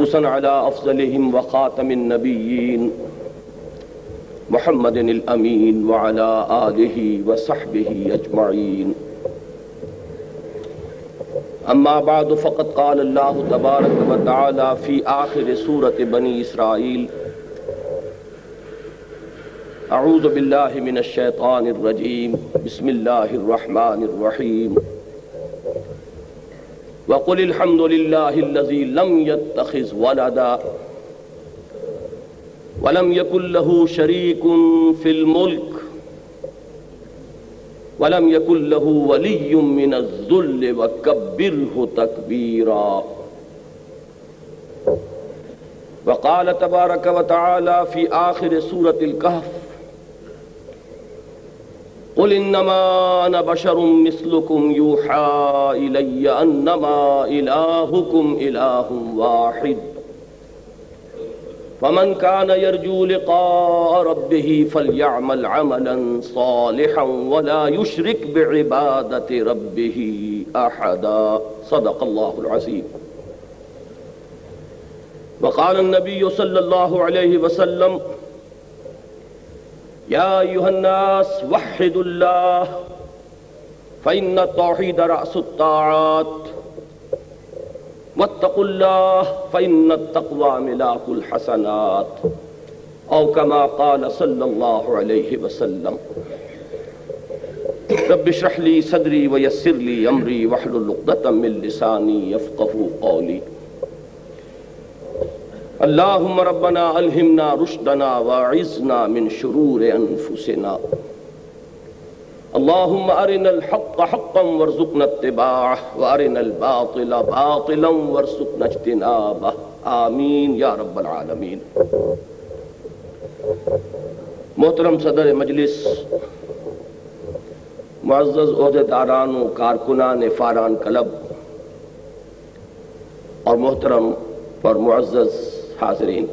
خصوصا على أفضلهم وخاتم النبيين محمد الأمين وعلى آله وصحبه أجمعين. أما بعد، فقد قال الله تبارك وتعالى في آخر سورة بني إسرائيل أعوذ بالله من الشيطان الرجيم. بسم الله الرحمن الرحيم. وقل الحمد لله الذي لم يتخذ ولدا ولم يكن له شريك في الملك ولم يكن له ولي من الذل وكبره تكبيرا. وقال تبارك وتعالى في آخر سورة الكهف قل انما انا بشر مثلكم يوحى الي انما الهكم اله واحد فمن كان يرجو لقاء ربه فليعمل عملا صالحا ولا يشرك بعبادة ربه أحدا صدق الله العظيم وقال النبي صلى الله عليه وسلم يا أيها الناس، وحدوا الله، فإن التوحيد رأس الطاعات. واتقوا الله، فإن التقوى ملاك الحسنات. أو كما قال صلى الله عليه وسلم، رب اشرح لي صدري ويسر لي أمري، واحلل عقدة من لساني يفقهوا قولي. اللهم ربنا ألهمنا رشدنا وعزنا من شرور أنفسنا اللهم أرنا الحق حقا وارزقنا اتباعه وأرنا الباطل باطلا وارزقنا اجتنابه. آمین یا رب العالمین. محترم صدر مجلس، معزز عہدیداران و کارکنان فاران کلب اور محترم اور معزز حاضرین۔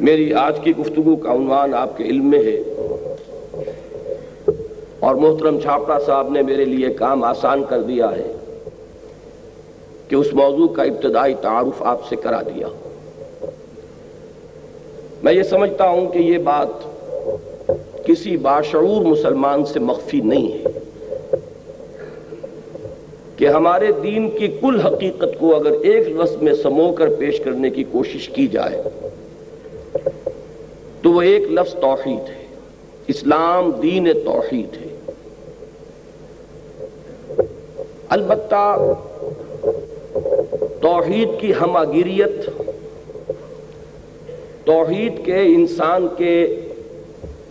میری آج کی گفتگو کا عنوان آپ کے علم میں ہے۔ اور محترم چھاپڑا صاحب نے میرے لیے کام آسان کر دیا ہے کہ اس موضوع کا ابتدائی تعارف آپ سے کرا دیا۔ میں یہ سمجھتا ہوں کہ یہ بات کسی باشعور مسلمان سے مخفی نہیں ہے۔ کہ ہمارے دین کی کل حقیقت کو اگر ایک لفظ میں سمو کر پیش کرنے کی کوشش کی جائے، تو وہ ایک لفظ توحید ہے۔ اسلام دین توحید ہے۔ البتہ توحید کی ہماگیریت توحید کے انسان کے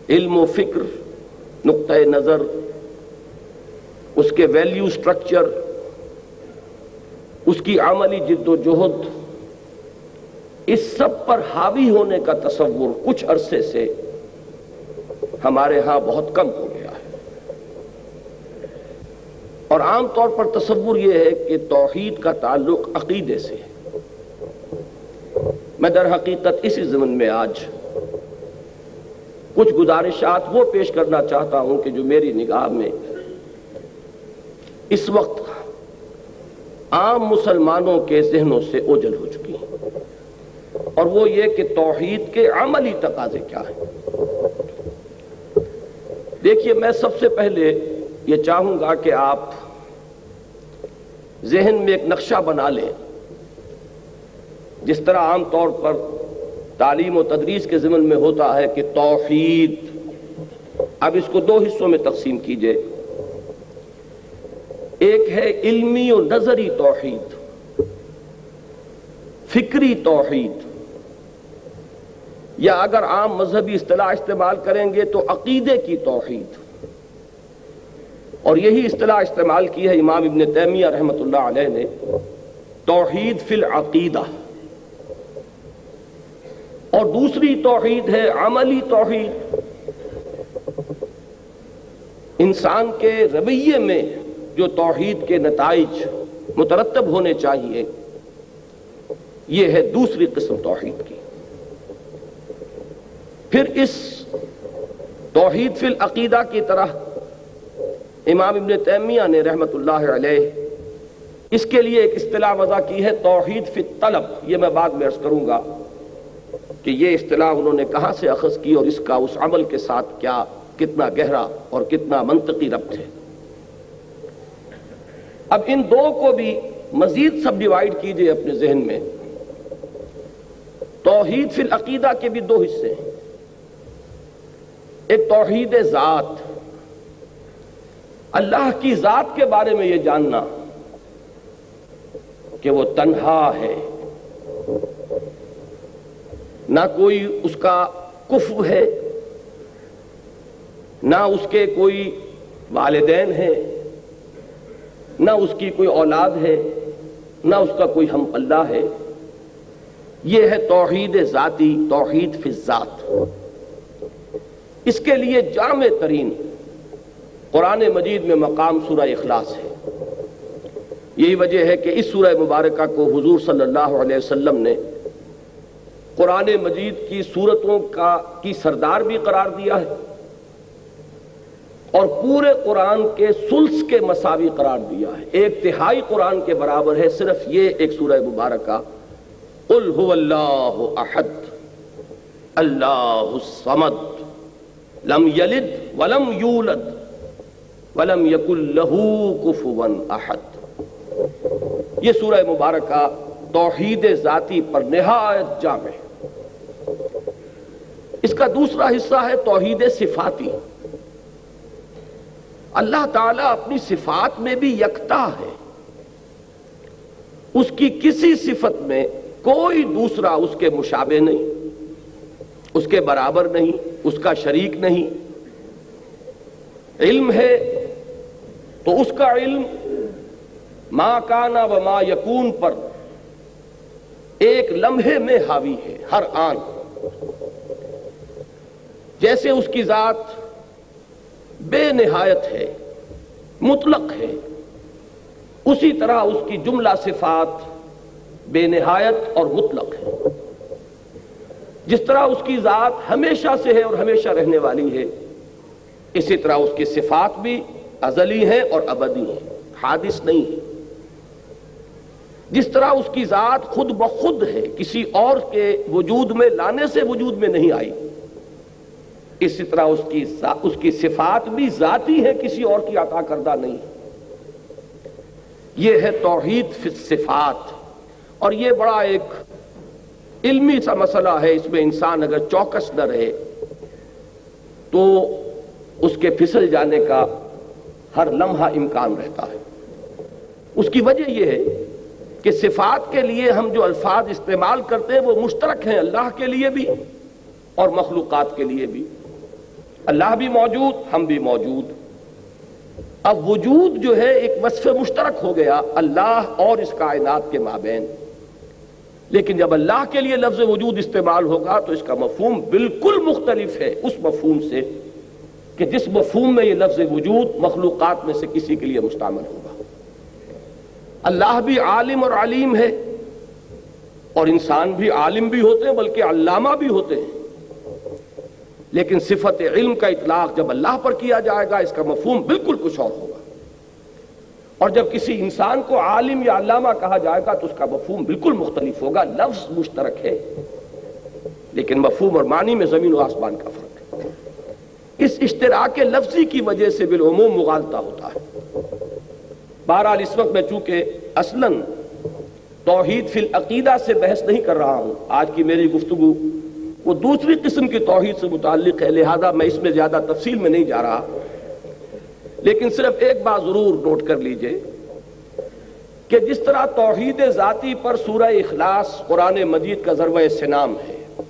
علم و فکر، نقطۂ نظر، اس کے ویلیو سٹرکچر اس کی عملی جد و جہد، اس سب پر حاوی ہونے کا تصور کچھ عرصے سے ہمارے ہاں بہت کم ہو گیا ہے۔ اور عام طور پر تصور یہ ہے کہ توحید کا تعلق عقیدے سے ہے۔ میں در حقیقت اسی زمن میں آج کچھ گزارشات وہ پیش کرنا چاہتا ہوں کہ جو میری نگاہ میں اس وقت عام مسلمانوں کے ذہنوں سے اوجل ہو چکی ہیں۔ اور وہ یہ کہ توحید کے عملی تقاضے کیا ہیں۔ دیکھیے، میں سب سے پہلے یہ چاہوں گا کہ آپ ذہن میں ایک نقشہ بنا لیں۔ جس طرح عام طور پر تعلیم و تدریس کے ضمن میں ہوتا ہے کہ توحید، اب اس کو دو حصوں میں تقسیم کیجیے۔ ایک ہے علمی و نظری توحید، فکری توحید۔ یا اگر عام مذہبی اصطلاح استعمال کریں گے تو عقیدے کی توحید۔ اور یہی اصطلاح استعمال کی ہے امام ابن تیمیہ رحمت اللہ علیہ نے، توحید فی العقیدہ۔ اور دوسری توحید ہے عملی توحید۔ انسان کے رویے میں جو توحید کے نتائج مترتب ہونے چاہیے، یہ ہے دوسری قسم توحید کی۔ پھر اس توحید فی العقیدہ کی طرح امام ابن تیمیہ نے رحمت اللہ علیہ اس کے لیے ایک اصطلاح وضع کی ہے، توحید فی طلب یہ میں بعد میں عرض کروں گا کہ یہ اصطلاح انہوں نے کہاں سے اخذ کی اور اس کا اس عمل کے ساتھ کیا، کتنا گہرا اور کتنا منطقی ربط ہے۔ اب ان دو کو بھی مزید سب ڈیوائیڈ کیجیے اپنے ذہن میں۔ توحید فی العقیدہ کے بھی دو حصے ہیں۔ ایک توحید ذات۔ اللہ کی ذات کے بارے میں یہ جاننا کہ وہ تنہا ہے۔ نہ کوئی اس کا کف ہے، نہ اس کے کوئی والدین ہیں۔ نہ اس کی کوئی اولاد ہے، نہ اس کا کوئی ہم اللہ ہے۔ یہ ہے توحید ذاتی، توحید فی ذات اس کے لیے جامع ترین قرآن مجید میں مقام سورہ اخلاص ہے۔ یہی وجہ ہے کہ اس سورہ مبارکہ کو حضور صلی اللہ علیہ وسلم نے قرآن مجید کی صورتوں کا، کی سردار بھی قرار دیا ہے۔ اور پورے قرآن کے سلس کے مساوی قرار دیا ہے۔ ایک تہائی قرآن کے برابر ہے، صرف یہ ایک سورہ مبارکہ۔ قل هو اللہ احد اللہ الصمد، لم یلد ولم یولد ولم یکن لہو کفوا احد یہ سورہ مبارکہ توحید ذاتی پر نہایت جامع اس کا دوسرا حصہ ہے توحید صفاتی۔ اللہ تعالیٰ اپنی صفات میں بھی یکتا ہے۔ اس کی کسی صفت میں کوئی دوسرا اس کے مشابہ نہیں، اس کے برابر نہیں، اس کا شریک نہیں۔ علم ہے تو اس کا علم ما کانا و ما یکون پر ایک لمحے میں حاوی ہے، ہر آن۔ جیسے اس کی ذات بے نہایت ہے، مطلق ہے۔ اسی طرح اس کی جملہ صفات بے نہایت اور مطلق ہے۔ جس طرح اس کی ذات ہمیشہ سے ہے اور ہمیشہ رہنے والی ہے، اسی طرح اس کی صفات بھی ازلی ہیں اور ابدی ہیں، حادث نہیں ہے جس طرح اس کی ذات خود بخود ہے، کسی اور کے وجود میں، لانے سے وجود میں نہیں آئی۔ اسی طرح اس کی اس کی صفات بھی ذاتی ہے، کسی اور کی عطا کردہ نہیں۔ یہ ہے توحید فی صفات اور یہ بڑا ایک علمی سا مسئلہ ہے، اس میں انسان اگر چوکس نہ رہے، تو اس کے پھسل جانے کا ہر لمحہ امکان رہتا ہے۔ اس کی وجہ یہ ہے کہ صفات کے لیے ہم جو الفاظ استعمال کرتے ہیں، وہ مشترک ہیں اللہ کے لیے بھی اور مخلوقات کے لیے بھی۔ اللہ بھی موجود، ہم بھی موجود۔ اب وجود جو ہے ایک وصف مشترک ہو گیا اللہ اور اس کائنات کے مابین۔ لیکن جب اللہ کے لیے لفظ وجود استعمال ہوگا تو اس کا مفہوم بالکل مختلف ہے۔ اس مفہوم سے کہ جس مفہوم میں یہ لفظ وجود مخلوقات میں سے کسی کے لیے مستعمل ہوگا۔ اللہ بھی عالم اور علیم ہے۔ اور انسان بھی عالم بھی ہوتے ہیں، بلکہ علامہ بھی ہوتے ہیں۔ لیکن صفت علم کا اطلاق جب اللہ پر کیا جائے گا، اس کا مفہوم بالکل کچھ اور ہوگا۔ اور جب کسی انسان کو عالم یا علامہ کہا جائے گا تو اس کا مفہوم بالکل مختلف ہوگا، لفظ مشترک ہے۔ لیکن مفہوم اور معنی میں زمین و آسمان کا فرق ہے۔ اس اشتراک لفظی کی وجہ سے بالعموم مغالطہ ہوتا ہے۔ بہرحال اس وقت میں چونکہ اصلاً توحید فی العقیدہ سے بحث نہیں کر رہا ہوں، آج کی میری گفتگو وہ دوسری قسم کی توحید سے متعلق ہے، لہذا میں اس میں زیادہ تفصیل میں نہیں جا رہا۔ لیکن صرف ایک بات ضرور نوٹ کر لیجیے کہ جس طرح توحید ذاتی پر سورہ اخلاص قرآن مجید کا ذروہ سنام ہے،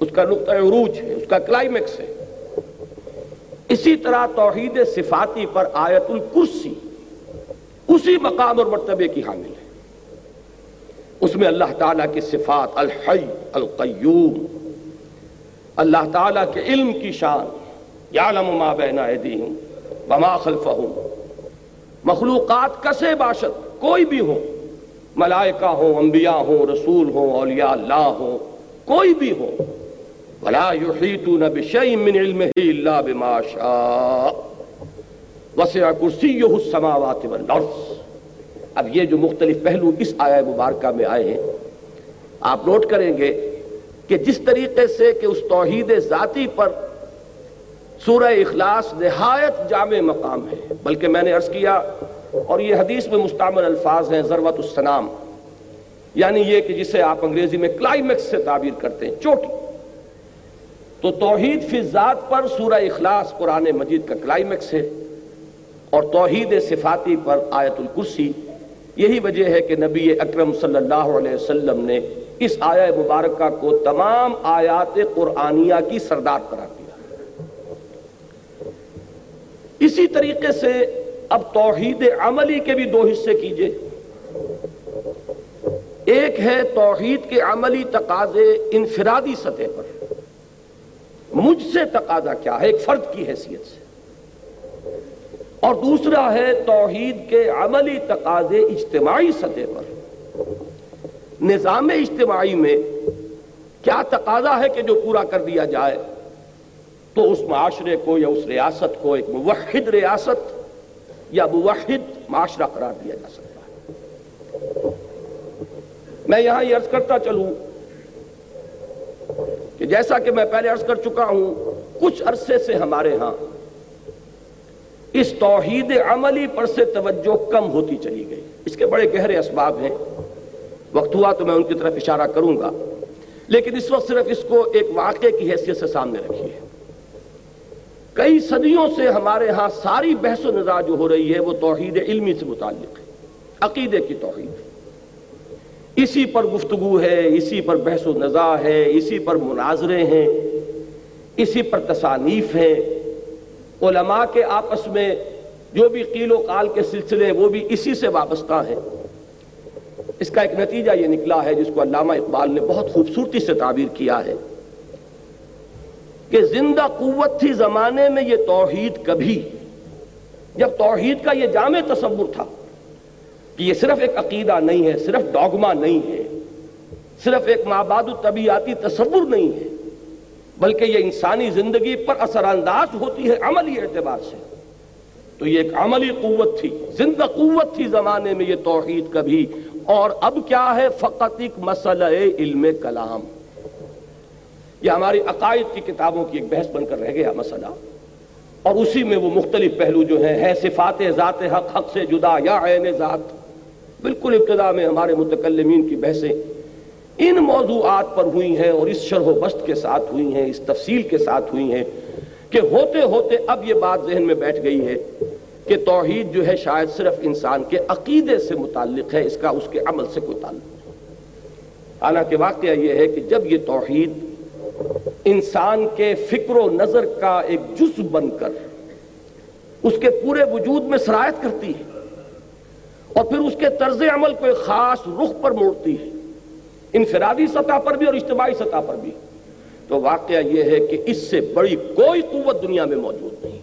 اس کا نقطۂ عروج ہے، اس کا کلائمیکس ہے، اسی طرح توحید صفاتی پر آیت الکرسی اسی مقام اور مرتبے کی حامل ہے۔ اس میں اللہ تعالیٰ کی صفات الحی، القیوم اللہ تعالیٰ کے علم کی شان، یعلم ما بین ایدیہم وما خلفہم۔ مخلوقات کسے باشد کوئی بھی ہو، ملائکہ ہو، انبیاء ہو، رسول ہو، اولیاء اللہ ہو، کوئی بھی ہو۔ ولا يحيطون بشيء من علمه الا بما شاء۔ وسع كرسيه السماوات والارض۔ اب یہ جو مختلف پہلو اس آیا مبارکہ میں آئے ہیں، آپ نوٹ کریں گے کہ جس طریقے سے کہ اس توحید ذاتی پر سورہ اخلاص نہایت جامع مقام ہے، بلکہ میں نے عرض کیا اور یہ حدیث میں مستعمل الفاظ ہیں ضرورت السلام یعنی یہ کہ جسے آپ انگریزی میں کلائمیکس سے تعبیر کرتے ہیں، چوٹی۔ تو توحید فی ذات پر سورہ اخلاص قرآن مجید کا کلائمیکس ہے اور توحید صفاتی پر آیت الکرسی، یہی وجہ ہے کہ نبی اکرم صلی اللہ علیہ وسلم نے اس آیا مبارکہ کو تمام آیات قرآنیہ کی سردار قرار دیا۔ اسی طریقے سے اب توحید عملی کے بھی دو حصے کیجیے۔ ایک ہے توحید کے عملی تقاضے انفرادی سطح پر۔ مجھ سے تقاضا کیا ہے؟ ایک فرد کی حیثیت سے۔ اور دوسرا ہے توحید کے عملی تقاضے اجتماعی سطح پر۔ نظام اجتماعی میں کیا تقاضا ہے کہ جو پورا کر دیا جائے؟ تو اس معاشرے کو یا اس ریاست کو ایک موحد ریاست یا موحد معاشرہ قرار دیا جا سکتا ہے۔ میں یہاں یہ عرض کرتا چلوں کہ جیسا کہ میں پہلے عرض کر چکا ہوں، کچھ عرصے سے ہمارے ہاں اس توحید عملی پر سے توجہ کم ہوتی چلی گئی۔ اس کے بڑے گہرے اسباب ہیں۔ وقت ہوا تو میں ان کی طرف اشارہ کروں گا۔ لیکن اس وقت صرف اس کو ایک واقعے کی حیثیت سے سامنے رکھیے۔ کئی صدیوں سے ہمارے ہاں ساری بحث و نظا جو ہو رہی ہے وہ توحید علمی سے متعلق ہے، عقیدے کی توحید۔ اسی پر گفتگو ہے، اسی پر بحث و نظا ہے، اسی پر مناظرے ہیں، اسی پر تصانیف ہیں۔ علماء کے آپس میں جو بھی قیل و قال کے سلسلے، وہ بھی اسی سے وابستہ ہیں۔ اس کا ایک نتیجہ یہ نکلا ہے جس کو علامہ اقبال نے بہت خوبصورتی سے تعبیر کیا ہے کہ زندہ قوت تھی زمانے میں یہ توحید کبھی، جب توحید کا یہ جامع تصور تھا کہ یہ صرف ایک عقیدہ نہیں ہے، صرف ڈاگما نہیں ہے، صرف ایک ماباد الطبیعتی تصور نہیں ہے، بلکہ یہ انسانی زندگی پر اثر انداز ہوتی ہے عملی اعتبار سے۔ تو یہ ایک عملی قوت تھی، زندہ قوت تھی زمانے میں یہ توحید کبھی اور اب کیا ہے فقط ایک مسئلہ علم کلام۔ یہ ہماری عقائد کی کتابوں کی ایک بحث بن کر رہ گیا مسئلہ۔ اور اسی میں وہ مختلف پہلو جو ہیں ہے صفات ذات حق حق سے جدا یا عین ذات۔ بالکل ابتدا میں ہمارے متکلمین کی بحثیں ان موضوعات پر ہوئی ہیں اور اس شرح و بست کے ساتھ ہوئی ہیں، اس تفصیل کے ساتھ ہوئی ہیں کہ ہوتے ہوتے اب یہ بات ذہن میں بیٹھ گئی ہے۔ کہ توحید جو ہے شاید صرف انسان کے عقیدے سے متعلق ہے، اس کا اس کے عمل سے کوئی تعلق نہیں۔ حالانکہ واقعہ یہ ہے کہ جب یہ توحید انسان کے فکر و نظر کا ایک جز بن کر اس کے پورے وجود میں سرایت کرتی ہے اور پھر اس کے طرز عمل کو ایک خاص رخ پر موڑتی ہے، انفرادی سطح پر بھی اور اجتماعی سطح پر بھی۔ تو واقعہ یہ ہے کہ اس سے بڑی کوئی قوت دنیا میں موجود نہیں۔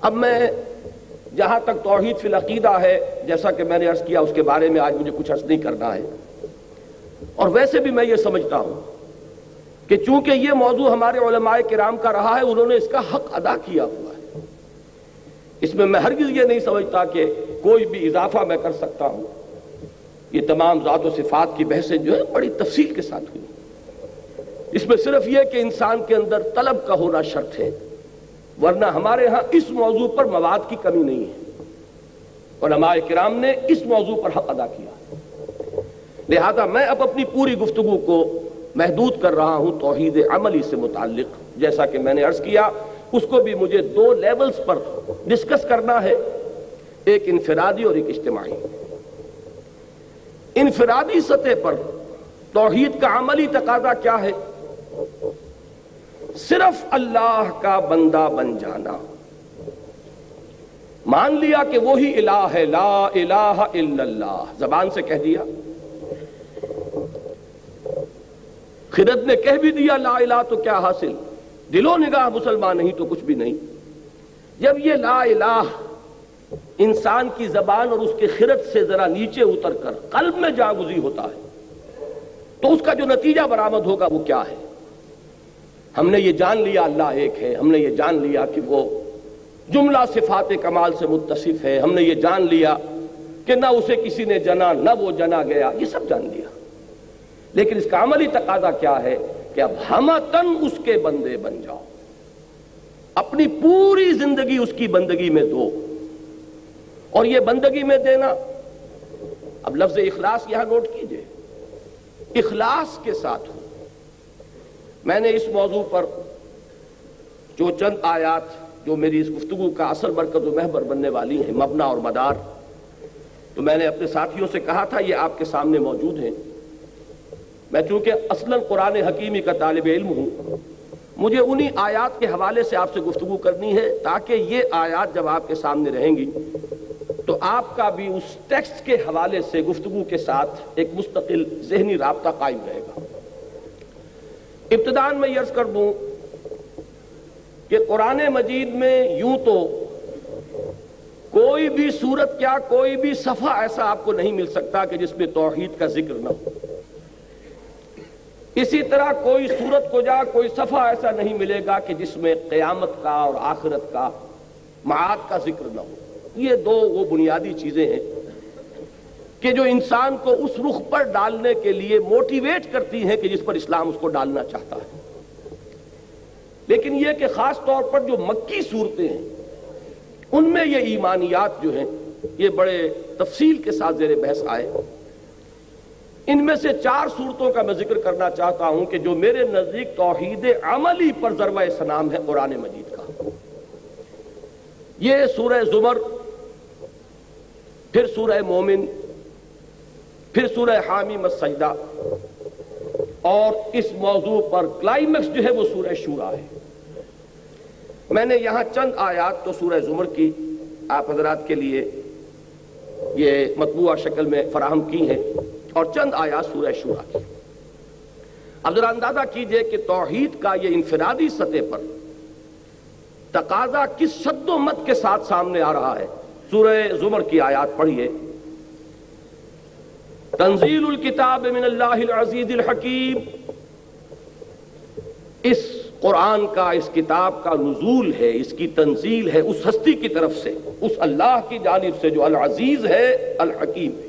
اب میں جہاں تک توحید فی العقیدہ ہے، جیسا کہ میں نے عرض کیا، اس کے بارے میں آج مجھے کچھ عرض نہیں کرنا ہے۔ اور ویسے بھی میں یہ سمجھتا ہوں کہ چونکہ یہ موضوع ہمارے علماء کرام کا رہا ہے، انہوں نے اس کا حق ادا کیا ہوا ہے۔ اس میں میں ہرگز یہ نہیں سمجھتا کہ کوئی بھی اضافہ میں کر سکتا ہوں۔ یہ تمام ذات و صفات کی بحثیں جو ہے بڑی تفصیل کے ساتھ ہوئی۔ اس میں صرف یہ کہ انسان کے اندر طلب کا ہونا شرط ہے۔ ورنہ ہمارے ہاں اس موضوع پر مواد کی کمی نہیں ہے۔ علماء کرام نے اس موضوع پر حق ادا کیا۔ لہذا میں اب اپنی پوری گفتگو کو محدود کر رہا ہوں توحید عملی سے متعلق، جیسا کہ میں نے عرض کیا، اس کو بھی مجھے دو لیولز پر ڈسکس کرنا ہے، ایک انفرادی اور ایک اجتماعی۔ انفرادی سطح پر توحید کا عملی تقاضا کیا ہے؟ صرف اللہ کا بندہ بن جانا۔ مان لیا کہ وہی الہ ہے، لا الہ الا اللہ۔ زبان سے کہہ دیا۔ خرد نے کہہ بھی دیا، لا الہ تو کیا حاصل؟ دل و نگاہ مسلمان نہیں تو کچھ بھی نہیں۔ جب یہ لا الہ انسان کی زبان اور اس کے خرد سے ذرا نیچے اتر کر قلب میں جاگزی ہوتا ہے، تو اس کا جو نتیجہ برآمد ہوگا وہ کیا ہے؟ ہم نے یہ جان لیا اللہ ایک ہے، ہم نے یہ جان لیا کہ وہ جملہ صفات کمال سے متصف ہے۔ ہم نے یہ جان لیا کہ نہ اسے کسی نے جنا، نہ وہ جنا گیا۔ یہ سب جان لیا۔ لیکن اس کا عملی تقاضا کیا ہے کہ اب ہم تن اس کے بندے بن جاؤ۔ اپنی پوری زندگی اس کی بندگی میں دو۔ اور یہ بندگی میں دینا۔ اب لفظ اخلاص یہاں نوٹ کیجیے۔ اخلاص کے ساتھ ہو۔ میں نے اس موضوع پر جو چند آیات جو میری اس گفتگو کا اثر برکت و محبر بننے والی ہیں، مبنا اور مدار، تو میں نے اپنے ساتھیوں سے کہا تھا، یہ آپ کے سامنے موجود ہیں۔ میں چونکہ اصلا قرآن حکیمی کا طالب علم ہوں، مجھے انہی آیات کے حوالے سے آپ سے گفتگو کرنی ہے تاکہ یہ آیات جب آپ کے سامنے رہیں گی، تو آپ کا بھی اس ٹیکسٹ کے حوالے سے گفتگو کے ساتھ ایک مستقل ذہنی رابطہ قائم رہے گا۔ ابتدان میں یرز کر دوں کہ قرآن مجید میں یوں تو کوئی بھی صورت کیا کوئی بھی صفحہ ایسا آپ کو نہیں مل سکتا کہ جس میں توحید کا ذکر نہ ہو۔ اسی طرح کوئی صورت کو جا کوئی صفحہ ایسا نہیں ملے گا کہ جس میں قیامت کا اور آخرت کا معاد کا ذکر نہ ہو۔ یہ دو وہ بنیادی چیزیں ہیں کہ جو انسان کو اس رخ پر ڈالنے کے لیے موٹیویٹ کرتی ہیں کہ جس پر اسلام اس کو ڈالنا چاہتا ہے۔ لیکن یہ کہ خاص طور پر جو مکی صورتیں ہیں، ان میں یہ ایمانیات جو ہیں، یہ بڑے تفصیل کے ساتھ زیر بحث آئے۔ ان میں سے چار صورتوں کا میں ذکر کرنا چاہتا ہوں کہ جو میرے نزدیک توحید عملی پر ذروہ سنام ہے قرآن مجید کا۔ یہ سورہ زمر، پھر سورہ مومن پھر سورہ حامی مسجدہ اور اس موضوع پر کلائمیکس جو ہے وہ سورہ شورا ہے۔ میں نے یہاں چند آیات تو سورہ زمر کی آپ حضرات کے لیے یہ مطبوعہ شکل میں فراہم کی ہیں۔ اور چند آیات سورہ شورا کی۔ اب ذرا اندازہ کیجیے کہ توحید کا یہ انفرادی سطح پر تقاضا کس شد و مت کے ساتھ سامنے آ رہا ہے۔ سورہ زمر کی آیات پڑھیے۔ تنزیل الکتاب من اللہ العزیز الحکیم۔ اس قرآن کا، اس کتاب کا نزول ہے، اس کی تنزیل ہے اس ہستی کی طرف سے، اس اللہ کی جانب سے جو العزیز ہے، الحکیم ہے۔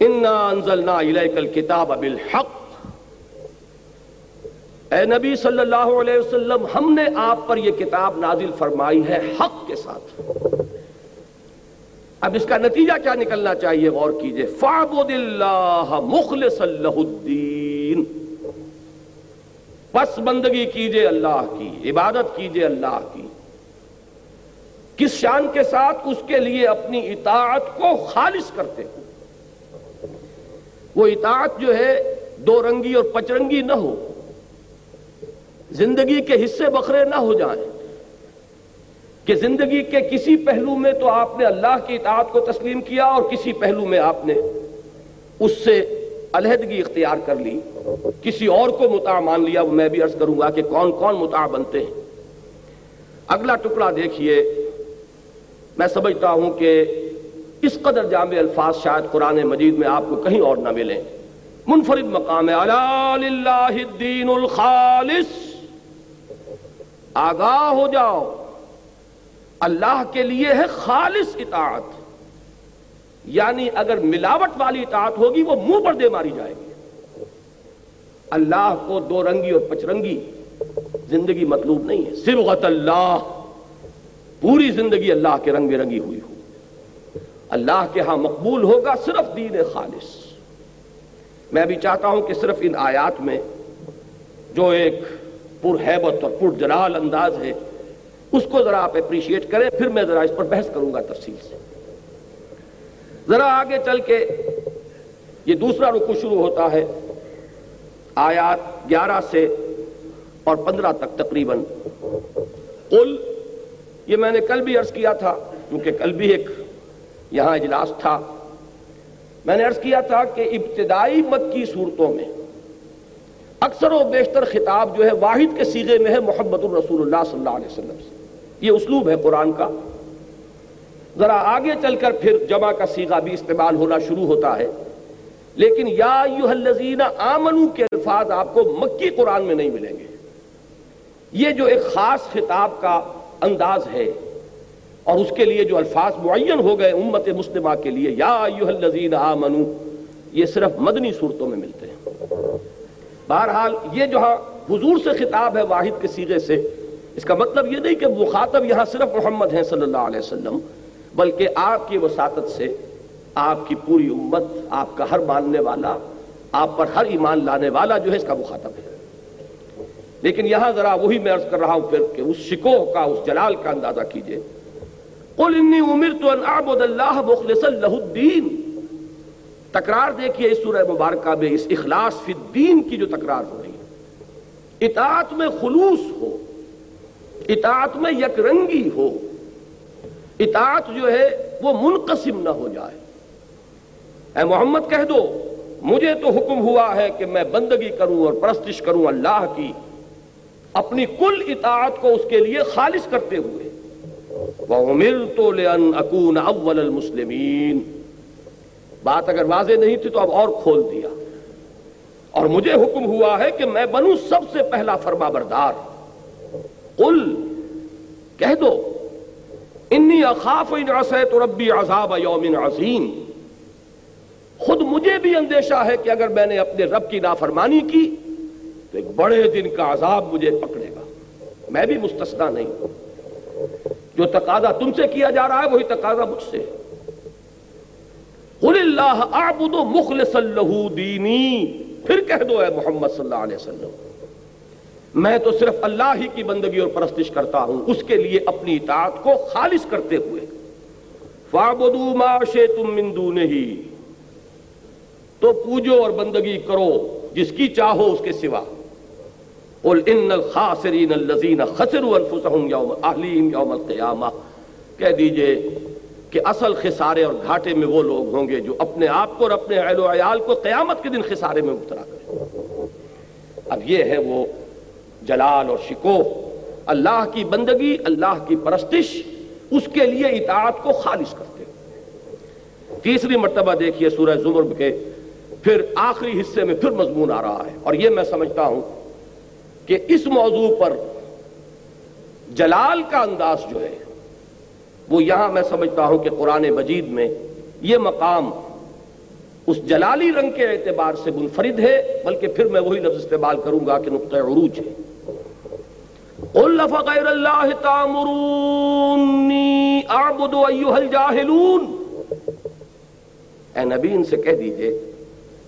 انزلنا الیک الکتاب بالحق۔ اے نبی صلی اللہ علیہ وسلم، ہم نے آپ پر یہ کتاب نازل فرمائی ہے حق کے ساتھ۔ اب اس کا نتیجہ کیا نکلنا چاہیے؟ غور کیجیے. فعبد اللہ مخلص اللہ الدین پس بندگی کیجیے اللہ کی، عبادت کیجیے اللہ کی۔ کس شان کے ساتھ اس کے لیے اپنی اطاعت کو خالص کرتے ہو؟ وہ اطاعت جو ہے دو رنگی اور پچرنگی نہ ہو۔ زندگی کے حصے بکھرے نہ ہو جائیں۔ کہ زندگی کے کسی پہلو میں تو آپ نے اللہ کی اطاعت کو تسلیم کیا اور کسی پہلو میں آپ نے اس سے علیحدگی اختیار کر لی۔ کسی اور کو متع مان لیا، وہ میں بھی عرض کروں گا کہ کون کون متع بنتے ہیں۔ اگلا ٹکڑا دیکھیے۔ میں سمجھتا ہوں کہ اس قدر جامع الفاظ شاید قرآن مجید میں آپ کو کہیں اور نہ ملیں۔ منفرد مقام ہے۔ الدین الخالص۔ آگاہ ہو جاؤ۔ اللہ کے لیے ہے خالص اطاعت۔ یعنی اگر ملاوٹ والی اطاعت ہوگی، وہ منہ پر دے ماری جائے گی۔ اللہ کو دو رنگی اور پچرنگی زندگی مطلوب نہیں ہے۔ صرغت اللہ۔ پوری زندگی اللہ کے رنگ رنگی ہوئی ہو۔ اللہ کے ہاں مقبول ہوگا صرف دین خالص۔ میں بھی چاہتا ہوں کہ صرف ان آیات میں جو ایک پر حیبت اور پر جلال انداز ہے اس کو ذرا آپ اپریشیٹ کریں، پھر میں ذرا اس پر بحث کروں گا تفصیل سے۔ ذرا آگے چل کے یہ دوسرا رکو شروع ہوتا ہے، آیات گیارہ سے اور پندرہ تک تقریباً۔ قل، یہ میں نے کل بھی عرض کیا تھا، کیونکہ کل بھی ایک یہاں اجلاس تھا۔ میں نے عرض کیا تھا کہ ابتدائی مکی صورتوں میں اکثر و بیشتر خطاب جو ہے واحد کے سیغے میں ہے محمد الرسول اللہ صلی اللہ علیہ وسلم سے۔ یہ اسلوب ہے قرآن کا۔ ذرا آگے چل کر پھر جمع کا سیغہ بھی استعمال ہونا شروع ہوتا ہے۔ لیکن یا الذین آمنو کے الفاظ آپ کو مکی قرآن میں نہیں ملیں گے۔ یہ جو ایک خاص خطاب کا انداز ہے، اور اس کے لیے جو الفاظ معین ہو گئے امت مسلمہ کے لیے، یا ایوہ الذین آمنو یہ صرف مدنی صورتوں میں ملتے ہیں۔ بہرحال یہ جو ہاں حضور سے خطاب ہے واحد کے سیغے سے اس کا مطلب یہ نہیں کہ مخاطب یہاں صرف محمد ہیں صلی اللہ علیہ وسلم، بلکہ آپ کی وساطت سے آپ کی پوری امت، آپ کا ہر ماننے والا، آپ پر ہر ایمان لانے والا جو ہے اس کا مخاطب ہے۔ لیکن یہاں ذرا وہی میں عرض کر رہا ہوں پھر کہ اس شکوہ کا، اس جلال کا اندازہ کیجیے۔ قل انی امرت ان اعبد اللہ مخلصا لہ الدین۔ تکرار دیکھیے اس سورہ مبارکہ میں اس اخلاص فی الدین کی جو تکرار ہو رہی ہے۔ اطاعت میں خلوص ہو۔ اطاعت میں یک رنگی ہو، اطاعت جو ہے وہ منقسم نہ ہو جائے۔ اے محمد کہہ دو، مجھے تو حکم ہوا ہے کہ میں بندگی کروں اور پرستش کروں اللہ کی۔ اپنی کل اطاعت کو اس کے لیے خالص کرتے ہوئے۔ وَأُمِرْتُ لِأَنْ أَكُونَ أَوَّلَ الْمُسْلِمِينَ۔ بات اگر واضح نہیں تھی تو اب اور کھول دیا۔ اور مجھے حکم ہوا ہے کہ میں بنوں سب سے پہلا فرما بردار۔ قل، کہہ دو، انی اخاف ان عصیت ربی عذاب یوم عظیم. خود مجھے بھی اندیشہ ہے کہ اگر میں نے اپنے رب کی نافرمانی کی، تو ایک بڑے دن کا عذاب مجھے پکڑے گا۔ میں بھی مستثنا نہیں جو تقاضا تم سے کیا جا رہا ہے، وہی تقاضا مجھ سے۔ قل اللہ اعبد مخلص اللہ دینی۔ پھر کہہ دو اے محمد صلی اللہ علیہ وسلم۔ میں تو صرف اللہ ہی کی بندگی اور پرستش کرتا ہوں۔ اس کے لیے اپنی اطاعت کو خالص کرتے ہوئے۔ فَعْبُدُوا مَا شَيْتُم مِّن دُونِهِ تو پوجو اور بندگی کرو جس کی چاہو اس کے سوا۔ قل ان الخاسرین الذین خسروا انفسهم یوم اہلیم یوم القیامہ۔ کہہ دیجیے کہ اصل خسارے اور گھاٹے میں وہ لوگ ہوں گے جو اپنے آپ کو اور اپنے اہل و عیال کو قیامت کے دن خسارے میں مبتلا کریں۔ اب یہ ہے وہ جلال اور شکو اللہ کی بندگی، اللہ کی پرستش، اس کے لیے اطاعت کو خالص کرتے تیسری مرتبہ دیکھیے سورہ زمر کے پھر آخری حصے میں پھر مضمون آ رہا ہے۔ اور یہ میں سمجھتا ہوں کہ اس موضوع پر جلال کا انداز جو ہے، وہ یہاں میں سمجھتا ہوں کہ قرآن مجید میں یہ مقام اس جلالی رنگ کے اعتبار سے منفرد ہے، بلکہ پھر میں وہی لفظ استعمال کروں گا کہ نقطۂ عروج ہے۔ قُلْ فَغَيْرَ اللَّهِ تَعْمُرُونِّي أَعْبُدُ أَيُّهَا الْجَاهِلُونَ؟ اے نبی ان سے کہہ دیجیے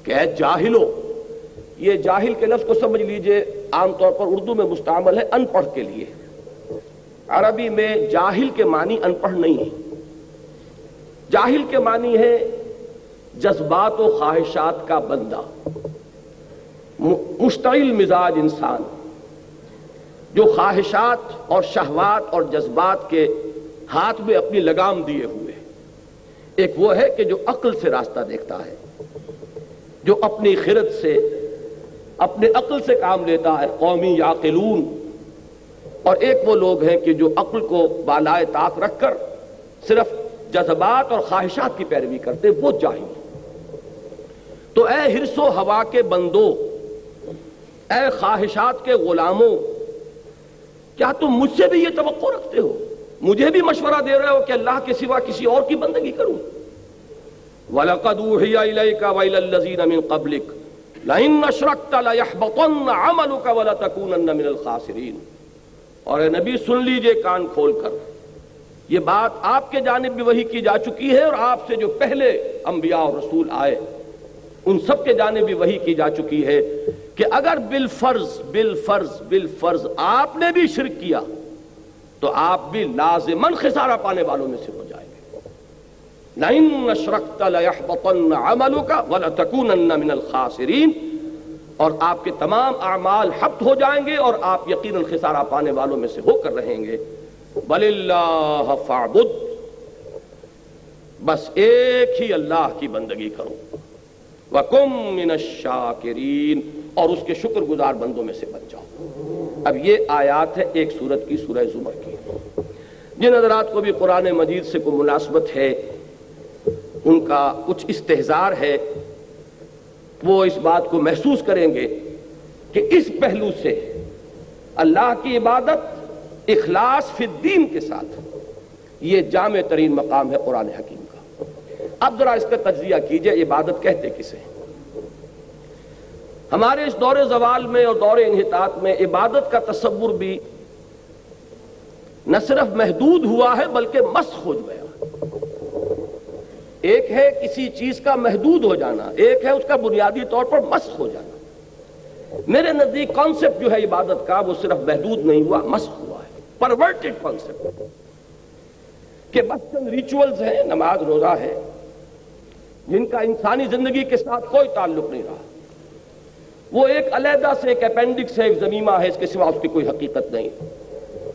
کہ اے جاہلو، یہ جاہل کے لفظ کو سمجھ لیجیے، عام طور پر اردو میں مستعمل ہے ان پڑھ کے لیے۔ عربی میں جاہل کے معنی ان پڑھ نہیں ہے جاہل کے معنی ہے جذبات و خواہشات کا بندہ مشتعل مزاج انسان۔ جو خواہشات اور شہوات اور جذبات کے ہاتھ میں اپنی لگام دیے ہوئے ایک وہ ہے کہ جو عقل سے راستہ دیکھتا ہے، جو اپنی خرد سے، اپنے عقل سے کام لیتا ہے، قومی یا اور ایک وہ لوگ ہیں کہ جو عقل کو بالائے طاق رکھ کر صرف جذبات اور خواہشات کی پیروی کرتے، وہ جاہل تو اے ہرس و ہوا کے بندو، اے خواہشات کے غلاموں کیا تم مجھ سے بھی یہ توقع رکھتے ہو؟ مجھے بھی مشورہ دے رہے ہو کہ اللہ کے سوا کسی اور کی بندگی کروں۔ وَلَقَدْ أُوحِيَ إِلَيْكَ وَإِلَى الَّذِينَ مِن قَبْلِكَ، لَئِنْ أَشْرَكْتَ لَيَحْبَطَنَّ عَمَلُكَ وَلَتَكُونَنَّ مِنَ الْخَاسِرِينَ۔ اور اے نبی، سن لیجیے کان کھول کر۔ یہ بات آپ کے جانب بھی وہی کی جا چکی ہے اور آپ سے جو پہلے انبیاء اور رسول آئے۔ ان سب کے جانب بھی وہی کی جا چکی ہے کہ اگر بالفرض بالفرض بالفرض آپ نے بھی شرک کیا، تو آپ بھی لازمن خسارہ پانے والوں میں سے ہو جائے لَإِنَّ أَشْرَكْتَ لَيَحْبَطَنَّ عَمَلُكَ وَلَتَكُونَنَّ مِنَ الْخَاسِرِينَ اور آپ کے تمام اعمال حبت ہو جائیں گے اور آپ یقیناً خسارہ پانے والوں میں سے ہو کر رہیں گے۔ بَلِ اللَّهَ فَعْبُدْ بس ایک ہی اللہ کی بندگی کرو۔ وَكُمْ مِنَ الشَّاكِرِينَ اور اس کے شکر گزار بندوں میں سے بچ جاؤ۔ اب یہ آیات ہے ایک سورت کی سورہ زمر کی۔ جن حضرات کو بھی قرآن مجید سے کوئی مناسبت ہے، ان کا کچھ استحزار ہے، وہ اس بات کو محسوس کریں گے کہ اس پہلو سے اللہ کی عبادت اخلاص فی الدین کے ساتھ یہ جامع ترین مقام ہے قرآن حکیم۔ اب ذرا اس کا تجزیہ کیجیے، عبادت کہتے کسے ہمارے اس دور زوال میں اور دور انحطاط میں عبادت کا تصور بھی نہ صرف محدود ہوا ہے، بلکہ مسخ ہو گیا۔ ایک ہے کسی چیز کا محدود ہو جانا، ایک ہے اس کا بنیادی طور پر مسخ ہو جانا۔ میرے نزدیک کانسیپٹ جو ہے عبادت کا، وہ صرف محدود نہیں ہوا مسخ ہوا ہے۔ پرورٹڈ کانسیپٹ کہ بس چند ریچولز ہیں، نماز روزہ ہے۔ جن کا انسانی زندگی کے ساتھ کوئی تعلق نہیں رہا۔ وہ ایک علیحدہ سے ایک اپینڈکس ہے ایک زمیمہ ہے، اس کے سوا اس کی کوئی حقیقت نہیں۔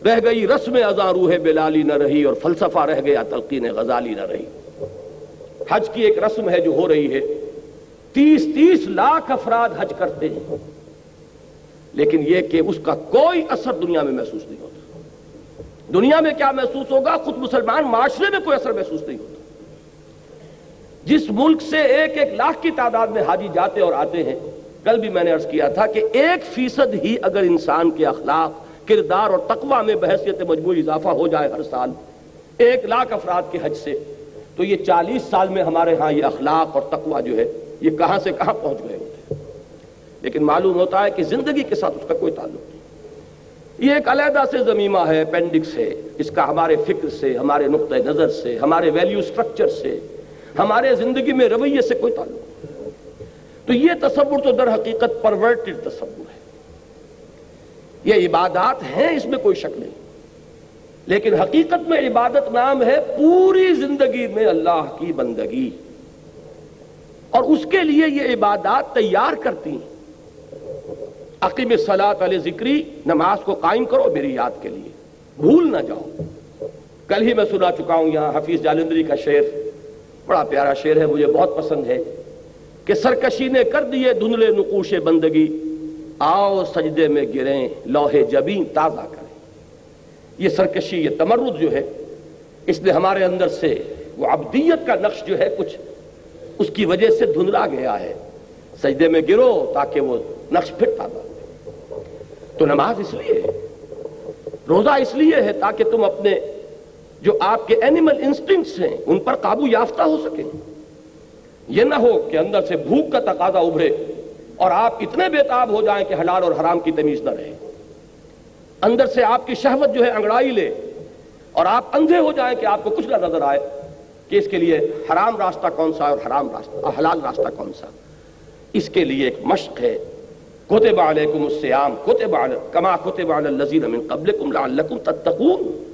رہ گئی رسم ازاں روح بلالی نہ رہی اور فلسفہ رہ گیا، تلقین غزالی نہ رہی۔ حج کی ایک رسم ہے جو ہو رہی ہے۔ تیس تیس لاکھ افراد حج کرتے ہیں۔ لیکن یہ کہ اس کا کوئی اثر دنیا میں محسوس نہیں ہوتا۔ دنیا میں کیا محسوس ہوگا؟ خود مسلمان معاشرے میں کوئی اثر محسوس نہیں ہوتا۔ جس ملک سے ایک ایک لاکھ کی تعداد میں حاجی جاتے اور آتے ہیں، کل بھی میں نے عرض کیا تھا کہ ایک فیصد ہی اگر انسان کے اخلاق، کردار اور تقوی میں بحثیت مجموعی اضافہ ہو جائے ہر سال ایک لاکھ افراد کے حج سے، تو یہ چالیس سال میں ہمارے ہاں یہ اخلاق اور تقوی جو ہے، یہ کہاں سے کہاں پہنچ گئے ہوتے ہیں۔ لیکن معلوم ہوتا ہے کہ زندگی کے ساتھ اس کا کوئی تعلق نہیں۔ یہ ایک علیحدہ سے زمیمہ ہے، اپینڈکس ہے، اس کا ہمارے فکر سے، ہمارے نقطۂ نظر سے، ہمارے ویلیو سٹرکچر سے۔ ہمارے زندگی میں رویے سے کوئی تعلق تو یہ تصور تو در حقیقت پرورٹڈ تصور ہے۔ یہ عبادات ہیں، اس میں کوئی شک نہیں۔ لیکن حقیقت میں عبادت نام ہے پوری زندگی میں اللہ کی بندگی۔ اور اس کے لیے یہ عبادات تیار کرتی ہیں۔ عقیم صلاح علیہ ذکری، نماز کو قائم کرو میری یاد کے لیے۔ بھول نہ جاؤ۔ کل ہی میں سنا چکا ہوں یہاں حفیظ جالندری کا شعر۔ بڑا پیارا شعر ہے، مجھے بہت پسند ہے کہ سرکشی نے کر دیے دھندلے نقوش بندگی۔ آؤ سجدے میں گریں، لوہے جبیں تازہ کریں۔ یہ سرکشی، یہ تمرد جو ہے، اس نے ہمارے اندر سے وہ عبدیت کا نقش جو ہے، کچھ اس کی وجہ سے دھندلا گیا ہے۔ سجدے میں گرو تاکہ وہ نقش پھر تازہ تو نماز اس لیے ہے، روزہ اس لیے ہے تاکہ تم اپنے جو آپ کے اینیمل انسٹنکٹس ہیں، ان پر قابو یافتہ ہو سکیں یہ نہ ہو کہ اندر سے بھوک کا تقاضا ابھرے اور آپ اتنے بےتاب ہو جائیں کہ حلال اور حرام کی تمیز نہ رہے۔ اندر سے آپ کی شہوت جو ہے انگڑائی لے اور آپ اندھے ہو جائیں کہ آپ کو کچھ نہ نظر آئے کہ اس کے لیے حرام راستہ کون سا اور حرام راستہ حلال راستہ کون سا۔ اس کے لیے ایک مشق ہے۔ کتب علیکم السیام کتب علی کما کتب علی الذین من قبلکم لعلکم تتقون۔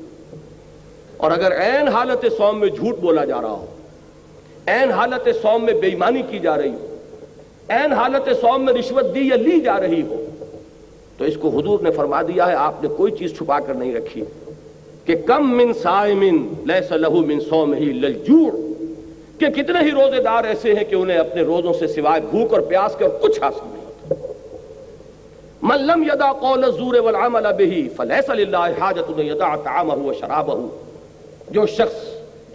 اور اگر عین حالت سوم میں جھوٹ بولا جا رہا ہو این حالت سوم میں بے ایمانی کی جا رہی ہو این حالت سوم میں رشوت دی یا لی جا رہی ہو، تو اس کو حضور نے فرما دیا ہے، آپ نے کوئی چیز چھپا کر نہیں رکھی کہ کم من سائمن لیس لہو من سوم ہی للجوع، کہ کتنے ہی روزے دار ایسے ہیں کہ انہیں اپنے روزوں سے سوائے بھوک اور پیاس کے اور کچھ حاصل نہیں ہوتا۔ من لم یدا قول الزور والعمل به فلیس للہ حاجت یدا طعامہ و شرابہ جو شخص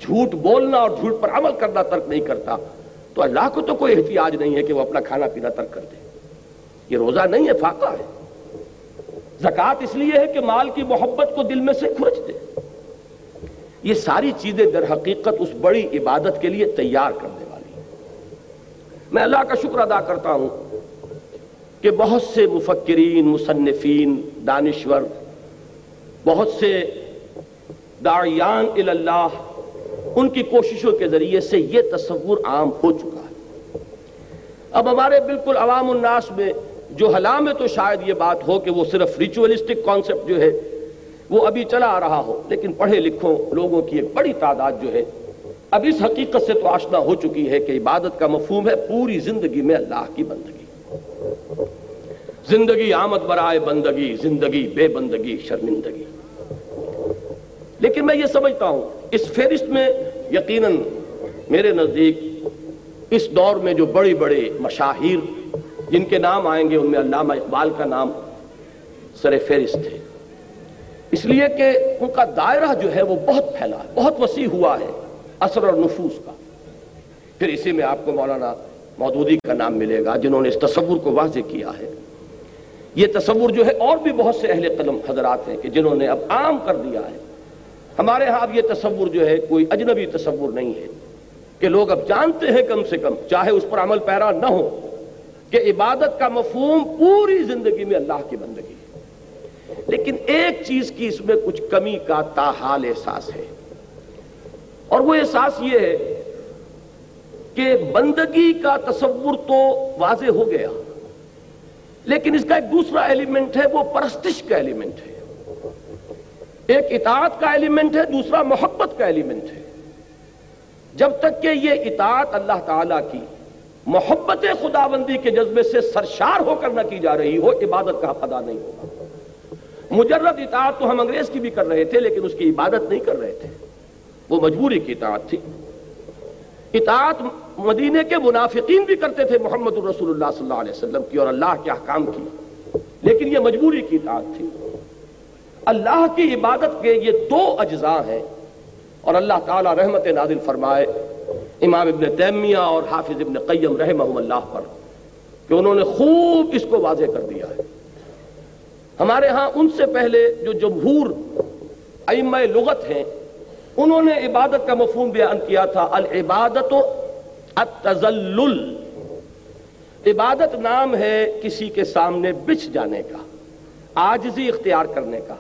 جھوٹ بولنا اور جھوٹ پر عمل کرنا ترک نہیں کرتا، تو اللہ کو تو کوئی احتیاج نہیں ہے کہ وہ اپنا کھانا پینا ترک کر دے۔ یہ روزہ نہیں ہے، فاقہ ہے۔ زکوٰۃ اس لیے ہے کہ مال کی محبت کو دل میں سے کھرچ دے۔ یہ ساری چیزیں در حقیقت اس بڑی عبادت کے لیے تیار کرنے والی میں اللہ کا شکر ادا کرتا ہوں کہ بہت سے مفکرین، مصنفین، دانشور، بہت سے داعیان اللہ ان کی کوششوں کے ذریعے سے یہ تصور عام ہو چکا ہے۔ اب ہمارے بالکل عوام الناس میں جو حلا میں تو شاید یہ بات ہو کہ وہ صرف ریچولسٹک کانسیپٹ جو ہے، وہ ابھی چلا آ رہا ہو، لیکن پڑھے لکھوں لوگوں کی ایک بڑی تعداد جو ہے، اب اس حقیقت سے تو آشنا ہو چکی ہے کہ عبادت کا مفہوم ہے پوری زندگی میں اللہ کی بندگی۔ زندگی آمد برائے بندگی، زندگی بے بندگی شرمندگی۔ لیکن میں یہ سمجھتا ہوں، اس فہرست میں یقیناً میرے نزدیک اس دور میں جو بڑی بڑے مشاہیر جن کے نام آئیں گے، ان میں علامہ اقبال کا نام سر فہرست ہے۔ اس لیے کہ ان کا دائرہ جو ہے وہ بہت پھیلا ہے، بہت وسیع ہوا ہے اثر اور نفوس کا۔ پھر اسی میں آپ کو مولانا مودودی کا نام ملے گا، جنہوں نے اس تصور کو واضح کیا ہے۔ یہ تصور جو ہے اور بھی بہت سے اہل قلم حضرات ہیں کہ جنہوں نے اب عام کر دیا ہے۔ ہمارے ہاں اب یہ تصور جو ہے کوئی اجنبی تصور نہیں ہے کہ لوگ اب جانتے ہیں کم سے کم، چاہے اس پر عمل پیرا نہ ہو، کہ عبادت کا مفہوم پوری زندگی میں اللہ کی بندگی ہے۔ لیکن ایک چیز کی اس میں کچھ کمی کا تاحال احساس ہے۔ اور وہ احساس یہ ہے کہ بندگی کا تصور تو واضح ہو گیا، لیکن اس کا ایک دوسرا ایلیمنٹ ہے، وہ پرستش کا ایلیمنٹ ہے۔ ایک اطاعت کا ایلیمنٹ ہے، دوسرا محبت کا ایلیمنٹ ہے۔ جب تک کہ یہ اطاعت اللہ تعالیٰ کی محبت خداوندی کے جذبے سے سرشار ہو کر نہ کی جا رہی ہو، عبادت کا ادا نہیں ہوگا۔ مجرد اطاعت تو ہم انگریز کی بھی کر رہے تھے، لیکن اس کی عبادت نہیں کر رہے تھے۔ وہ مجبوری کی اطاعت تھی۔ اطاعت مدینے کے منافقین بھی کرتے تھے محمد الرسول اللہ صلی اللہ علیہ وسلم کی اور اللہ کے احکام کی۔ لیکن یہ مجبوری کی اطاعت تھی۔ اللہ کی عبادت کے یہ دو اجزاء ہیں۔ اور اللہ تعالی رحمت نازل فرمائے امام ابن تیمیہ اور حافظ ابن قیم رحمہ اللہ پر کہ انہوں نے خوب اس کو واضح کر دیا ہے۔ ہمارے ہاں ان سے پہلے جو جمہور ائمہ لغت ہیں، انہوں نے عبادت کا مفہوم بیان کیا تھا العبادت التزلل عبادت نام ہے کسی کے سامنے بچ جانے کا آجزی اختیار کرنے کا۔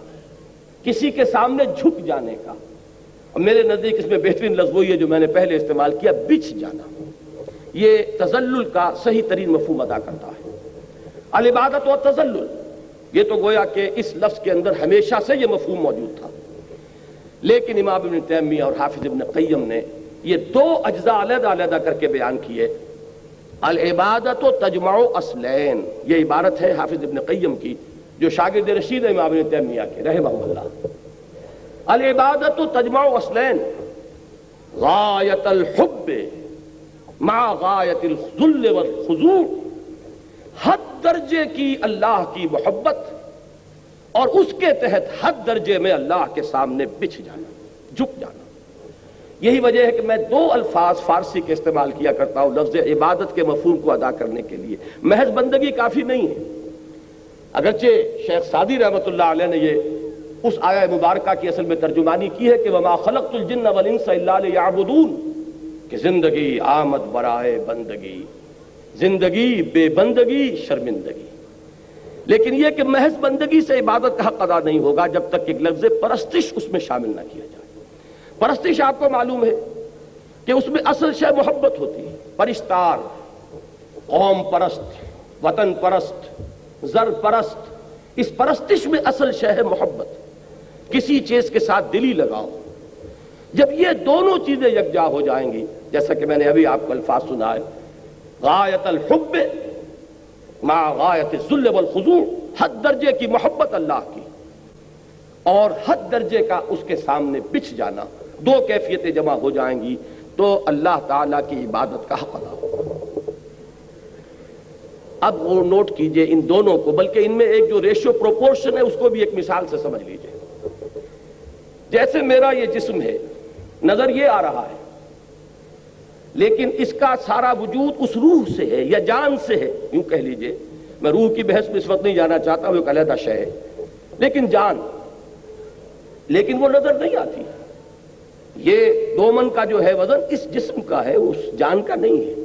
کسی کے سامنے جھک جانے کا۔ اور میرے نزدیک اس میں بہترین لفظ وہی ہے جو میں نے پہلے استعمال کیا، بچ جانا۔ یہ تزلل کا صحیح ترین مفہوم ادا کرتا ہے۔ العبادت و تزلل۔ یہ تو گویا کہ اس لفظ کے اندر ہمیشہ سے یہ مفہوم موجود تھا۔ لیکن امام ابن تیمیہ اور حافظ ابن قیم نے یہ دو اجزاء علیحدہ علیحدہ کر کے بیان کیے۔ العبادت و تجمع اسلین یہ عبارت ہے حافظ ابن قیم کی۔ جو شاگرد رشید امام ابن تیمیہ کے، رحمہ اللہ۔ العبادت و تجمع اسلین غایت الحب مع غایت الذل والخضوع۔ حد درجے کی اللہ کی محبت اور اس کے تحت حد درجے میں اللہ کے سامنے بچھ جانا، جھک جانا۔ یہی وجہ ہے کہ میں دو الفاظ فارسی کے استعمال کیا کرتا ہوں لفظ عبادت کے مفہوم کو ادا کرنے کے لیے۔ محض بندگی کافی نہیں ہے۔ اگرچہ شیخ سادی رحمت اللہ علیہ نے یہ اس آیا مبارکہ کی اصل میں ترجمانی کی ہے کہ وما خلقت الجن والانس الا ليعبدون۔ کہ زندگی آمد برائے بندگی، زندگی بے بندگی شرمندگی۔ لیکن یہ کہ محض بندگی سے عبادت کا حق ادا نہیں ہوگا جب تک ایک لفظ پرستش اس میں شامل نہ کیا جائے۔ پرستش آپ کو معلوم ہے کہ اس میں اصل شے محبت ہوتی ہے پرستار قوم پرست، وطن پرست۔ زر پرست اس پرستش میں اصل شے ہے محبت۔ کسی چیز کے ساتھ دلی لگاؤ۔ جب یہ دونوں چیزیں یکجا ہو جائیں گی، جیسا کہ میں نے ابھی آپ کو الفاظ سنا ہے، غایت الحب مع غایت الذل والخضوع، حد درجے کی محبت اللہ کی۔ اور حد درجے کا اس کے سامنے بچھ جانا۔ دو کیفیتیں جمع ہو جائیں گی تو اللہ تعالی کی عبادت کا حق ادا ہوگا اب وہ نوٹ کیجیے ان دونوں کو، بلکہ ان میں ایک جو ریشو پروپورشن ہے، اس کو بھی ایک مثال سے سمجھ لیجیے۔ جیسے میرا یہ جسم ہے، نظر یہ آ رہا ہے، لیکن اس کا سارا وجود اس روح سے ہے یا جان سے ہے۔ یوں کہہ لیجیے، میں روح کی بحث میں اس وقت نہیں جانا چاہتا، وہ ایک علیحدہ شے ہے۔ لیکن جان، لیکن وہ نظر نہیں آتی۔ یہ دومن کا جو ہے وزن، اس جسم کا ہے اس جان کا نہیں ہے۔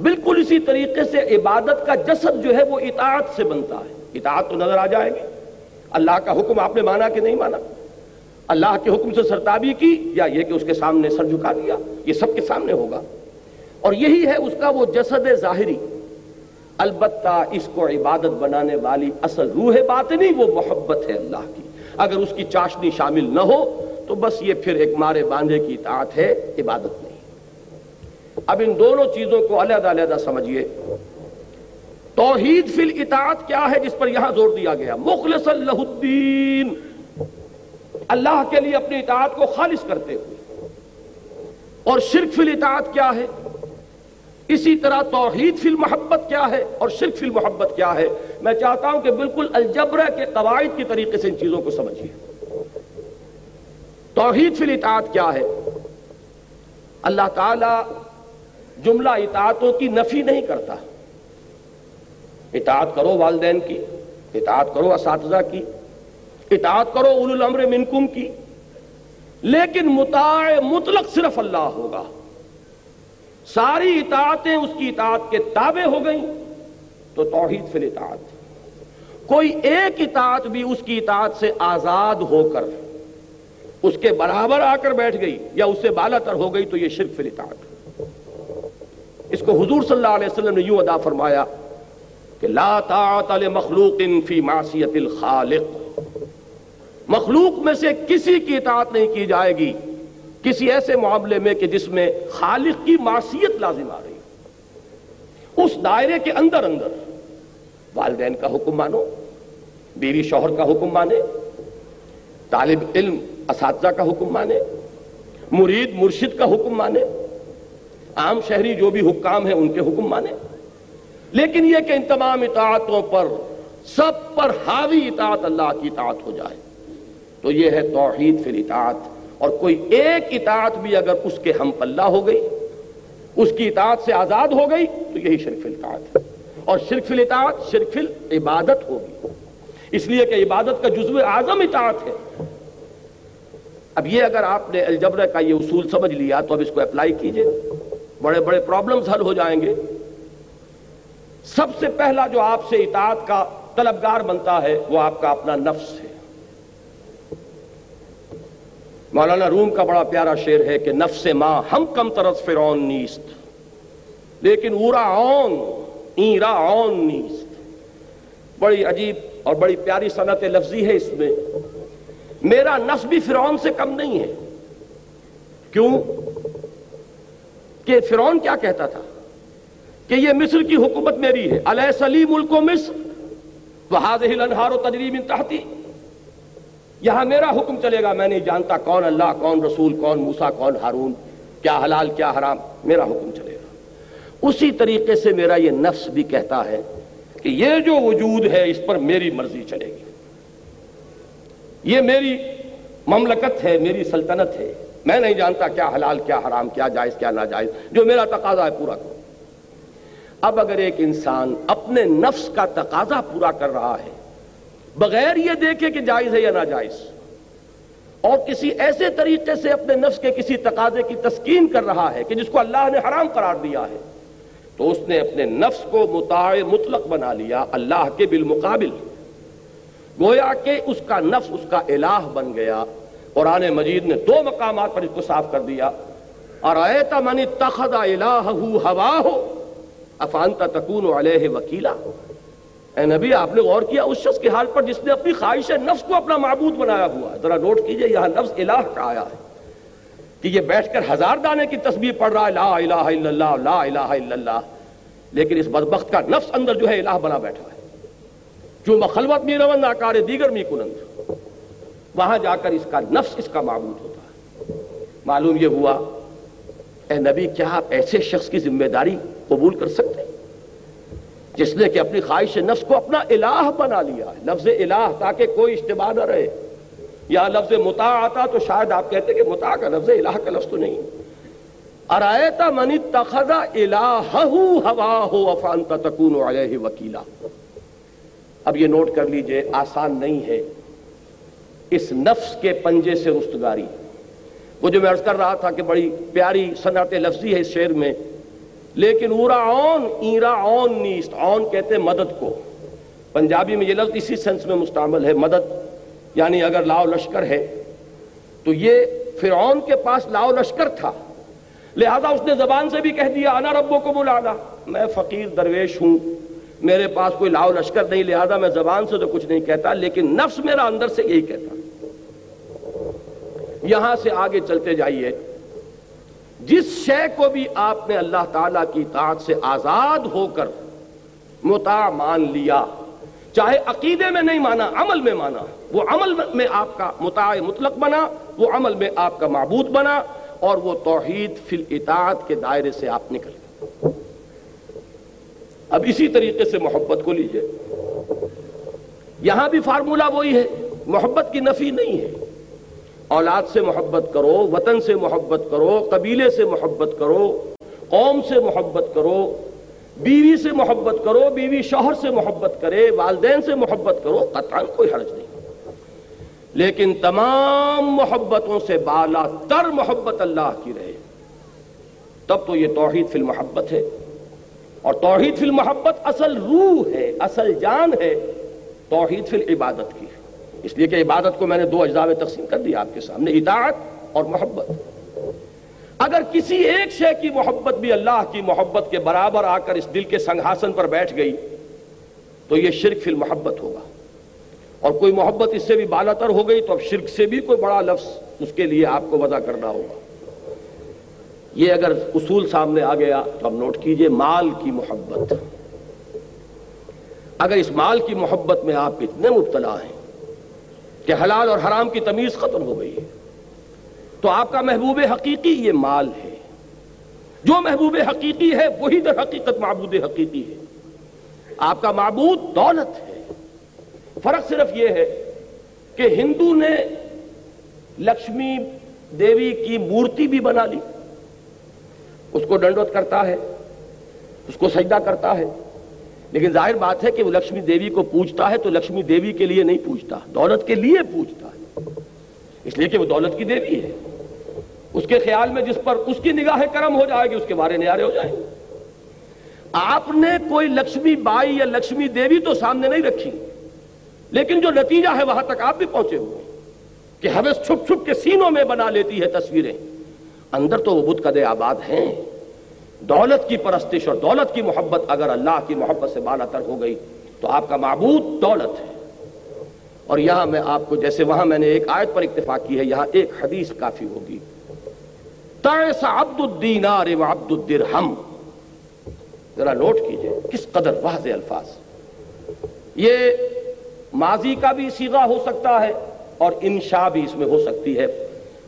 بالکل اسی طریقے سے عبادت کا جسد جو ہے وہ اطاعت سے بنتا ہے۔ اطاعت تو نظر آ جائے گی۔ اللہ کا حکم آپ نے مانا کہ نہیں مانا؟ اللہ کے حکم سے سرتابی کی یا یہ کہ اس کے سامنے سر جھکا دیا؟ یہ سب کے سامنے ہوگا۔ اور یہی ہے اس کا وہ جسد ظاہری۔ البتہ اس کو عبادت بنانے والی اصل روح باطنی وہ محبت ہے اللہ کی۔ اگر اس کی چاشنی شامل نہ ہو تو بس یہ پھر ایک مارے باندھے کی اطاعت ہے، عبادت نہیں۔ اب ان دونوں چیزوں کو علیحدہ علیحدہ سمجھیے توحید فی الاطاعت کیا ہے جس پر یہاں زور دیا گیا؟ مخلص اللہ الدین۔ اللہ کے لیے اپنی اطاعت کو خالص کرتے ہوئے۔ اور شرک فی الاطاعت کیا ہے؟ اسی طرح توحید فی المحبت کیا ہے اور شرک فی المحبت کیا ہے؟ میں چاہتا ہوں کہ بالکل الجبرہ کے قواعد کی طریقے سے ان چیزوں کو سمجھیے توحید فی الاطاعت کیا ہے؟ اللہ تعالی جملہ اطاعتوں کی نفی نہیں کرتا۔ اطاعت کرو والدین کی، اطاعت کرو اساتذہ کی، اطاعت کرو اول الامر منکم کی۔ لیکن متاع مطلق صرف اللہ ہوگا۔ ساری اطاعتیں اس کی اطاعت کے تابع ہو گئیں، تو توحید فی اطاعت کوئی ایک اطاعت بھی اس کی اطاعت سے آزاد ہو کر، اس کے برابر آ کر بیٹھ گئی یا اس سے بالا تر ہو گئی، تو یہ شرک فی اطاعت اس کو حضور صلی اللہ علیہ وسلم نے یوں ادا فرمایا کہ لا طاعت لمخلوق فی معصیت الخالق۔ مخلوق میں سے کسی کی اطاعت نہیں کی جائے گی۔ کسی ایسے معاملے میں کہ جس میں خالق کی معصیت لازم آ رہی اس دائرے کے اندر اندر والدین کا حکم مانو، بیوی شوہر کا حکم مانے، طالب علم اساتذہ کا حکم مانے، مرید مرشد کا حکم مانے۔ عام شہری جو بھی حکام ہیں ان کے حکم مانے۔ لیکن یہ کہ ان تمام اطاعتوں پر، سب پر حاوی اطاعت اللہ کی اطاعت ہو جائے۔ تو یہ ہے توحید فی اطاعت اور کوئی ایک اطاعت بھی اگر اس کے ہم پلہ ہو گئی، اس کی اطاعت سے آزاد ہو گئی، تو یہی شرک فی اطاعت ہے اور شرک فی اطاعت شرک فی عبادت ہوگی۔ اس لیے کہ عبادت کا جزو اعظم اطاعت ہے۔ اب یہ اگر آپ نے الجبر کا یہ اصول سمجھ لیا، تو اب اس کو اپلائی کیجیے۔ بڑے بڑے پرابلمز حل ہو جائیں گے۔ سب سے پہلا جو آپ سے اطاعت کا طلبگار بنتا ہے، وہ آپ کا اپنا نفس ہے۔ مولانا روم کا بڑا پیارا شعر ہے کہ نفس ماں ہم کم طرز فرعون نیست، لیکن اورا اون ایرا اون نیست۔ بڑی عجیب اور بڑی پیاری صنعت لفظی ہے اس میں۔ میرا نفس بھی فرعون سے کم نہیں ہے۔ کیوں؟ کہ فرعون کیا کہتا تھا کہ یہ مصر کی حکومت میری ہے۔ علیہ سلیم ملک و مصر۔ و تجریم تحتی یہاں میرا حکم چلے گا۔ میں نہیں جانتا کون اللہ، کون رسول، کون موسا کون ہارون۔ کیا حلال، کیا حرام؟ میرا حکم چلے گا۔ اسی طریقے سے میرا یہ نفس بھی کہتا ہے کہ یہ جو وجود ہے، اس پر میری مرضی چلے گی۔ یہ میری مملکت ہے، میری سلطنت ہے۔ میں نہیں جانتا کیا حلال، کیا حرام، کیا جائز، کیا ناجائز، جو میرا تقاضا ہے پورا کرو۔ اب اگر ایک انسان اپنے نفس کا تقاضا پورا کر رہا ہے، بغیر یہ دیکھے کہ جائز ہے یا ناجائز، اور کسی ایسے طریقے سے اپنے نفس کے کسی تقاضے کی تسکین کر رہا ہے کہ جس کو اللہ نے حرام قرار دیا ہے، تو اس نے اپنے نفس کو متاع مطلق بنا لیا اللہ کے بالمقابل۔ گویا کہ اس کا نفس، اس کا الہ بن گیا۔ قرآن مجید نے دو مقامات پر اس کو صاف کر دیا۔ اور ایتا منی تخذ الہ ہوا ہو افانتا تکون علیہ وکیلا۔ اے نبی، آپ نے غور کیا اس شخص کے حال پر جس نے اپنی خواہش نفس کو اپنا معبود بنایا ہوا ہے۔ ذرا نوٹ کیجیے، یہاں نفس الہ کا آیا ہے۔ کہ یہ بیٹھ کر ہزار دانے کی تصویر پڑھ رہا ہے، لا الہ الا اللہ، لا الہ الا اللہ۔ لیکن اس بدبخت کا نفس اندر جو ہے الہ بنا بیٹھا ہے۔ جو مخلوت می روند آکار دیگر می کنند وہاں جا کر اس کا نفس اس کا معبود ہوتا ہے۔ معلوم یہ ہوا، اے نبی، کیا آپ ایسے شخص کی ذمہ داری قبول کر سکتے جس نے کہ اپنی خواہش نفس کو اپنا الہ بنا لیا ہے، لفظ الہ تاکہ کوئی اشتباہ نہ رہے۔ یا لفظ متا آتا تو شاید آپ کہتے کہ متا کا لفظ الہ کا لفظ تو نہیں۔ ارایتا منی تخذا الہ ہوا ہو افانتا تکون علیہ وکیلا۔ اب یہ نوٹ کر لیجیے، آسان نہیں ہے۔ اس نفس کے پنجے سے رستگاری۔ وہ جو میں عرض کر رہا تھا کہ بڑی پیاری صنعت لفظی ہے اس شعر میں، لیکن اورا اون، ایرا اون نیست۔ اون کہتے مدد کو۔ پنجابی میں یہ لفظ اسی سنس میں مستعمل ہے، مدد یعنی اگر لاؤ لشکر ہے۔ تو یہ فرعون کے پاس لاؤ لشکر تھا۔ لہذا اس نے زبان سے بھی کہہ دیا، انا ربو کو بلانا میں فقیر درویش ہوں، میرے پاس کوئی لاؤ لشکر نہیں، لہذا میں زبان سے تو کچھ نہیں کہتا، لیکن نفس میرا اندر سے یہی کہتا۔ یہاں سے آگے چلتے جائیے۔ جس شے کو بھی آپ نے اللہ تعالی کی اطاعت سے آزاد ہو کر متا مان لیا، چاہے عقیدے میں نہیں مانا، عمل میں مانا، وہ عمل میں آپ کا متاع مطلق بنا، وہ عمل میں آپ کا معبود بنا، اور وہ توحید فی الاطاعت کے دائرے سے آپ نکل گئے۔ اب اسی طریقے سے محبت کو لیجیے۔ یہاں بھی فارمولہ وہی ہے، محبت کی نفی نہیں ہے۔ اولاد سے محبت کرو، وطن سے محبت کرو، قبیلے سے محبت کرو، قوم سے محبت کرو، بیوی سے محبت کرو، بیوی شوہر سے محبت کرے، والدین سے محبت کرو، قطعا کوئی حرج نہیں۔ لیکن تمام محبتوں سے بالا تر محبت اللہ کی رہے۔ تب تو یہ توحید فی المحبت ہے۔ اور توحید فی المحبت اصل روح ہے، اصل جان ہے۔ توحید فی العبادت کی۔ اس لیے کہ عبادت کو میں نے دو اجزاء میں تقسیم کر دیا آپ کے سامنے، اطاعت اور محبت۔ اگر کسی ایک شے کی محبت بھی اللہ کی محبت کے برابر آ کر اس دل کے سنگھاسن پر بیٹھ گئی، تو یہ شرک فی المحبت ہوگا۔ اور کوئی محبت اس سے بھی بالا تر ہو گئی، تو اب شرک سے بھی کوئی بڑا لفظ اس کے لیے آپ کو وضع کرنا ہوگا۔ یہ اگر اصول سامنے آ گیا، تو اب نوٹ کیجیے مال کی محبت۔ اگر اس مال کی محبت میں آپ اتنے مبتلا ہیں کہ حلال اور حرام کی تمیز ختم ہو گئی ہے۔ تو آپ کا محبوب حقیقی یہ مال ہے۔ جو محبوب حقیقی ہے، وہی در حقیقت معبود حقیقی ہے۔ آپ کا معبود دولت ہے۔ فرق صرف یہ ہے کہ ہندو نے لکشمی دیوی کی مورتی بھی بنا لی۔ اس کو ڈنڈوت کرتا ہے، اس کو سجدہ کرتا ہے۔ لیکن ظاہر بات ہے کہ وہ لکشمی دیوی کو پوچھتا ہے تو لکشمی دیوی کے لیے نہیں پوچھتا، دولت کے لیے پوچھتا ہے۔ اس لیے کہ وہ دولت کی دیوی ہے۔ اس کے خیال میں جس پر اس کی نگاہ کرم ہو جائے گی، اس کے بارے نیارے ہو جائیں۔ گے آپ نے کوئی لکشمی بائی یا لکشمی دیوی تو سامنے نہیں رکھی، لیکن جو نتیجہ ہے وہاں تک آپ بھی پہنچے ہوئے کہ ہمیں چھپ چھپ کے سینوں میں بنا لیتی ہے تصویریں۔ اندر تو وہ بدھ کدے آباد ہیں۔ دولت کی پرستش اور دولت کی محبت اگر اللہ کی محبت سے بالا تر ہو گئی تو آپ کا معبود دولت ہے۔ اور یہاں میں آپ کو جیسے وہاں میں نے ایک آیت پر اتفاق کی ہے، یہاں ایک حدیث کافی ہوگی۔ عبد الدینار و عبد الدرہم۔ ذرا نوٹ کیجیے کس قدر واضح الفاظ۔ یہ ماضی کا بھی سیغہ ہو سکتا ہے اور انشاء بھی اس میں ہو سکتی ہے۔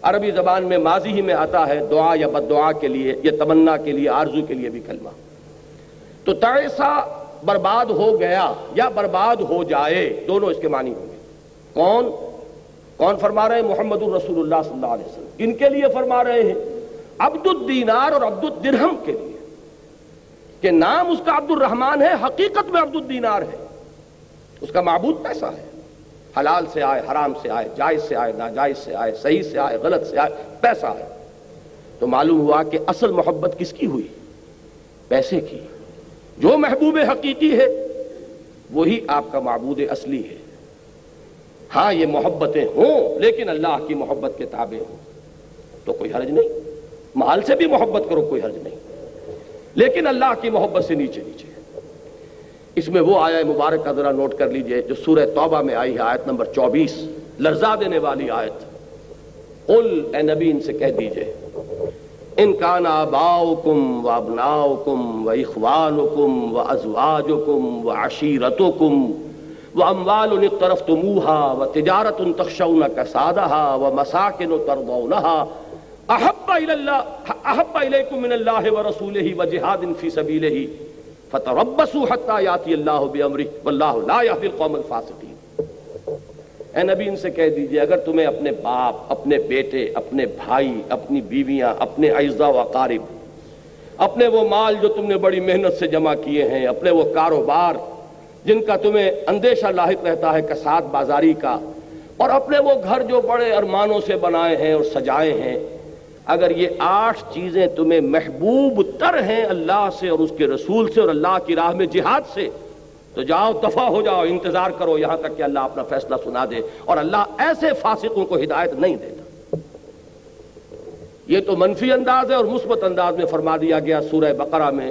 عربی زبان میں ماضی ہی میں آتا ہے دعا یا بد دعا کے لیے یا تمنا کے لیے، آرزو کے لیے بھی کلمہ۔ تو تیسا برباد ہو گیا یا برباد ہو جائے، دونوں اس کے معنی ہوں گے۔ کون؟ کون فرما رہے ہیں؟ محمد الرسول اللہ صلی اللہ علیہ وسلم۔ کن کے لیے فرما رہے ہیں۔ عبد الدینار اور عبد الدرہم کے لیے۔ کہ نام اس کا عبد الرحمان ہے، حقیقت میں عبد الدینار ہے۔ اس کا معبود پیسہ ہے۔ حلال سے آئے، حرام سے آئے، جائز سے آئے، ناجائز سے آئے، صحیح سے آئے، غلط سے آئے، پیسہ ہے تو معلوم ہوا کہ اصل محبت کس کی ہوئی؟ پیسے کی۔ جو محبوب حقیقی ہے، وہی آپ کا معبود اصلی ہے۔ ہاں یہ محبتیں ہوں، لیکن اللہ کی محبت کے تابع ہوں۔ تو کوئی حرج نہیں۔ مال سے بھی محبت کرو، کوئی حرج نہیں۔ لیکن اللہ کی محبت سے نیچے نیچے۔ اس میں وہ آیا مبارک کا ذرا نوٹ کر لیجیے جو سورہ توبہ میں آئی ہے، آیت نمبر چوبیس۔ لرزا دینے والی آیت۔ قل، اے نبی، ان سے کہہ دیجیے۔ ان کان آباؤکم و ابناؤکم و اخوانکم و ازواجکم و عشیرتکم و اموال اقترفتموها و تجارت تخشون کسادها و مساکن ترضونها۔ احب الی اللہ، احب الیکم من اللہ و رسولہ و جہاد فی سبیلہ۔ فتربصوا حتى یاتی اللہ بامرہ واللہ لا یهدی القوم الفاسقین اے نبی، ان سے کہہ دیجیے، اگر تمہیں اپنے باپ، اپنے بیٹے، اپنے بھائی، اپنی بیویاں، اپنے اعزاء و اقارب، اپنے وہ مال جو تم نے بڑی محنت سے جمع کیے ہیں، اپنے وہ کاروبار جن کا تمہیں اندیشہ لاحق رہتا ہے، کساد بازاری کا، اور اپنے وہ گھر جو بڑے ارمانوں سے بنائے ہیں اور سجائے ہیں اگر یہ آٹھ چیزیں تمہیں محبوب تر ہیں اللہ سے اور اس کے رسول سے اور اللہ کی راہ میں جہاد سے، تو جاؤ دفع ہو جاؤ، انتظار کرو، یہاں تک کہ اللہ اپنا فیصلہ سنا دے اور اللہ ایسے فاسقوں کو ہدایت نہیں دیتا۔ یہ تو منفی انداز ہے اور مثبت انداز میں فرما دیا گیا سورہ بقرہ میں۔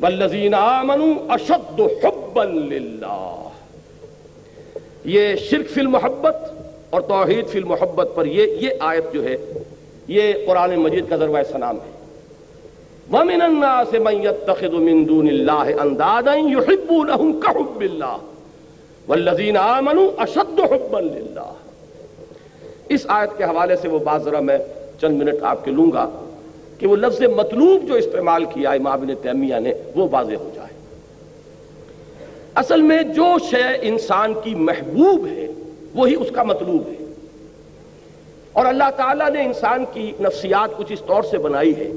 اشد حبا للہ یہ شرک فی المحبت اور توحید فی المحبت پر یہ یہ آیت جو ہے یہ قرآن مجید کا ذروہ سلام ہے۔ وَمِنَ النَّاسِ مَنْ يَتَّخِذُ مِن دُونِ اللَّهِ اَنْدَادًا يُحِبُّونَهُمْ كَحُبِّ اللَّهِ وَالَّذِينَ آمَنُوا أَشَدُّ حُبًّا لِلَّهِ اس آیت کے حوالے سے وہ بات ذرا میں چند منٹ آپ کے لوں گا کہ وہ لفظ مطلوب جو استعمال کیا امام ابن تیمیہ نے وہ واضح ہو جائے۔ اصل میں جو شے انسان کی محبوب ہے وہی اس کا مطلوب ہے۔ اور اللہ تعالیٰ نے انسان کی نفسیات کچھ اس طور سے بنائی ہے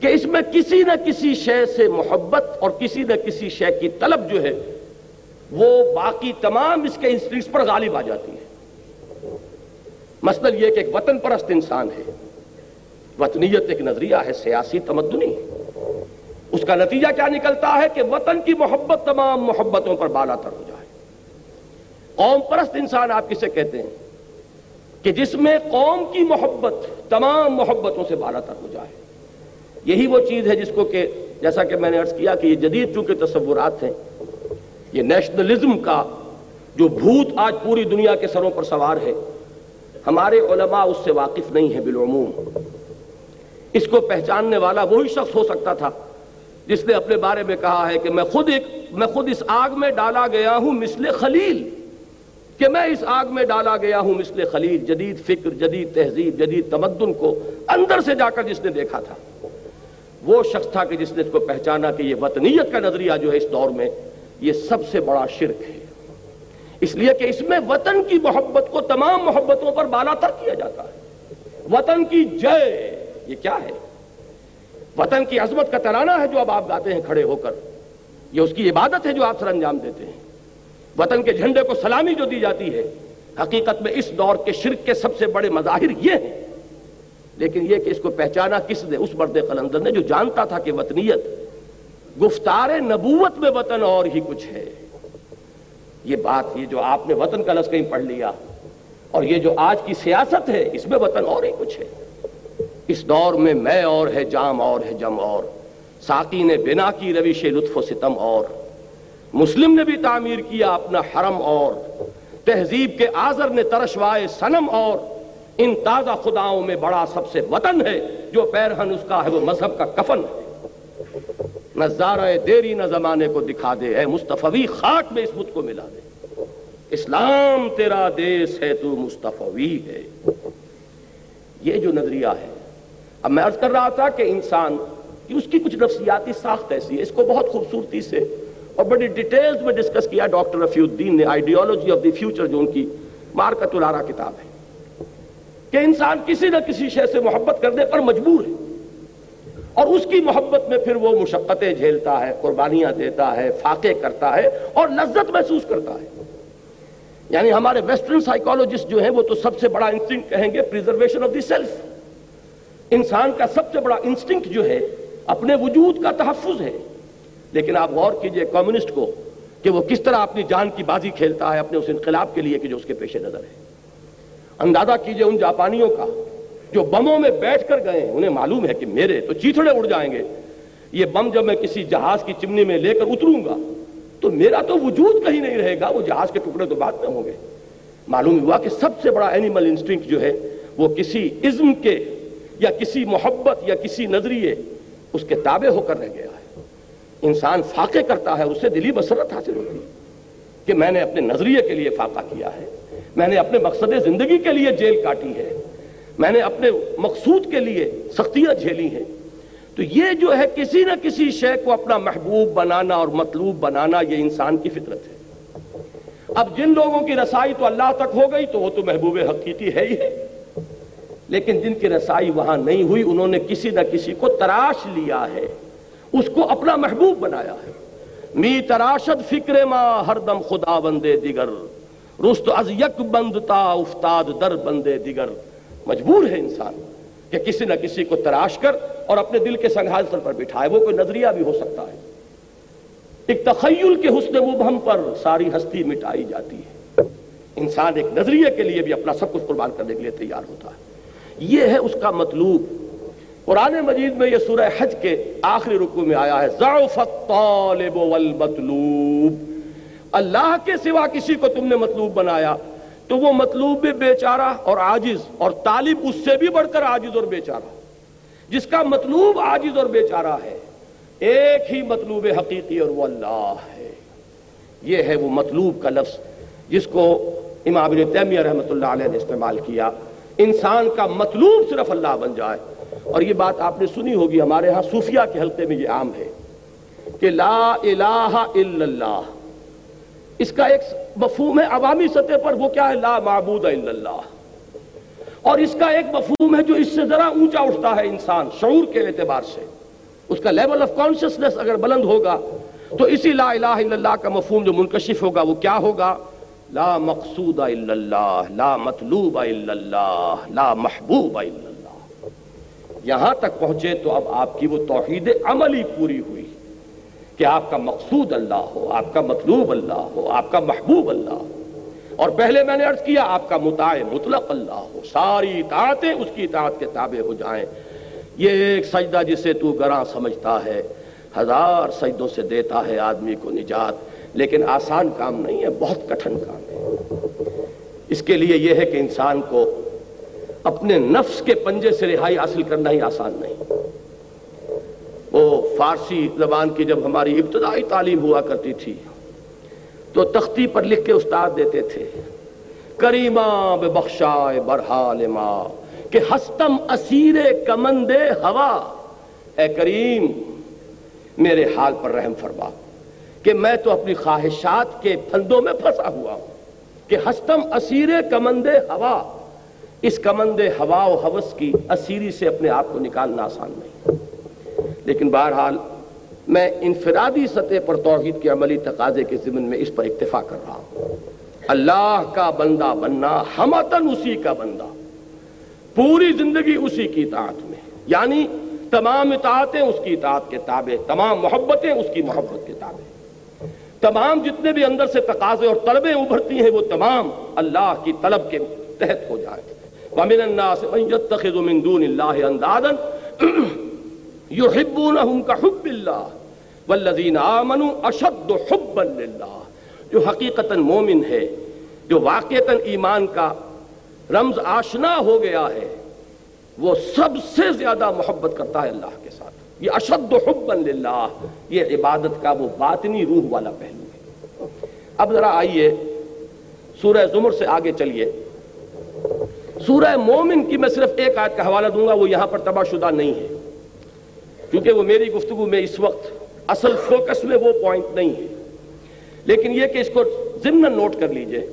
کہ اس میں کسی نہ کسی شے سے محبت اور کسی نہ کسی شے کی طلب جو ہے وہ باقی تمام اس کے انسٹنکٹس پر غالب آ جاتی ہے۔ مثلا یہ کہ ایک وطن پرست انسان ہے۔ وطنیت ایک نظریہ ہے، سیاسی تمدنی۔ اس کا نتیجہ کیا نکلتا ہے کہ وطن کی محبت تمام محبتوں پر بالا تر ہو جائے۔ قوم پرست انسان آپ کسے کہتے ہیں؟ کہ جس میں قوم کی محبت، تمام محبتوں سے بالا تر ہو جائے۔ یہی وہ چیز ہے جس کو کہ جیسا کہ میں نے عرض کیا کہ یہ جدید چونکہ تصورات ہیں، یہ نیشنلزم کا جو بھوت آج پوری دنیا کے سروں پر سوار ہے، ہمارے علماء اس سے واقف نہیں ہے بالعموم۔ اس کو پہچاننے والا وہی شخص ہو سکتا تھا جس نے اپنے بارے میں کہا ہے کہ میں خود ایک، میں خود اس آگ میں ڈالا گیا ہوں مثل خلیل۔ کہ میں اس آگ میں ڈالا گیا ہوں مثل خلیل، جدید فکر، جدید تہذیب، جدید تمدن کو اندر سے جا کر جس نے دیکھا تھا۔ وہ شخص تھا کہ جس نے اس کو پہچانا کہ یہ وطنیت کا نظریہ جو ہے اس دور میں یہ سب سے بڑا شرک ہے۔ اس لیے کہ اس میں وطن کی محبت کو تمام محبتوں پر بالا تر کیا جاتا ہے۔ وطن کی جے، یہ کیا ہے؟ وطن کی عظمت کا ترانہ ہے جو اب آپ گاتے ہیں کھڑے ہو کر۔ یہ اس کی عبادت ہے جو آپ سر انجام دیتے ہیں۔ وطن کے جھنڈے کو سلامی جو دی جاتی ہے، حقیقت میں اس دور کے شرک کے سب سے بڑے مظاہر یہ ہیں۔ لیکن یہ کہ اس کو پہچانا کس نے، اس مرد قلندر نے جو جانتا تھا کہ وطنیت گفتار نبوت میں وطن اور ہی کچھ ہے۔ یہ بات یہ جو آپ نے وطن کا لفظ کہیں پڑھ لیا، اور یہ جو آج کی سیاست ہے، اس میں وطن اور ہی کچھ ہے۔ اس دور میں میں اور ہے جام اور ہے جم اور ساقی نے بنا کی روش لطف و ستم اور۔ مسلم نے بھی تعمیر کیا اپنا حرم اور تہذیب کے آزر نے ترشوائے سنم اور ان تازہ خداؤں میں بڑا سب سے وطن ہے جو پیرہن اس کا ہے وہ مذہب کا کفن ہے۔ نہ دیری نہ زمانے کو دکھا دے، اے مصطفی، خاک میں اس بت کو ملا دے۔ اسلام تیرا دیس ہے، تو مصطفی ہے۔ یہ جو نظریہ ہے، اب میں عرض کر رہا تھا کہ انسان کی اس کی کچھ نفسیاتی ساخت ایسی ہے، اس کو بہت خوبصورتی سے اور بڑی ڈیٹیلز میں ڈسکس کیا ڈاکٹر رفیع الدین نے آئیڈیالوجی آف دی فیوچر جو ان کی مارکت الارا کتاب ہے، کہ انسان کسی نہ کسی شے سے محبت کرنے پر مجبور ہے۔ اور اس کی محبت میں پھر وہ مشقتیں جھیلتا ہے، قربانیاں دیتا ہے، فاقے کرتا ہے اور لذت محسوس کرتا ہے۔ یعنی ہمارے ویسٹرن سائیکالوجسٹ جو ہیں، وہ تو سب سے بڑا انسٹنکٹ کہیں گے پریزرویشن آف دی سیلف انسان کا سب سے بڑا انسٹنکٹ جو ہے، اپنے وجود کا تحفظ ہے۔ لیکن آپ غور کیجیے کمیونسٹ کو کہ وہ کس طرح اپنی جان کی بازی کھیلتا ہے اپنے اس انقلاب کے لیے کہ جو اس کے پیش نظر ہے اندازہ کیجیے ان جاپانیوں کا جو بموں میں بیٹھ کر گئے انہیں معلوم ہے کہ میرے تو چیتڑے اڑ جائیں گے۔ یہ بم جب میں کسی جہاز کی چمنی میں لے کر اتروں گا، تو میرا تو وجود کہیں نہیں رہے گا، وہ جہاز کے ٹکڑے تو بعد میں ہوں گے۔ معلوم ہوا کہ سب سے بڑا اینیمل انسٹنکٹ جو ہے، وہ کسی عزم کے یا کسی محبت یا کسی نظریے اس کے تابع ہو کر رہ گیا۔ ہے انسان فاقے کرتا ہے اس سے دلی بسرت حاصل ہوتی ہے کہ میں نے اپنے نظریے کے لیے فاقہ کیا ہے، میں نے اپنے مقصد زندگی کے لیے جیل کاٹی ہے، میں نے اپنے مقصود کے لیے سختیاں جھیلی ہیں۔ تو یہ جو ہے، کسی نہ کسی شے کو اپنا محبوب بنانا اور مطلوب بنانا یہ انسان کی فطرت ہے۔ اب جن لوگوں کی رسائی تو اللہ تک ہو گئی تو وہ تو محبوب حقیقی ہے ہی ہے۔ لیکن جن کی رسائی وہاں نہیں ہوئی، انہوں نے کسی نہ کسی کو تراش لیا ہے۔ اس کو اپنا محبوب بنایا ہے۔ می تراشد فکر ما، ہر دم خدا بندے دیگر۔ رست از یک بندتا افتاد در بندے دیگر۔ مجبور ہے انسان کہ کسی نہ کسی کو تراش کر اور اپنے دل کے سنگھال پر بٹھائے۔ وہ کوئی نظریہ بھی ہو سکتا ہے۔ ایک تخیل کے حسن مبہم پر ساری ہستی مٹائی جاتی ہے۔ انسان ایک نظریے کے لیے بھی اپنا سب کچھ قربان کرنے کے لیے تیار ہوتا ہے۔ یہ ہے اس کا مطلوب۔ قرآن مجید میں یہ سورہ حج کے آخری رکو میں آیا ہے، ضعف الطالب والمطلوب۔ اللہ کے سوا کسی کو تم نے مطلوب بنایا، تو وہ مطلوب بھی بیچارہ اور عاجز، اور طالب اس سے بھی بڑھ کر عاجز اور بیچارہ۔ جس کا مطلوب عاجز اور بیچارہ ہے، ایک ہی مطلوب حقیقی اور وہ اللہ ہے۔ یہ ہے وہ مطلوب کا لفظ جس کو امام ابن تیمیہ رحمۃ اللہ علیہ نے استعمال کیا۔ انسان کا مطلوب صرف اللہ بن جائے۔ اور یہ بات آپ نے سنی ہوگی، ہمارے ہاں صوفیہ کے حلقے میں یہ عام ہے کہ لا الہ الا اللہ۔ اس کا ایک مفہوم ہے عوامی سطح پر، وہ کیا ہے؟ لا معبود الا اللہ۔ اور اس کا ایک مفہوم ہے جو اس سے ذرا اونچا اٹھتا ہے انسان، شعور کے اعتبار سے۔ اس کا لیول آف کانشسنس اگر بلند ہوگا، تو اسی لا الہ الا اللہ کا مفہوم جو منکشف ہوگا، وہ کیا ہوگا؟ لا مقصود الا اللہ، لا مطلوب الا اللہ، لا محبوب الا اللہ۔ یہاں تک پہنچے تو اب آپ کی وہ توحید عملی پوری ہوئی کہ آپ کا مقصود اللہ ہو، آپ کا مطلوب اللہ ہو، آپ کا محبوب اللہ ہو۔ اور پہلے میں نے عرض کیا، آپ کا متاع مطلق اللہ ہو۔ ساری اطاعتیں اس کی اطاعت کے تابع ہو جائیں۔ یہ ایک سجدہ جسے تو گراں سمجھتا ہے، ہزار سجدوں سے دیتا ہے آدمی کو نجات، لیکن آسان کام نہیں ہے، بہت کٹھن کام ہے۔ اس کے لیے یہ ہے کہ انسان کو اپنے نفس کے پنجے سے رہائی حاصل کرنا ہی آسان نہیں۔ وہ فارسی زبان کی جب ہماری ابتدائی تعلیم ہوا کرتی تھی، تو تختی پر لکھ کے استاد دیتے تھے، کریمہ بے بخشائے برحال ماں کہ ہستم اسیر کمند ہوا۔ اے کریم، میرے حال پر رحم فرما، کہ میں تو اپنی خواہشات کے پھندوں میں پھنسا ہوا ہوں، کہ ہستم اسیر کمند ہوا۔ اس کمند ہوا و حوث کی اسیری سے اپنے آپ کو نکالنا آسان نہیں۔ لیکن بہرحال میں انفرادی سطح پر توحید کے عملی تقاضے کے ضمن میں اس پر اکتفا کر رہا ہوں۔ اللہ کا بندہ بننا ہمتن اسی کا بندہ۔ پوری زندگی اسی کی اطاعت میں۔ یعنی تمام اطاعتیں اس کی اطاعت کے تابع، تمام محبتیں اس کی محبت کے تابع۔ تمام جتنے بھی اندر سے تقاضے اور طلبیں ابھرتی ہیں، وہ تمام اللہ کی طلب کے تحت ہو جائیں۔ وَمِنَ النَّاسِ مَنْ يَتَّخِذُ مِن دُونِ اللَّهِ اَنْدَادًا يُحِبُّونَهُمْ كَحُبِّ اللَّهِ وَالَّذِينَ آمَنُوا أَشَدُّ حُبًّا لِلَّهِ جو حقیقتاً مومن ہے، جو واقعتاً ایمان کا رمز آشنا ہو گیا ہے، وہ سب سے زیادہ محبت کرتا ہے اللہ کے ساتھ۔ یہ اشد حبا للہ، یہ عبادت کا وہ باطنی روح والا پہلو ہے۔ اب ذرا آئیے، سورہ زمر سے آگے چلیے۔ سورہ مومن کی میں صرف ایک آیت کا حوالہ دوں گا، وہ یہاں پر تباہ شدہ نہیں ہے۔ کیونکہ وہ میری گفتگو میں اس وقت اصل فوکس میں وہ پوائنٹ نہیں ہے۔ لیکن یہ کہ اس کو ضمن نوٹ کر لیجیے۔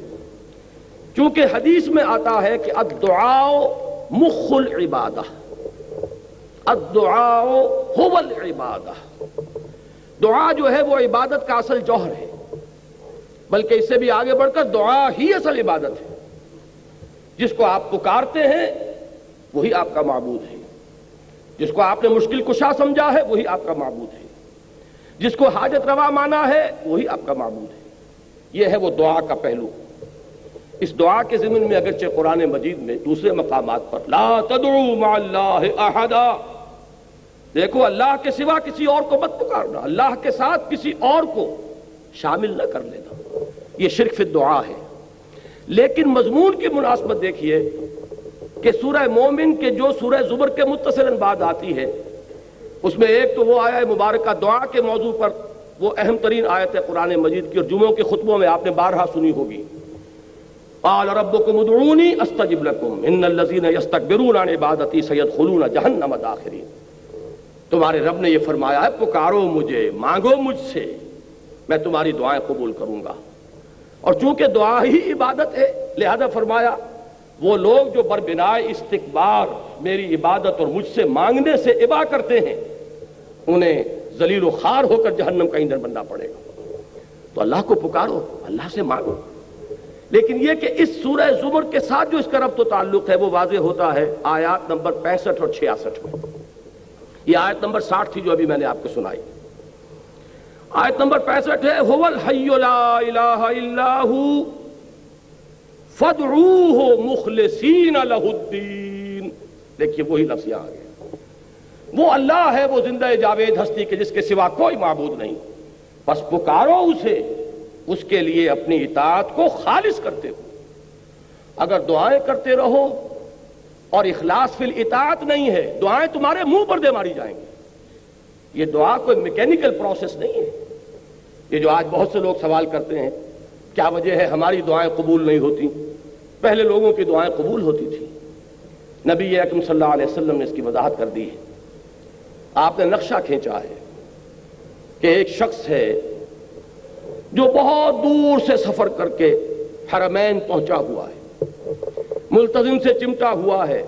چونکہ حدیث میں آتا ہے کہ الدعاء مخ العبادہ الدعاء هو العبادہ۔ دعا جو ہے وہ عبادت کا اصل جوہر ہے۔ بلکہ اس سے بھی آگے بڑھ کر دعا ہی اصل عبادت ہے۔ جس کو آپ پکارتے ہیں، وہی آپ کا معبود ہے۔ جس کو آپ نے مشکل کشا سمجھا ہے، وہی آپ کا معبود ہے۔ جس کو حاجت روا مانا ہے، وہی آپ کا معبود ہے۔ یہ ہے وہ دعا کا پہلو۔ اس دعا کے ضمن میں اگرچہ قرآن مجید میں دوسرے مقامات پر لا تدعو مع اللہ احدا۔ دیکھو، اللہ کے سوا کسی اور کو مت پکارنا۔ اللہ کے ساتھ کسی اور کو شامل نہ کر لینا۔ یہ شرک فی دعا ہے۔ لیکن مضمون کی مناسبت دیکھیے کہ سورہ مومن کے جو سورہ زبر کے متصل بعد آتی ہے اس میں ایک تو وہ آیا ہے مبارکہ دعا کے موضوع پر وہ اہم ترین آیت ہے قرآن مجید کی اور جمعوں کے خطبوں میں آپ نے بارہا سنی ہوگی۔ قال ربكم ادعوني استجب لكم ان الذين يستكبرون عن عبادتي سيدخلون جهنم داخرين تمہارے رب نے یہ فرمایا ہے، پکارو مجھے، مانگو مجھ سے، میں تمہاری دعائیں قبول کروں گا۔ اور چونکہ دعا ہی عبادت ہے، لہذا فرمایا، وہ لوگ جو بربنائے استقبار میری عبادت اور مجھ سے مانگنے سے ابا کرتے ہیں، انہیں ذلیل و خار ہو کر جہنم کا ایندھن بننا پڑے گا۔ تو اللہ کو پکارو، اللہ سے مانگو۔ لیکن یہ کہ اس سورہ زمر کے ساتھ جو اس کا ربط و تعلق ہے، وہ واضح ہوتا ہے آیات نمبر پینسٹھ اور چھیاسٹھ میں۔ یہ آیت نمبر ساٹھ تھی جو ابھی میں نے آپ کو سنائی۔ آیت نمبر پینسٹھ ہے هو الحی لا الہ الا ہو فدعوہ مخلصین لہ الدین. دیکھیے وہی لفظ یہاں آگیا وہ اللہ ہے، وہ زندہ جاوید ہستی کے جس کے سوا کوئی معبود نہیں۔ بس پکارو اسے، اس کے لیے اپنی اطاعت کو خالص کرتے ہو۔ اگر دعائیں کرتے رہو اور اخلاص فی الاطاعت نہیں ہے، دعائیں تمہارے منہ پر دے ماری جائیں گی۔ یہ دعا کوئی میکینیکل پروسیس نہیں ہے۔ یہ جو آج بہت سے لوگ سوال کرتے ہیں، کیا وجہ ہے ہماری دعائیں قبول نہیں ہوتی؟ پہلے لوگوں کی دعائیں قبول ہوتی تھی نبی اکم صلی اللہ علیہ وسلم نے اس کی وضاحت کر دی ہے۔ آپ نے نقشہ کھینچا ہے کہ ایک شخص ہے جو بہت دور سے سفر کر کے حرمین پہنچا ہوا ہے ملتظم سے چمٹا ہوا ہے،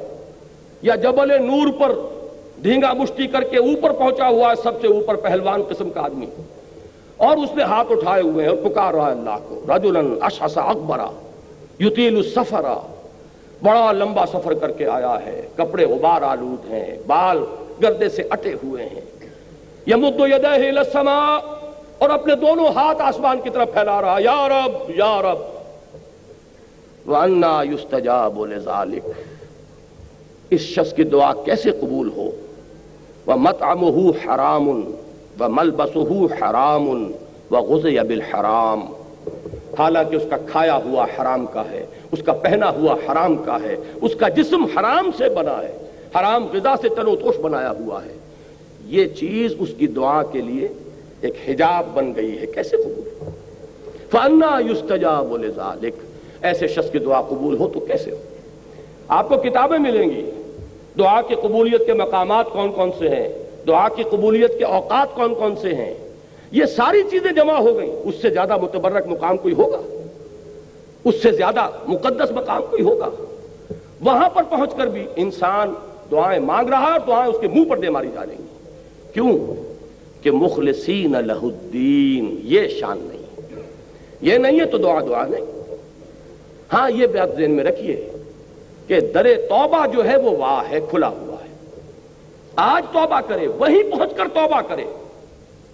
یا جبل نور پر ڈھینگا مشتی کر کے اوپر پہنچا ہوا ہے، سب سے اوپر پہلوان قسم کا آدمی۔ اور اس نے ہاتھ اٹھائے ہوئے ہیں اور پکار رہا ہے اللہ کو۔ رجلن اشحس اکبرا یتیل السفرا۔ بڑا لمبا سفر کر کے آیا ہے۔ کپڑے غبار آلود ہیں، بال گردے سے اٹے ہوئے ہیں۔ یمد یدہ الى السماء، اور اپنے دونوں ہاتھ آسمان کی طرف پھیلا رہا۔ یا رب یا رب۔ وَأَنَّا يُسْتَجَابُ لِذَالِكَ اس شخص کی دعا کیسے قبول ہو؟ وَمَطْعَمُهُ حَرَامٌ۔ وَمَلْبَسُهُ حَرَامٌ وَغُزِيَ بِالْحَرَامِ۔ حالانکہ اس کا کھایا ہوا حرام کا ہے، اس کا پہنا ہوا حرام کا ہے، اس کا جسم حرام سے بنا ہے، حرام غذا سے تنو توش بنایا ہوا ہے۔ یہ چیز اس کی دعا کے لیے ایک حجاب بن گئی ہے۔ کیسے قبول؟ فَأَنَّا يُسْتَجَابُ لِذَالِكَ ایسے شخص کی دعا قبول ہو تو کیسے ہو؟ آپ کو کتابیں ملیں گی۔ دعا کی قبولیت کے مقامات کون کون سے ہیں؟ دعا کی قبولیت کے اوقات کون کون سے ہیں؟ یہ ساری چیزیں جمع ہو گئیں۔ اس سے زیادہ متبرک مقام کوئی ہوگا؟ اس سے زیادہ مقدس مقام کوئی ہوگا؟ وہاں پر پہنچ کر بھی انسان دعائیں مانگ رہا اور دعائیں اس کے منہ پر دے ماری جا رہی ہیں۔ کیوں؟ کہ مخلصین لہ الدین، یہ شان نہیں۔ یہ نہیں ہے تو دعا دعا نہیں۔ ہاں یہ بات ذہن میں رکھیے کہ در توبہ جو ہے وہ واہ ہے، کھلا ہوا۔ آج توبہ کرے وہیں پہنچ کر توبہ کرے۔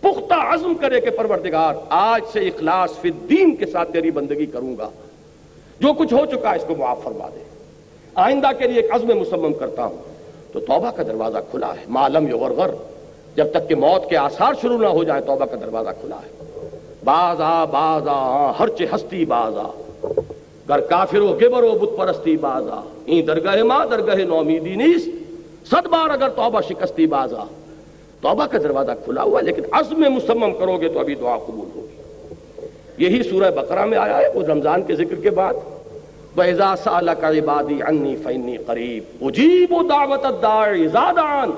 پختہ عزم کرے کہ پروردگار، آج سے اخلاص فی الدین کے ساتھ تیری بندگی کروں گا۔ جو کچھ ہو چکا اس کو معاف فرما دے۔ آئندہ کے لیے ایک عزم مسمم کرتا ہوں۔ تو توبہ کا دروازہ کھلا ہے۔ معلوم یغرغر۔ جب تک کہ موت کے آثار شروع نہ ہو جائے توبہ کا دروازہ کھلا ہے۔ باز آ ہر چے ہستی باز آ گر کافر و گبر و بت پرستی باز آ این درگاہ ماں درگاہ نومیدی نیس صد بار اگر توبہ شکستی باز آ توبہ کا دروازہ کھلا ہوا لیکن عزم مسمم کرو گے تو ابھی دعا قبول ہوگی۔ یہی سورہ بقرہ میں آیا ہے، وہ رمضان کے ذکر کے بعد۔ وَإِذَا سَأَلَكَ عِبَادِي عَنِّي فَإِنِّي قَرِيبٌ۔ أُجِيبُ دَعْوَةَ الدَّاعِ إِذَا دَعَانِ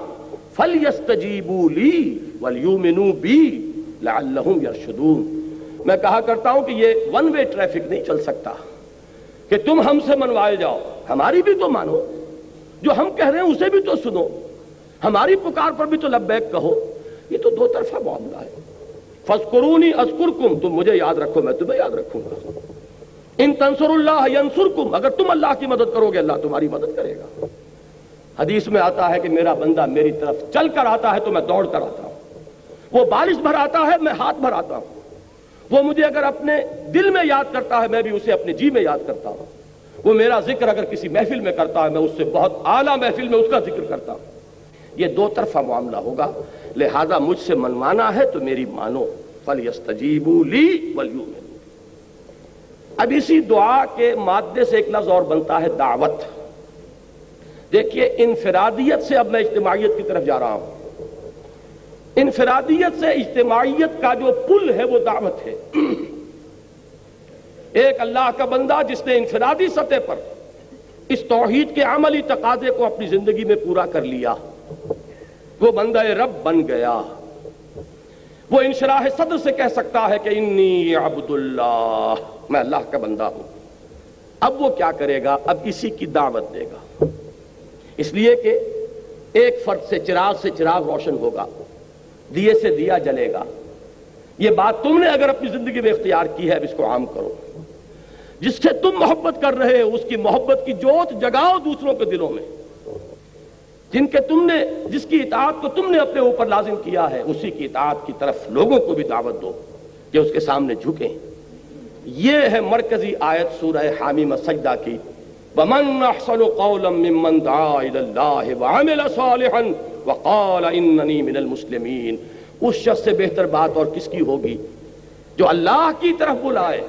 فَلْيَسْتَجِيبُوا لِي وَلْيُؤْمِنُوا بِي لَعَلَّهُمْ يَرْشُدُونَ۔ میں کہا کرتا ہوں کہ یہ ون وے ٹریفک نہیں چل سکتا کہ تم ہم سے منوائے جاؤ، ہماری بھی تو مانو۔ جو ہم کہہ رہے ہیں اسے بھی تو سنو۔ ہماری پکار پر بھی تو لبیک کہو۔ یہ تو دو طرفہ معاملہ ہے۔ فَذْكُرُونِ أَذْكُرْكُمْ تم مجھے یاد رکھو، میں تمہیں یاد رکھوں گا۔ ان تنصر اللہ ینصرکم، اگر تم اللہ کی مدد کرو گے، اللہ تمہاری مدد کرے گا۔ حدیث میں آتا ہے کہ میرا بندہ میری طرف چل کر آتا ہے تو میں دوڑ کر آتا ہوں۔ وہ بارش بھر آتا ہے، میں ہاتھ بھر آتا ہوں۔ وہ مجھے اگر اپنے دل میں یاد کرتا ہے، میں بھی اسے اپنے جی میں یاد کرتا ہوں۔ وہ میرا ذکر اگر کسی محفل میں کرتا ہے، میں اس سے بہت اعلیٰ محفل میں اس کا ذکر کرتا ہوں۔ یہ دو طرفہ معاملہ ہوگا۔ لہذا مجھ سے منوانا ہے تو میری مانو۔ فَلْيَسْتَجِيبُوا لِي وَلْيُؤْمِنُوا اب اسی دعا کے مادے سے ایک لفظ اور بنتا ہے، دعوت۔ دیکھیے، انفرادیت سے اب میں اجتماعیت کی طرف جا رہا ہوں۔ انفرادیت سے اجتماعیت کا جو پل ہے، وہ دعوت ہے۔ ایک اللہ کا بندہ جس نے انفرادی سطح پر اس توحید کے عملی تقاضے کو اپنی زندگی میں پورا کر لیا، وہ بندہ رب بن گیا۔ وہ انشراح صدر سے کہہ سکتا ہے کہ انی عبداللہ، میں اللہ کا بندہ ہوں۔ اب وہ کیا کرے گا؟ اب اسی کی دعوت دے گا۔ اس لیے کہ ایک فرد سے چراغ سے چراغ روشن ہوگا، دیے سے دیا جلے گا۔ یہ بات تم نے اگر اپنی زندگی میں اختیار کی ہے، اب اس کو عام کرو۔ جس سے تم محبت کر رہے ہو، اس کی محبت کی جوت جگاؤ دوسروں کے دلوں میں۔ جن کے تم نے، جس کی اطاعت کو تم نے اپنے اوپر لازم کیا ہے، اسی کی اطاعت کی طرف لوگوں کو بھی دعوت دو کہ اس کے سامنے جھکیں۔ یہ ہے مرکزی آیت سورہ حامیم سجدہ کی۔ وَمَنْ أَحْسَنُ قَوْلًا مِّمَّنْ دَعَا إِلَى اللَّهِ وَعَمِلَ صَالِحًا وَقَالَ إِنَّنِي مِنَ الْمُسْلِمِينَ۔ اس شخص سے بہتر بات اور کس کی ہوگی؟ جو اللہ کی طرف بلائے۔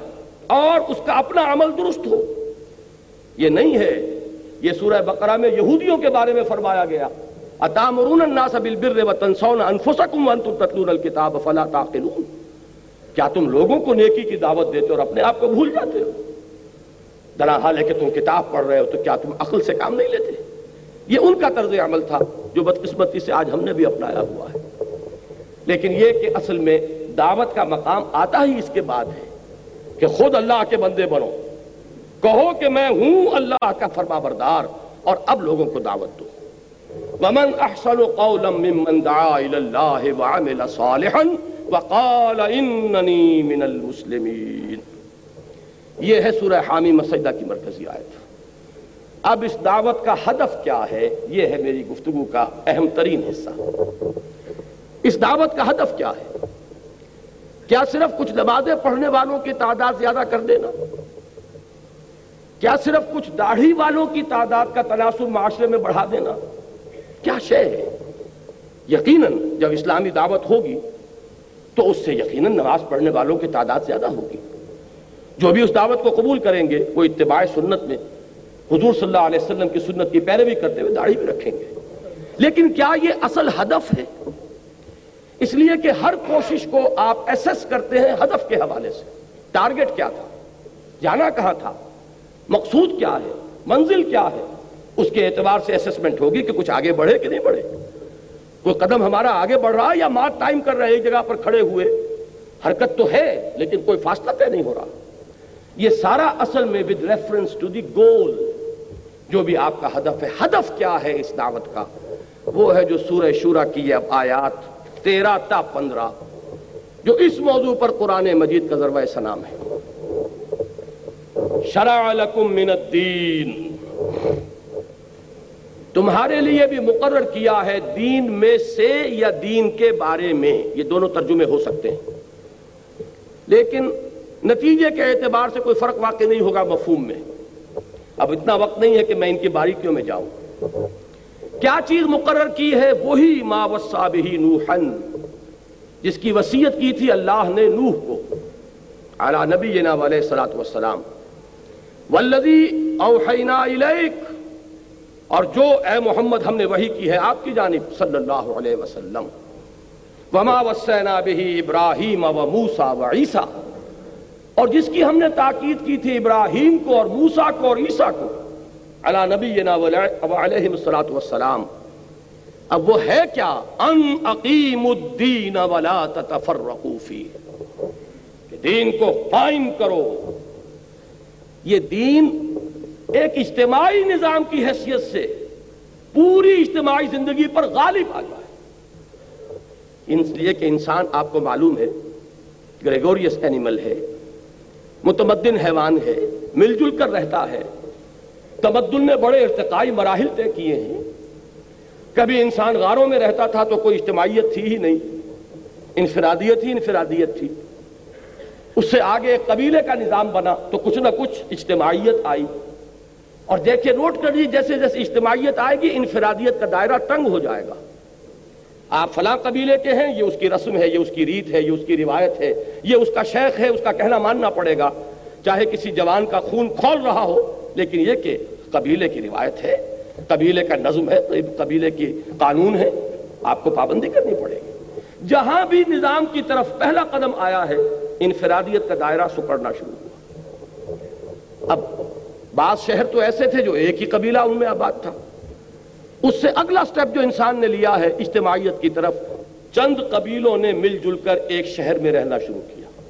اور اس کا اپنا عمل درست ہو۔ یہ نہیں ہے۔ یہ سورہ بقرہ میں یہودیوں کے بارے میں فرمایا گیا۔ اتامرون الناس بالبر وتنسون انفسکم وانتم تتلون الكتاب فلا تعقلون۔ کیا تم لوگوں کو نیکی کی دعوت دیتے اور اپنے آپ کو بھول جاتے ہو؟ درا حال ہے کہ تم کتاب پڑھ رہے ہو تو کیا تم عقل سے کام نہیں لیتے؟ یہ ان کا طرز عمل تھا جو بدقسمتی سے آج ہم نے بھی اپنایا ہوا ہے۔ لیکن یہ کہ اصل میں دعوت کا مقام آتا ہی اس کے بعد ہے۔ کہ خود اللہ کے بندے بنو۔ کہو کہ میں ہوں اللہ کا فرما بردار اور اب لوگوں کو دعوت دو۔ ومن احسن قولا ممن دعا الى الله وعمل صالحا وقال اننی من المسلمین یہ ہے سورہ حامی مسجدہ کی مرکزی آیت۔ اب اس دعوت کا ہدف کیا ہے؟ یہ ہے میری گفتگو کا اہم ترین حصہ۔ اس دعوت کا ہدف کیا ہے؟ کیا صرف کچھ نمازیں پڑھنے والوں کی تعداد زیادہ کر دینا؟ کیا صرف کچھ داڑھی والوں کی تعداد کا تناسب معاشرے میں بڑھا دینا؟ کیا شے ہے؟ یقیناً جب اسلامی دعوت ہوگی تو اس سے یقیناً نماز پڑھنے والوں کی تعداد زیادہ ہوگی۔ جو بھی اس دعوت کو قبول کریں گے، وہ اتباع سنت میں حضور صلی اللہ علیہ وسلم کی سنت کی پیروی کرتے ہوئے داڑھی بھی رکھیں گے۔ لیکن کیا یہ اصل ہدف ہے؟ اس لیے کہ ہر کوشش کو آپ ایسس کرتے ہیں ہدف کے حوالے سے۔ ٹارگٹ کیا تھا؟ جانا کہاں تھا؟ مقصود کیا ہے؟ منزل کیا ہے؟ اس کے اعتبار سے اسسمنٹ ہوگی کہ کچھ آگے بڑھے کہ نہیں بڑھے۔ کوئی قدم ہمارا آگے بڑھ رہا یا مار ٹائم کر رہے ایک جگہ پر کھڑے ہوئے؟ حرکت تو ہے، لیکن کوئی فاصلہ طے نہیں ہو رہا۔ یہ سارا اصل میں with reference to the goal جو بھی آپ کا ہدف ہے۔ ہدف کیا ہے اس دعوت کا؟ وہ ہے جو سورہ شورہ کی یہ آیات۔ تیرہ تا پندرہ، جو اس موضوع پر قرآن مجید کا ذروہ سلام ہے۔ شرع لکم من الدین۔ تمہارے لیے بھی مقرر کیا ہے دین میں سے یا دین کے بارے میں؟ یہ دونوں ترجمے ہو سکتے ہیں۔ لیکن نتیجے کے اعتبار سے کوئی فرق واقع نہیں ہوگا مفہوم میں۔ اب اتنا وقت نہیں ہے کہ میں ان کی باریکیوں میں جاؤں۔ کیا چیز مقرر کی ہے؟ وہی ما وصا بھی نوحن جس کی وسیعت کی تھی اللہ نے نوح کو اعلیٰ نبی جناب علیہ السلام والسلام۔ والذی اوحینا الیک، اور جو اے محمد ہم نے وہی کی ہے آپ کی جانب، صلی اللہ علیہ وسلم۔ وما وسینا بہی ابراہیم و موسیٰ و عیسیٰ۔ اور جس کی ہم نے تاکید کی تھی ابراہیم کو اور موسیٰ کو اور عیسیٰ کو علی نبینا علیہ الصلاة والسلام. اب وہ ہے کیا؟ ان اقیم الدین ولا تتفرقوا فیہ. کہ دین کو قائم کرو. یہ دین ایک اجتماعی نظام کی حیثیت سے پوری اجتماعی زندگی پر غالب آ جائے اس لیے کہ انسان آپ کو معلوم ہے، گریگوریس اینیمل ہے، متمدن حیوان ہے، مل جل کر رہتا ہے تمدن نے بڑے ارتقائی مراحل طے کیے ہیں۔ کبھی انسان غاروں میں رہتا تھا تو کوئی اجتماعیت تھی ہی نہیں۔ انفرادیت ہی انفرادیت تھی۔ اس سے آگے ایک قبیلے کا نظام بنا تو کچھ نہ کچھ اجتماعیت آئی۔ اور دیکھیں نوٹ کر لیجیے جیسے جیسے اجتماعیت آئے گی، انفرادیت کا دائرہ تنگ ہو جائے گا۔ آپ فلاں قبیلے کے ہیں، یہ اس کی رسم ہے، یہ اس کی ریت ہے، یہ اس کی روایت ہے، یہ اس کا شیخ ہے، اس کا کہنا ماننا پڑے گا۔ چاہے کسی جوان کا خون کھول رہا ہو لیکن یہ کہ قبیلے کی روایت ہے، قبیلے کا نظم ہے، قبیلے کی قانون ہے، آپ کو پابندی کرنی پڑے گی۔ جہاں بھی نظام کی طرف پہلا قدم آیا ہے، انفرادیت کا دائرہ سکڑنا شروع ہوا۔ اب بعض شہر تو ایسے تھے جو ایک ہی قبیلہ ان میں آباد تھا۔ اس سے اگلا سٹیپ جو انسان نے لیا ہے، اجتماعیت کی طرف چند قبیلوں نے مل جل کر ایک شہر میں رہنا شروع کیا۔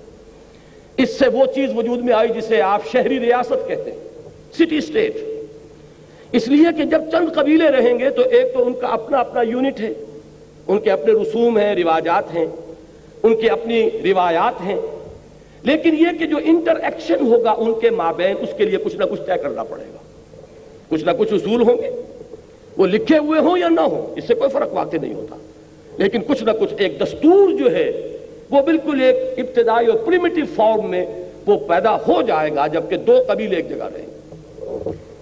اس سے وہ چیز وجود میں آئی جسے آپ شہری ریاست کہتے ہیں۔ City state. اس لیے کہ جب چند قبیلے رہیں گے تو ایک تو ان کا اپنا اپنا یونٹ ہے، ان کے اپنے رسوم ہیں، رواجات ہیں، ان کی اپنی روایات ہیں۔ لیکن یہ کہ جو انٹر ایکشن ہوگا ان کے مابین، اس کے لیے کچھ نہ کچھ طے کرنا پڑے گا۔ کچھ نہ کچھ اصول ہوں گے۔ وہ لکھے ہوئے ہوں یا نہ ہوں، اس سے کوئی فرق واقع نہیں ہوتا۔ لیکن کچھ نہ کچھ ایک دستور جو ہے، وہ بالکل ایک ابتدائی اور پریمیٹو فارم میں وہ پیدا ہو جائے گا، جبکہ دو قبیلے ایک جگہ رہیں گے۔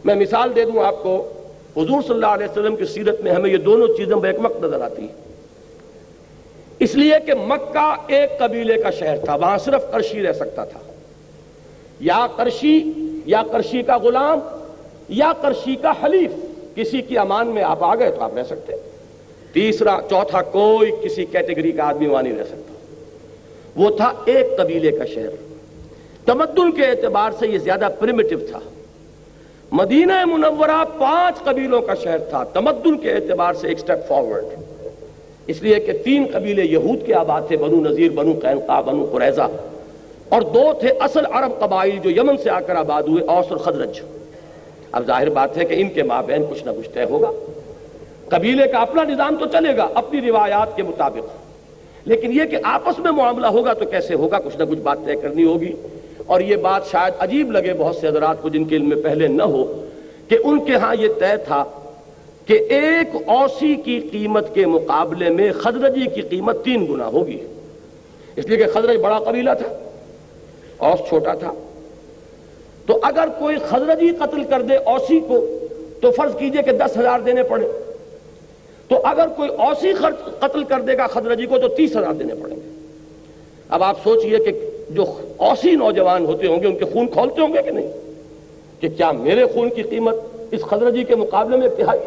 میں مثال دے دوں آپ کو، حضور صلی اللہ علیہ وسلم کی سیرت میں ہمیں یہ دونوں چیزیں بیک وقت نظر آتی ہیں۔ اس لیے کہ مکہ ایک قبیلے کا شہر تھا، وہاں صرف کرشی رہ سکتا تھا۔ یا کرشی یا کرشی کا غلام، یا کرشی کا حلیف، کسی کی امان میں آپ آ گئے تو آپ رہ سکتے۔ تیسرا، چوتھا، کوئی کسی کیٹیگری کا آدمی وہاں نہیں رہ سکتا۔ وہ تھا ایک قبیلے کا شہر۔ تمدن کے اعتبار سے یہ زیادہ پریمیٹو تھا۔ مدینہ منورہ پانچ قبیلوں کا شہر تھا، تمدن کے اعتبار سے ایک سٹیپ فارورڈ اس لیے کہ تین قبیلے یہود کے آباد تھے، بنو نذیر، بنو قینقا بنو قریضہ اور دو تھے اصل عرب قبائل جو یمن سے آ کر آباد ہوئے، اوس اور خدرج. اب ظاہر بات ہے کہ ان کے ماں بہن کچھ نہ کچھ طے ہوگا. قبیلے کا اپنا نظام تو چلے گا، اپنی روایات کے مطابق. لیکن یہ کہ آپس میں معاملہ ہوگا تو کیسے ہوگا؟ کچھ نہ کچھ بات طے کرنی ہوگی. اور یہ بات شاید عجیب لگے بہت سے حضرات کو جن کے علم میں پہلے نہ ہو، کہ ان کے ہاں یہ طے تھا کہ ایک اوسی کی قیمت کے مقابلے میں خدرجی کی قیمت تین گنا ہوگی۔ اس لیے کہ خدرج بڑا قبیلہ تھا، اوس چھوٹا تھا۔ تو اگر کوئی خدرجی قتل کر دے اوسی کو، تو فرض کیجیے کہ دس ہزار دینے پڑے تو اگر کوئی اوسی قتل کر دے گا خدرجی کو، تو تیس ہزار دینے پڑیں گے۔ اب آپ سوچئے کہ جو اوسی نوجوان ہوتے ہوں گے، ان کے خون کھولتے ہوں گے کہ نہیں؟ کہ کیا میرے خون کی قیمت اس خدرجی کے مقابلے میں اتحائی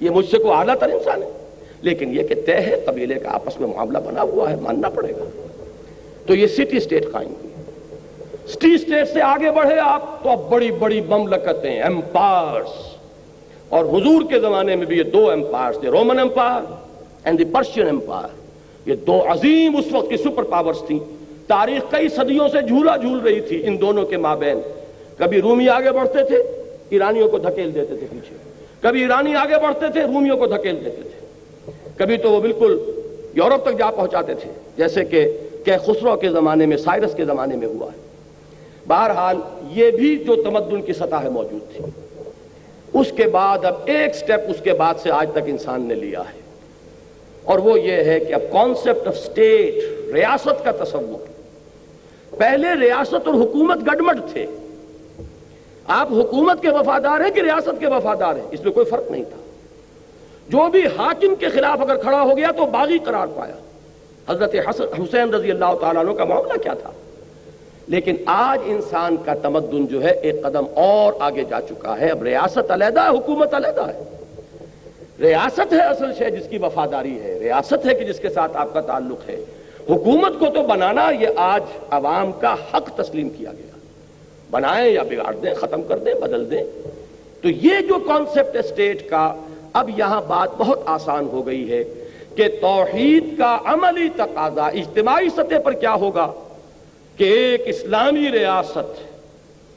یہ مجھ سے کوئی اعلیٰ تر انسان ہے۔ لیکن یہ کہ طے ہے، قبیلے کا آپس میں معاملہ بنا ہوا ہے، ماننا پڑے گا۔ تو یہ سٹی اسٹیٹ قائم ہوئی۔ سٹی اسٹیٹ سے آگے بڑھے آپ تو اب بڑی بڑی مملکتیں ایمپائرس اور حضور کے زمانے میں بھی یہ دو امپائر تھے Roman empire and the Persian empire یہ دو عظیم اس وقت کی سپر پاورز تھیں۔ تاریخ کئی صدیوں سے جھولا جھول رہی تھی ان دونوں کے مابین۔ کبھی رومی آگے بڑھتے تھے، ایرانیوں کو دھکیل دیتے تھے پیچھے۔ کبھی ایرانی آگے بڑھتے تھے، رومیوں کو دھکیل دیتے تھے۔ کبھی تو وہ بالکل یورپ تک جا پہنچاتے تھے، جیسے کہ کہ خسرو کے زمانے میں، سائرس کے زمانے میں ہوا ہے۔ بہرحال یہ بھی جو تمدن کی سطح موجود تھی۔ اس کے بعد اب ایک سٹیپ اس کے بعد سے آج تک انسان نے لیا ہے۔ اور وہ یہ ہے کہ اب کانسیپٹ آف سٹیٹ ریاست کا تصور۔ پہلے ریاست اور حکومت گڈمٹ تھے۔ آپ حکومت کے وفادار ہیں کہ ریاست کے وفادار ہیں؟ اس میں کوئی فرق نہیں تھا۔ جو بھی حاکم کے خلاف اگر کھڑا ہو گیا تو باغی قرار پایا۔ حضرت حسین رضی اللہ تعالیٰ عنہ کا معاملہ کیا تھا؟ لیکن آج انسان کا تمدن جو ہے، ایک قدم اور آگے جا چکا ہے۔ اب ریاست علیحدہ ہے، حکومت علیحدہ ہے۔ ریاست ہے اصل شے جس کی وفاداری ہے۔ ریاست ہے کہ جس کے ساتھ آپ کا تعلق ہے۔ حکومت کو تو بنانا یہ آج عوام کا حق تسلیم کیا گیا۔ بنائیں یا بگاڑ دیں، ختم کر دیں، بدل دیں۔ تو یہ جو کانسیپٹ اسٹیٹ کا اب یہاں بات بہت آسان ہو گئی ہے کہ توحید کا عملی تقاضا اجتماعی سطح پر کیا ہوگا؟ کہ ایک اسلامی ریاست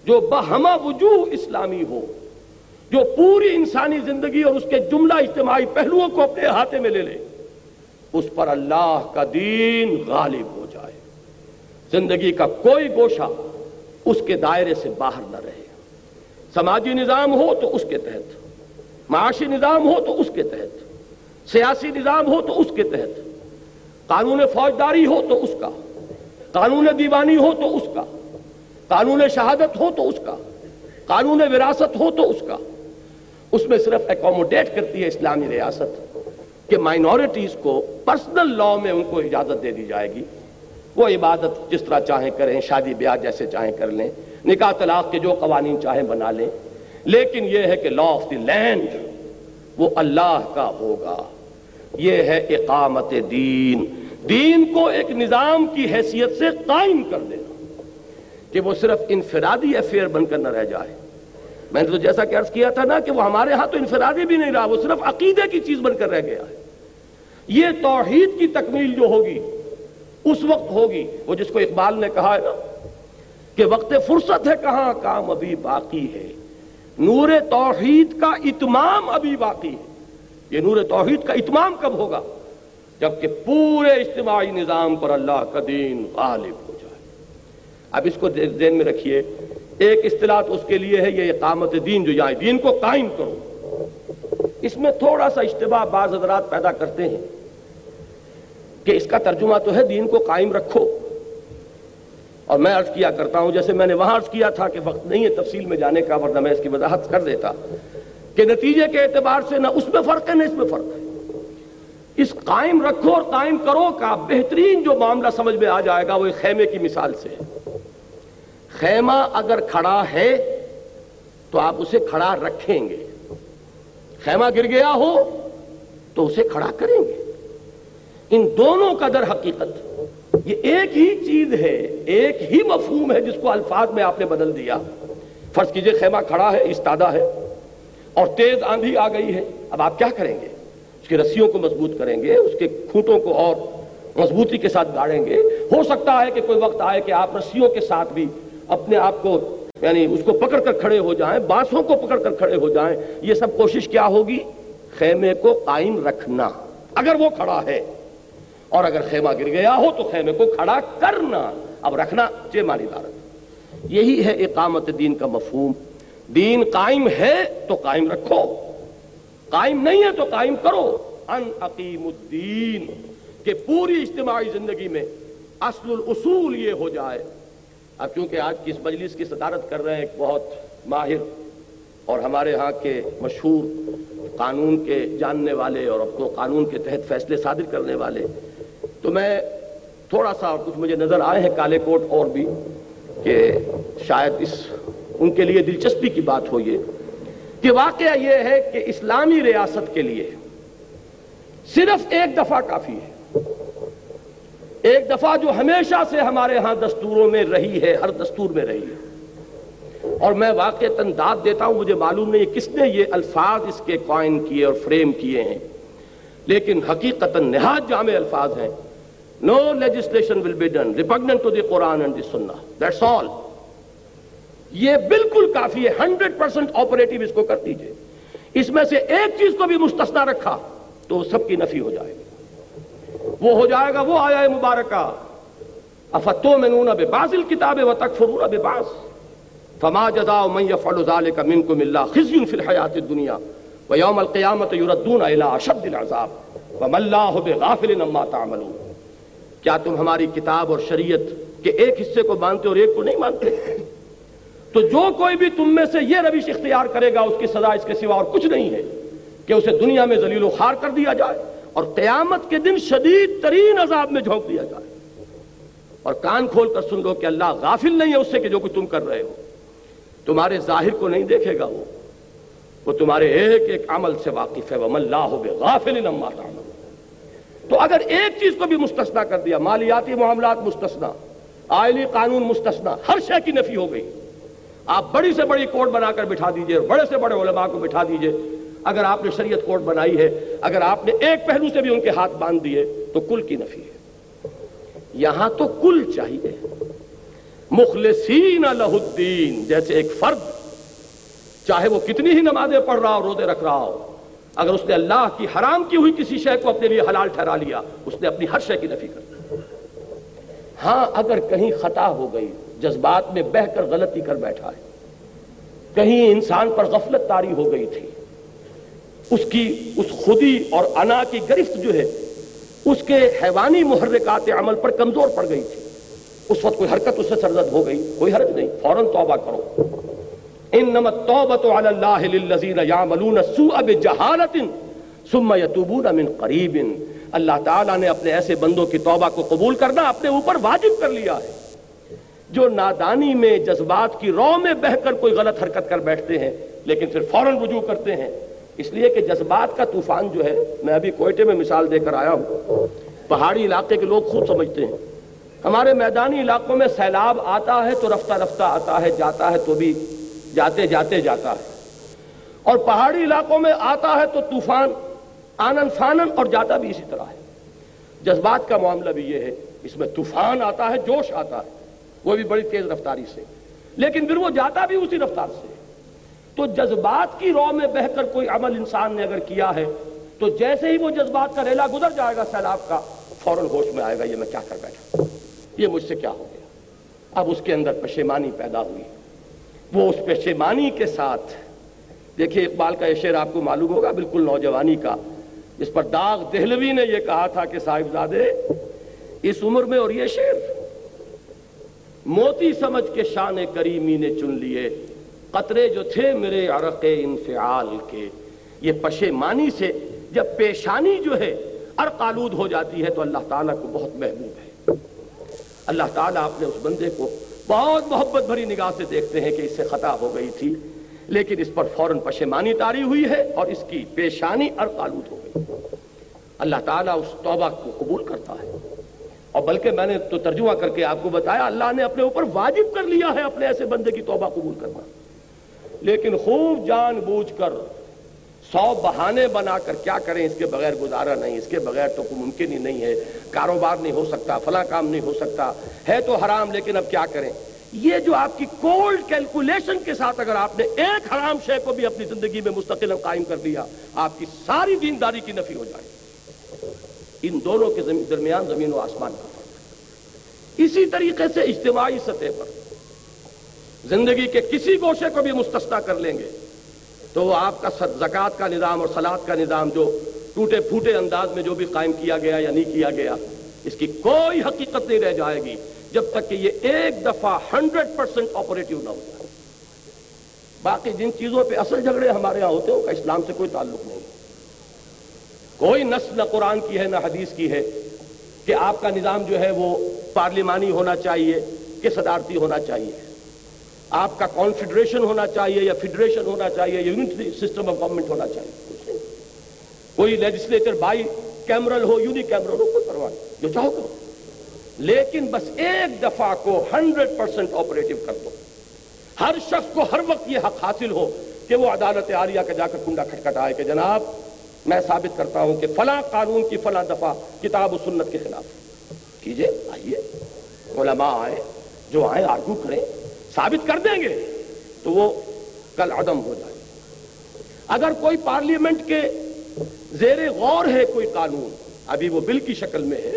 جو بہما وجوہ اسلامی ہو، جو پوری انسانی زندگی اور اس کے جملہ اجتماعی پہلوؤں کو اپنے ہاتھے میں لے لے۔ اس پر اللہ کا دین غالب ہو جائے۔ زندگی کا کوئی گوشہ اس کے دائرے سے باہر نہ رہے۔ سماجی نظام ہو تو اس کے تحت، معاشی نظام ہو تو اس کے تحت، سیاسی نظام ہو تو اس کے تحت۔ قانون فوجداری ہو تو اس کا، قانون دیوانی ہو تو اس کا، قانون شہادت ہو تو اس کا، قانون وراثت ہو تو اس کا۔ اس میں صرف اکوموڈیٹ کرتی ہے اسلامی ریاست۔ کہ مائنورٹیز کو پرسنل لا میں ان کو اجازت دے دی جائے گی۔ وہ عبادت جس طرح چاہیں کریں، شادی بیاہ جیسے چاہیں کر لیں، نکاح طلاق کے جو قوانین چاہیں بنا لیں۔ لیکن یہ ہے کہ لا آف دی لینڈ وہ اللہ کا ہوگا۔ یہ ہے اقامت دین۔ دین کو ایک نظام کی حیثیت سے قائم کر دینا۔ کہ وہ صرف انفرادی افیئر بن کر نہ رہ جائے۔ میں نے تو جیسا کہ عرض کیا تھا نا کہ وہ ہمارے ہاں تو انفرادی بھی نہیں رہا، وہ صرف عقیدے کی چیز بن کر رہ گیا ہے۔ یہ توحید کی تکمیل جو ہوگی، اس وقت ہوگی، وہ جس کو اقبال نے کہا ہے نا کہ وقت فرصت ہے کہاں، کام ابھی باقی ہے۔ نور توحید کا اتمام ابھی باقی ہے۔ یہ نور توحید کا اتمام کب ہوگا؟ جبکہ پورے اجتماعی نظام پر اللہ کا دین غالب ہو جائے۔ اب اس کو ذہن میں رکھیے ایک اصطلاح اس کے لیے ہے، یہ اقامت دین جو یہاں دین کو قائم کرو۔ اس میں تھوڑا سا اشتباہ بعض حضرات پیدا کرتے ہیں کہ اس کا ترجمہ تو ہے، دین کو قائم رکھو۔ اور میں عرض کیا کرتا ہوں، جیسے میں نے وہاں عرض کیا تھا کہ وقت نہیں ہے تفصیل میں جانے کا، ورنہ میں اس کی وضاحت کر دیتا کہ نتیجے کے اعتبار سے نہ اس میں فرق ہے، نہ اس میں فرق ہے۔ اس قائم رکھو اور قائم کرو کا بہترین جو معاملہ سمجھ میں آ جائے گا، وہ ایک خیمے کی مثال سے خیمہ اگر کھڑا ہے تو آپ اسے کھڑا رکھیں گے۔ خیمہ گر گیا ہو تو اسے کھڑا کریں گے۔ ان دونوں کا در حقیقت یہ ایک ہی چیز ہے، ایک ہی مفہوم ہے جس کو الفاظ میں آپ نے بدل دیا۔ فرض کیجیے خیمہ کھڑا ہے، استادہ ہے اور تیز آندھی آ گئی ہے۔ اب آپ کیا کریں گے؟ اس کی رسیوں کو مضبوط کریں گے، اس کے کھوٹوں کو اور مضبوطی کے ساتھ گاڑیں گے۔ ہو سکتا ہے کہ کوئی وقت آئے کہ آپ رسیوں کے ساتھ بھی اپنے آپ کو یعنی اس کو پکڑ کر کھڑے ہو جائیں، بانسوں کو پکڑ کر کھڑے ہو جائیں، یہ سب کوشش کیا ہوگی؟ خیمے کو قائم رکھنا۔ اگر وہ کھڑا ہے، اور اگر خیمہ گر گیا ہو، تو خیمے کو کھڑا کرنا۔ اب رکھنا چیمانی دارت۔ یہی ہے اقامت دین کا مفہوم۔ دین قائم ہے تو قائم رکھو۔ قائم نہیں ہے تو قائم کرو۔ ان عقیم الدین، کہ پوری اجتماعی زندگی میں اصل الاصول یہ ہو جائے۔ اب کیونکہ آج کی اس مجلس کی صدارت کر رہے ہیں ایک بہت ماہر اور ہمارے ہاں کے مشہور قانون کے جاننے والے اور اب کو قانون کے تحت فیصلے صادر کرنے والے، تو میں تھوڑا سا اور کچھ مجھے نظر آئے ہیں کالے کوٹ اور بھی کہ شاید اس، ان کے لیے دلچسپی کی بات ہو یہ، کہ واقعہ یہ ہے کہ اسلامی ریاست کے لیے صرف ایک دفعہ کافی ہے۔ ایک دفعہ جو ہمیشہ سے ہمارے ہاں دستوروں میں رہی ہے، ہر دستور میں رہی ہے۔ اور میں واقع تنداد دیتا ہوں، مجھے معلوم نہیں کس نے یہ الفاظ اس کے قائم کیے اور فریم کیے ہیں۔ لیکن حقیقت نہاد جامع الفاظ ہیں۔ No legislation will be done repugnant to the Quran and the Sunnah that's all یہ بالکل کافی ہے۔ ہنڈریڈ پرسینٹ آپریٹو اس کو کر دیجیے۔ اس میں سے ایک چیز کو بھی مستثنا رکھا تو سب کی نفی ہو جائے گی۔ وہ ہو جائے گا، وہ آیا مبارکہ۔ افتو میں نون باز الکتاب و تکفرون بباز فما جزاء من يفعل ذلك منكم الا خزي في الحياه الدنيا ويوم القيامه يردون الى اشد العذاب۔ وما الله بغافل عما تعملون۔ کیا تم ہماری کتاب اور شریعت کے ایک حصے کو مانتے اور ایک کو نہیں مانتے؟ تو جو کوئی بھی تم میں سے یہ روش اختیار کرے گا، اس کی سزا اس کے سوا اور کچھ نہیں ہے کہ اسے دنیا میں ذلیل و خار کر دیا جائے۔ اور قیامت کے دن شدید ترین عذاب میں جھونک دیا جائے۔ اور کان کھول کر سن لو کہ اللہ غافل نہیں ہے اس سے کہ جو کچھ تم کر رہے ہو۔ تمہارے ظاہر کو نہیں دیکھے گا وہ۔ وہ تمہارے ایک ایک عمل سے واقف ہے۔ وہ اللہ ہو غافل تو اگر ایک چیز کو بھی مستثنا کر دیا، مالیاتی معاملات مستثنا آئلی قانون مستثنا ہر شے کی نفی ہو گئی۔ آپ بڑی سے بڑی کوٹ بنا کر بٹھا دیجیے، بڑے سے بڑے علماء کو بٹھا دیجیے۔ اگر آپ نے شریعت کوٹ بنائی ہے، اگر آپ نے ایک پہلو سے بھی ان کے ہاتھ باندھ دیے، تو کل کی نفی ہے۔ یہاں تو کل چاہیے۔ مخلصین لہ الدین، جیسے ایک فرد، چاہے وہ کتنی ہی نمازیں پڑھ رہا ہو، روزے رکھ رہا ہو، اگر اس نے اللہ کی حرام کی ہوئی کسی شے کو اپنے لیے حلال ٹھہرا لیا، اس نے اپنی ہر شے کی نفی کر دی۔ ہاں اگر کہیں خطا ہو گئی، جذبات میں بہ کر غلطی کر بیٹھا ہے، کہیں انسان پر غفلت تاری ہو گئی تھی اس کی اس خودی اور انا کی گرفت جو ہے، اس کے حیوانی محرکات عمل پر کمزور پڑ گئی تھی۔ اس وقت کوئی حرکت اس سے سرزد ہو گئی، کوئی حرج نہیں، فوراً توبہ کرو۔ انما التوبة على الله للذين يعملون السوء بجهالة ثم يتوبون من قريب اللہ تعالیٰ نے اپنے ایسے بندوں کی توبہ کو قبول کرنا اپنے اوپر واجب کر لیا ہے۔ جو نادانی میں جذبات کی رو میں بہ کر کوئی غلط حرکت کر بیٹھتے ہیں، لیکن پھر فوراً رجوع کرتے ہیں۔ اس لیے کہ جذبات کا طوفان جو ہے، میں ابھی کوئٹے میں مثال دے کر آیا ہوں۔ پہاڑی علاقے کے لوگ خوب سمجھتے ہیں۔ ہمارے میدانی علاقوں میں سیلاب آتا ہے تو رفتہ رفتہ آتا ہے، جاتا ہے تو بھی جاتے جاتے جاتا ہے۔ اور پہاڑی علاقوں میں آتا ہے تو طوفان آنن فانن اور جاتا بھی اسی طرح ہے۔ جذبات کا معاملہ بھی یہ ہے، اس میں طوفان آتا ہے، جوش آتا ہے۔ وہ بھی بڑی تیز رفتاری سے۔ لیکن پھر وہ جاتا بھی اسی رفتار سے۔ تو جذبات کی رو میں بہ کر کوئی عمل انسان نے اگر کیا ہے، تو جیسے ہی وہ جذبات کا ریلا گزر جائے گا، سیلاب کا فوراً ہوش میں آئے گا، یہ میں کیا کر بیٹھا؟ یہ مجھ سے کیا ہو گیا؟ اب اس کے اندر پشیمانی پیدا ہوئی۔ وہ اس پشیمانی کے ساتھ، دیکھیے اقبال کا یہ شعر آپ کو معلوم ہوگا، بالکل نوجوانی کا۔ اس پر داغ دہلوی نے یہ کہا تھا کہ صاحبزادے، اس عمر میں اور یہ شعر، موتی سمجھ کے شان کریمی نے چن لیے۔ قطرے جو تھے میرے عرق انفعال کے۔ یہ پشیمانی سے جب پیشانی جو ہے ارقالود ہو جاتی ہے تو اللہ تعالیٰ کو بہت محبوب ہے۔ اللہ تعالیٰ اپنے اس بندے کو بہت محبت بھری نگاہ سے دیکھتے ہیں کہ اس سے خطا ہو گئی تھی، لیکن اس پر فوراً پشیمانی تاری ہوئی ہے اور اس کی پیشانی ارقالود ہو گئی۔ اللہ تعالیٰ اس توبہ کو قبول کرتا ہے۔ اور بلکہ میں نے تو ترجمہ کر کے آپ کو بتایا، اللہ نے اپنے اوپر واجب کر لیا ہے اپنے ایسے بندے کی توبہ قبول کرنا۔ لیکن خوب جان بوجھ کر سو بہانے بنا کر کیا کریں؟ اس کے بغیر گزارا نہیں، اس کے بغیر تو کوئی ممکن ہی نہیں ہے۔ کاروبار نہیں ہو سکتا، فلاں کام نہیں ہو سکتا۔ ہے تو حرام، لیکن اب کیا کریں؟ یہ جو آپ کی کولڈ کیلکولیشن کے ساتھ اگر آپ نے ایک حرام شے کو بھی اپنی زندگی میں مستقل قائم کر لیا، آپ کی ساری دینداری کی نفی ہو جائے۔ ان دونوں کے درمیان زمین و آسمان کا فرق۔ اسی طریقے سے اجتماعی سطح پر زندگی کے کسی گوشے کو بھی مستثنا کر لیں گے۔ تو وہ آپ کا زکوٰۃ کا نظام اور سلاد کا نظام جو ٹوٹے پھوٹے انداز میں جو بھی قائم کیا گیا یا نہیں کیا گیا، اس کی کوئی حقیقت نہیں رہ جائے گی جب تک کہ یہ ایک دفعہ ہنڈریڈ پرسینٹ آپریٹو نہ ہو جائے۔ باقی جن چیزوں پہ اصل جھگڑے ہمارے ہاں ہوتے ہیں، ان کا اسلام سے کوئی تعلق نہیں۔ کوئی نسل نہ قرآن کی ہے، نہ حدیث کی ہے کہ آپ کا نظام جو ہے وہ پارلیمانی ہونا چاہیے، کہ صدارتی ہونا چاہیے۔ آپ کا کانفیڈریشن ہونا چاہیے یا فیڈریشن ہونا چاہیے یونٹری سسٹم آف گورنمنٹ ہونا چاہیے۔ کوئی لیجسلیٹر بائی کیمرل ہو یونی کیمرل ہو، کوئی پرواہ جو چاہو کرو۔ لیکن بس ایک دفعہ کو ہنڈریڈ پرسینٹ آپریٹو کر دو۔ ہر شخص کو ہر وقت یہ حق حاصل ہو کہ وہ عدالت عالیہ کا جا کر کنڈا کھٹکھٹ آئے کہ جناب، میں ثابت کرتا ہوں کہ فلاں قانون کی فلاں دفعہ کتاب و سنت کے خلاف۔ کیجیے، آئیے، علماء آئے، جو آئے آرگو کریں۔ ثابت کر دیں گے تو وہ کل عدم ہو جائے۔ اگر کوئی پارلیمنٹ کے زیر غور ہے کوئی قانون، ابھی وہ بل کی شکل میں ہے،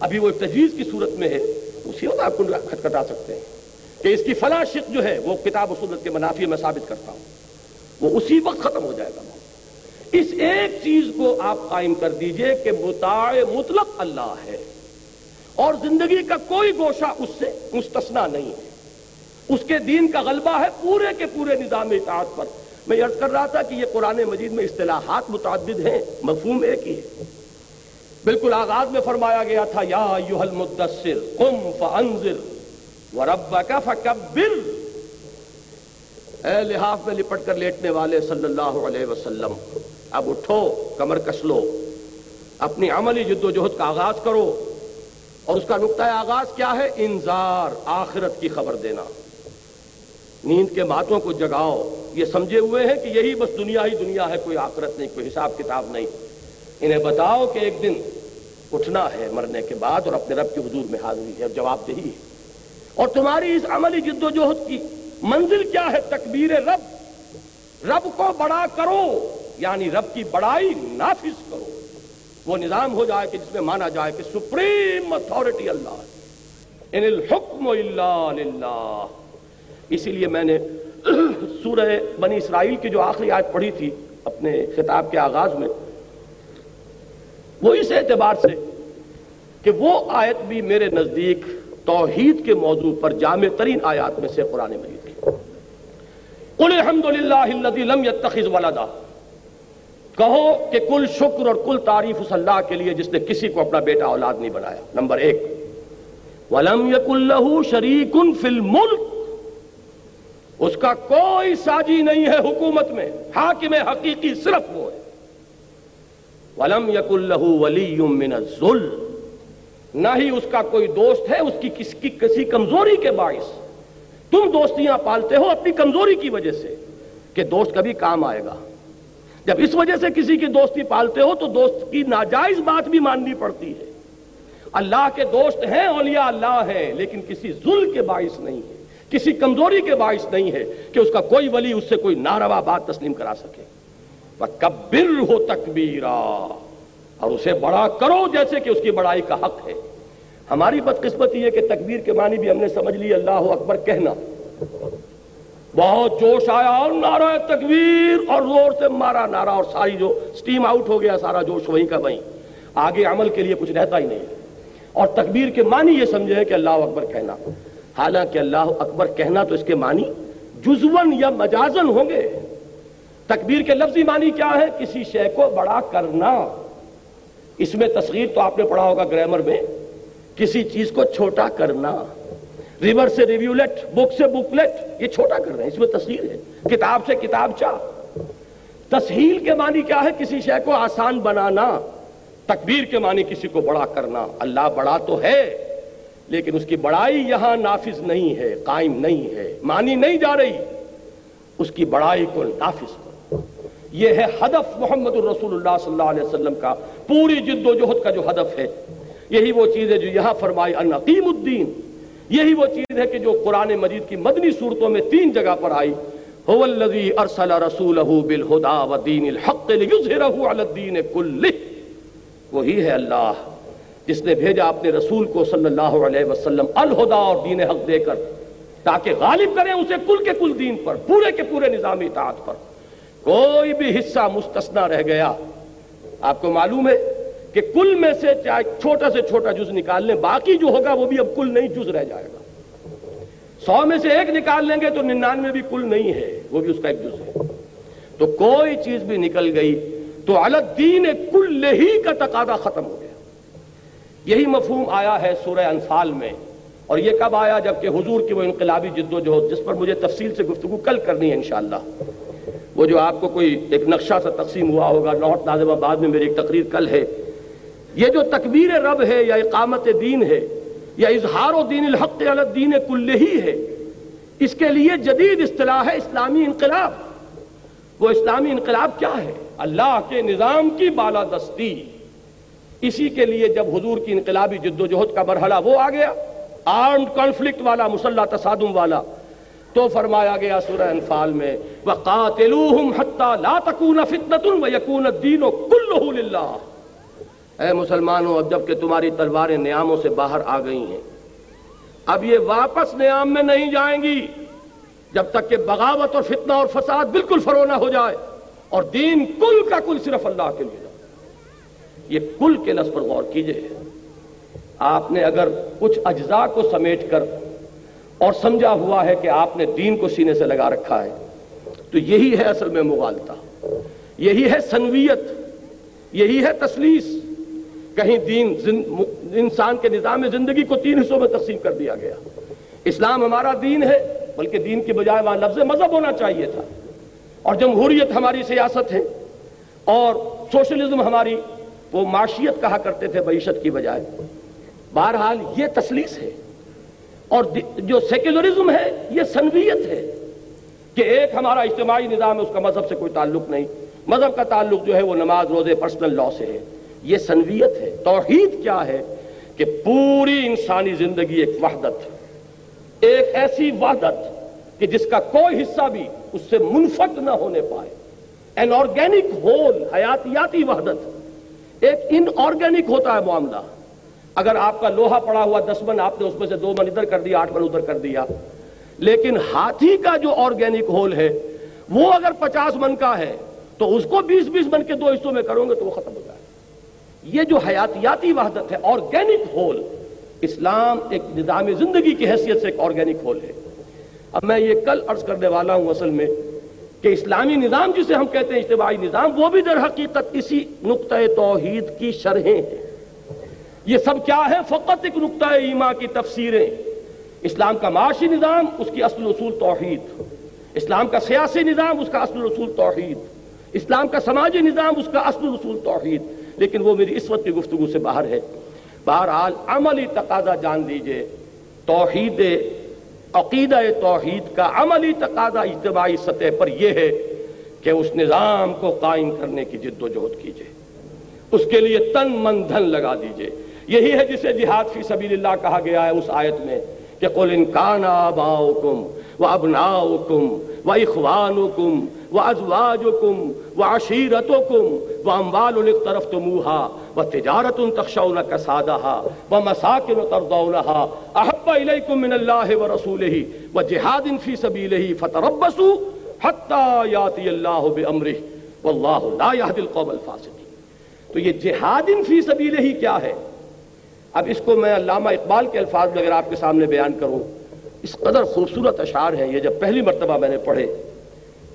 ابھی وہ تجویز کی صورت میں ہے، اسی وقت آپ کھٹکھٹا سکتے ہیں کہ اس کی فلاں شک جو ہے وہ کتاب و سنت کے منافی میں ثابت کرتا ہوں۔ وہ اسی وقت ختم ہو جائے گا۔ اس ایک چیز کو آپ قائم کر دیجیے کہ متاع مطلق اللہ ہے اور زندگی کا کوئی گوشہ اس سے مستثنا نہیں ہے۔ اس کے دین کا غلبہ ہے پورے کے پورے نظام اطاعت پر۔ میں عرض کر رہا تھا کہ یہ قرآن مجید میں اصطلاحات متعدد ہیں، مفہوم ایک ہی ہے۔ بالکل آغاز میں فرمایا گیا تھا، یا المدثر، قم فانذر وربک فکبر۔ اے لحاف میں لپٹ کر لیٹنے والے صلی اللہ علیہ وسلم، اب اٹھو، کمر کس لو۔ اپنی عملی جد و جہد کا آغاز کرو۔ اور اس کا نقطۂ آغاز کیا ہے؟ انذار، آخرت کی خبر دینا۔ نیند کے ماتوں کو جگاؤ۔ یہ سمجھے ہوئے ہیں کہ یہی بس دنیا ہی دنیا ہے، کوئی آخرت نہیں، کوئی حساب کتاب نہیں۔ انہیں بتاؤ کہ ایک دن اٹھنا ہے مرنے کے بعد اور اپنے رب کے حضور میں حاضری ہے اور جواب دہی ہے۔ اور تمہاری اس عملی جد و جہد کی منزل کیا ہے؟ تکبیر رب۔ رب کو بڑا کرو یعنی رب کی بڑائی نافذ کرو۔ وہ نظام ہو جائے کہ جس میں مانا جائے کہ سپریم اتھارٹی اللہ ان الحکم اللہ للہ۔ اسی لیے میں نے سورہ بنی اسرائیل کی جو آخری آیت پڑھی تھی اپنے خطاب کے آغاز میں، وہ اس اعتبار سے کہ وہ آیت بھی میرے نزدیک توحید کے موضوع پر جامع ترین آیات میں سے قرآن مجید کی۔ قل الحمد للہ لم يتخذ ولدا۔ کہو کہ کل شکر اور کل تعریف اس اللہ کے لیے جس نے کسی کو اپنا بیٹا اولاد نہیں بنایا۔ نمبر ایک۔ ولم يكن له شریک فی الملک۔ اس کا کوئی ساجی نہیں ہے حکومت میں، حاکم حقیقی صرف وہ ہے۔ ولم يكن له ولی من الظلم۔ نہ ہی اس کا کوئی دوست ہے، اس کی کس کی کسی کمزوری کے باعث۔ تم دوستیاں پالتے ہو اپنی کمزوری کی وجہ سے کہ دوست کبھی کام آئے گا۔ جب اس وجہ سے کسی کی دوستی پالتے ہو تو دوست کی ناجائز بات بھی ماننی پڑتی ہے۔ اللہ کے دوست ہیں، اولیاء اللہ ہے لیکن کسی ظلم کے باعث نہیں۔ ہے کسی کمزوری کے باعث نہیں ہے کہ اس کا کوئی ولی اس سے کوئی ناروا بات تسلیم کرا سکے۔ کبر ہو تکبیرہ اور اسے بڑا کرو جیسے کہ اس کی بڑائی کا حق ہے۔ ہماری بدقسمتی ہے کہ تکبیر کے معنی بھی ہم نے سمجھ لی، اللہ اکبر کہنا۔ بہت جوش آیا اور نعرہ تکبیر اور زور سے مارا نعرہ اور ساری جو سٹیم آؤٹ ہو گیا، سارا جوش وہیں کا وہیں۔ آگے عمل کے لیے کچھ رہتا ہی نہیں اور تکبیر کے معنی یہ سمجھے کہ اللہ اکبر کہنا۔ حالانکہ اللہ اکبر کہنا تو اس کے معنی جزون یا مجازن ہوں گے۔ تکبیر کے لفظی معنی کیا ہے؟ کسی شے کو بڑا کرنا۔ اس میں تصغیر تو آپ نے پڑھا ہوگا گرامر میں۔ کسی چیز کو چھوٹا کرنا۔ ریور سے ریویولٹ، بک سے بکلیٹ، یہ چھوٹا کر رہے ہیں اس میں تصغیر ہے۔ کتاب سے کتاب چاہ تسہیل کے معنی کیا ہے؟ کسی شے کو آسان بنانا۔ تکبیر کے معنی کسی کو بڑا کرنا۔ اللہ بڑا تو ہے۔ لیکن اس کی بڑائی یہاں نافذ نہیں ہے، قائم نہیں ہے، مانی نہیں جا رہی۔ اس کی بڑائی کو نافذ یہ ہے ہدف محمد الرسول اللہ صلی اللہ علیہ وسلم کا پوری جد و جہد کا جو ہدف ہے۔ یہی وہ چیز ہے جو یہاں فرمائی النقیم الدین۔ یہی وہ چیز ہے کہ جو قرآن مجید کی مدنی صورتوں میں تین جگہ پر آئی۔ هو الذي ارسل رسوله بالهدى ودين الحق ليظهره على الدين كله وہی ہے اللہ۔ جس نے بھیجا اپنے رسول کو صلی اللہ علیہ وسلم، الہدا اور دین حق دے کر، تاکہ غالب کریں اسے کل کے کل دین پر، پورے کے پورے نظامی اطاعت پر۔ کوئی بھی حصہ مستثنا رہ گیا۔ آپ کو معلوم ہے کہ کل میں سے چاہے چھوٹا سے چھوٹا جز نکال لیں، باقی جو ہوگا وہ بھی اب کل نہیں جز رہ جائے گا۔ سو میں سے ایک نکال لیں گے تو ننانوے بھی کل نہیں ہے، وہ بھی اس کا ایک جز ہے۔ تو کوئی چیز بھی نکل گئی تو الدین کل ہی کا تقاضا ختم ہو۔ گیا یہی مفہوم آیا ہے سورہ انفال میں۔ اور یہ کب آیا؟ جبکہ حضور کی وہ انقلابی جد و جہد، جس پر مجھے تفصیل سے گفتگو کل کرنی ہے انشاءاللہ۔ وہ جو آپ کو کوئی ایک نقشہ سا تقسیم ہوا ہوگا لاہور نازم آباد میں میری ایک تقریر کل ہے۔ یہ جو تکبیر رب ہے، یا اقامت دین ہے، یا اظہار و دین الحق الدین کل ہی ہے، اس کے لیے جدید اصطلاح ہے اسلامی انقلاب۔ وہ اسلامی انقلاب کیا ہے؟ اللہ کے نظام کی بالادستی۔ اسی کے لیے جب حضور کی انقلابی جد و جہد کا مرحلہ وہ آ گیا آرمڈ کانفلکٹ والا، مسلح تصادم والا، تو فرمایا گیا سورہ انفال میں، وَقَاتِلُوهُمْ حَتَّى لَا تَكُونَ فِتْنَةٌ وَيَكُونَ الدِّينُ كُلُّهُ لِلَّهِ۔ اے مسلمانوں، اب جبکہ تمہاری تلواریں نیاموں سے باہر آ گئی ہیں، اب یہ واپس نیام میں نہیں جائیں گی، جب تک کہ بغاوت اور فتنہ اور فساد بالکل فرونا ہو جائے، اور دین کل کا کل صرف اللہ کے لیے۔ یہ کل کے لفظ پر غور کیجیے۔ آپ نے اگر کچھ اجزاء کو سمیٹ کر اور سمجھا ہوا ہے کہ آپ نے دین کو سینے سے لگا رکھا ہے، تو یہی ہے اصل میں مغالطہ۔ یہی ہے سنویت، یہی ہے تسلیس۔ کہیں دین انسان کے نظام زندگی کو تین حصوں میں تقسیم کر دیا گیا۔ اسلام ہمارا دین ہے، بلکہ دین کے بجائے وہاں لفظ مذہب ہونا چاہیے تھا۔ اور جمہوریت ہماری سیاست ہے، اور سوشلزم ہماری وہ معاشیت کہا کرتے تھے معیشت کی بجائے۔ بہرحال یہ تسلیس ہے۔ اور جو سیکولرزم ہے، یہ سنویت ہے کہ ایک ہمارا اجتماعی نظام ہے، اس کا مذہب سے کوئی تعلق نہیں۔ مذہب کا تعلق جو ہے وہ نماز، روزے، پرسنل لا سے ہے۔ یہ سنویت ہے۔ توحید کیا ہے؟ کہ پوری انسانی زندگی ایک وحدت ایک ایسی وحدت کہ جس کا کوئی حصہ بھی اس سے منفق نہ ہونے پائے۔ این آرگینک ہول حیاتیاتی وحدت۔ ایک ان آرگینک ہوتا ہے معاملہ۔ اگر آپ کا لوہا پڑا ہوا دس من، آپ نے اس میں سے دو من ادھر کر دیا، آٹھ من ادھر کر دیا۔ لیکن ہاتھی کا جو آرگینک ہول ہے، وہ اگر پچاس من کا ہے، تو اس کو بیس بیس من کے دو حصوں میں کرو گے تو وہ ختم ہو جائے۔ یہ جو حیاتیاتی وحدت ہے آرگینک ہول اسلام ایک نظام زندگی کی حیثیت سے ایک آرگینک ہول ہے۔ اب میں یہ کل عرض کرنے والا ہوں اصل میں۔ کہ اسلامی نظام جسے ہم کہتے ہیں اجتماعی نظام، وہ بھی در حقیقت اسی نقطۂ توحید کی شرحیں ہیں۔ یہ سب کیا ہے؟ فقط ایک نقطۂ ایما کی تفسیریں۔ اسلام کا معاشی نظام، اس کی اصل اصول توحید۔ اسلام کا سیاسی نظام، اس کا اصل اصول توحید۔ اسلام کا سماجی نظام، اس کا اصل اصول توحید۔ لیکن وہ میری اس وقت کی گفتگو سے باہر ہے۔ بہرحال عملی تقاضا جان دیجیے توحید عقیدہ توحید کا عملی تقاضا اجتماعی سطح پر یہ ہے کہ اس نظام کو قائم کرنے کی جد و جہد کیجیے۔ اس کے لیے تن من دھن لگا دیجیے۔ یہی ہے جسے جہاد فی سبیل اللہ کہا گیا ہے اس آیت میں کہ قل انکان آباؤکم و ابناؤکم و اخوانکم و ازواجکم و عشیرتکم و اموال اقترفتموها و تجارت تخشون کسادها و مساکن ترضونها احب الیکم من اللہ و رسولہ و جہاد فی سبیلہ فتربسوا حتی یاتی اللہ بامرہ، واللہ لا یهد القوم الفاسقین۔ تو یہ جہاد فی سبیلہ ہی کیا ہے؟ اب اس کو میں علامہ اقبال کے الفاظ میں اگر آپ کے سامنے بیان کروں، اس قدر خوبصورت اشعار ہیں، یہ جب پہلی مرتبہ میں نے پڑھے،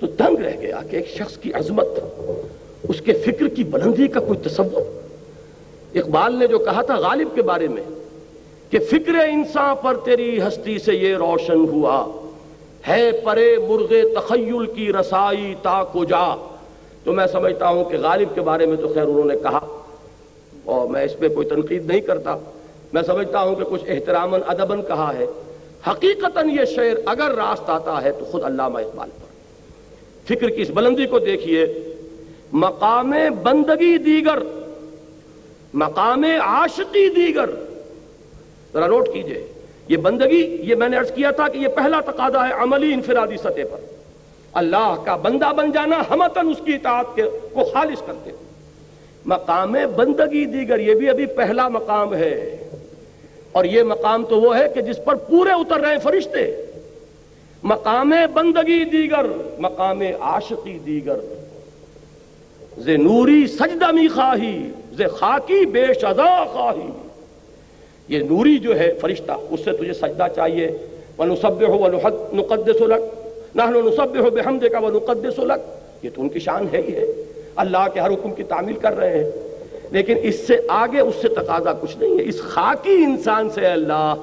تو دنگ رہ گیا کہ ایک شخص کی عظمت، اس کے فکر کی بلندی کا کوئی تصور۔ اقبال نے جو کہا تھا غالب کے بارے میں کہ فکر انسان پر تیری ہستی سے یہ روشن ہوا ہے پرے مرغ تخیل کی رسائی تا کو جا۔ تو میں سمجھتا ہوں کہ غالب کے بارے میں تو خیر انہوں نے کہا اور میں اس پہ کوئی تنقید نہیں کرتا۔ میں سمجھتا ہوں کہ کچھ احترام ادبن کہا ہے۔ حقیقتاً یہ شعر اگر راست آتا ہے تو خود علامہ اقبال پر۔ فکر کی اس بلندی کو دیکھیے۔ مقام بندگی دیگر مقام عاشقی دیگر۔ ذرا نوٹ کیجیے، یہ بندگی، یہ میں نے عرض کیا تھا کہ یہ پہلا تقاضا ہے عملی انفرادی سطح پر۔ اللہ کا بندہ بن جانا ہمتن اس کی اطاعت کو خالص کرتے مقام بندگی دیگر، یہ بھی ابھی پہلا مقام ہے۔ اور یہ مقام تو وہ ہے کہ جس پر پورے اتر رہے ہیں فرشتے۔ مقام بندگی دیگر، مقام عاشقی دیگر۔ ز نوری سجدہ می خواہی ز خاکی بے شزا خواہی۔ یہ نوری جو ہے فرشتہ، اس سے تجھے سجدہ چاہیے۔ وَنُصَبِّحُ وَنُقَدِّسُ لَكْ نَحْنُ نُصَبِّحُ بِحَمْدِكَ وَنُقَدِّسُ لَكْ یہ تو ان کی شان ہے ہی ہے اللہ کے ہر حکم کی تعمیل کر رہے ہیں۔ لیکن اس سے آگے، اس سے تقاضا کچھ نہیں ہے۔ اس خاکی انسان سے اللہ،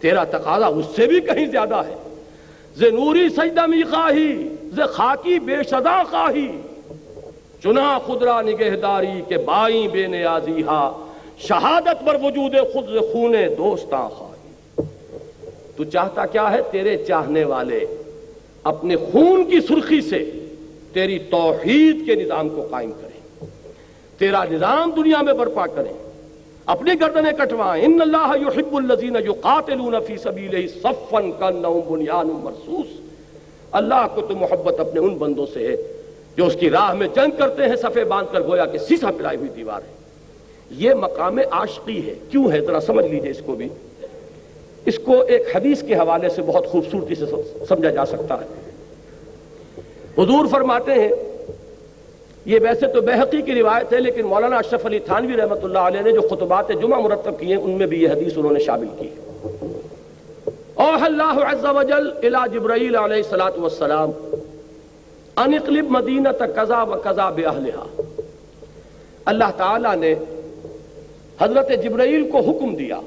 تیرا تقاضا اس سے بھی کہیں زیادہ ہے۔ ز نوری سجدہ می خواہی ز خاکی بے شدا خواہی۔ چنا خدرا نگہداری کے بائیں بے نیازی ہا شہادت پر وجود خود خون دوستاں خواہی۔ تو چاہتا کیا ہے تیرے چاہنے والے؟ اپنے خون کی سرخی سے تیری توحید کے نظام کو قائم کریں۔ تیرا نظام دنیا میں برپا کریں۔ اپنی گردنیں کٹوائیں۔ ان اللہ یحب الذین یقاتلون فی سبیلہ صفا کانہم بنیان مرصوص۔ اللہ کو تو محبت اپنے ان بندوں سے ہے جو اس کی راہ میں جنگ کرتے ہیں صفے باندھ کر گویا کہ سیسا پلائی ہوئی دیوار ہے۔ یہ مقام عاشقی ہے۔ کیوں ہے؟ ذرا سمجھ لیجیے اس کو بھی۔ اس کو ایک حدیث کے حوالے سے بہت خوبصورتی سے سمجھا جا سکتا ہے۔ حضور فرماتے ہیں، یہ ویسے تو بحقی کی روایت ہے، لیکن مولانا اشرف علی تھانوی رحمۃ اللہ علیہ نے جو خطبات جمعہ مرتب کیے، ان میں بھی یہ حدیث انہوں نے شامل کی اوہ اللہ عز و جل الى جبرائیل علیہ السلام والسلام ان اقلب مدینہ قضا و قضا بہلہا اللہ تعالیٰ نے حضرت جبرائیل کو حکم دیا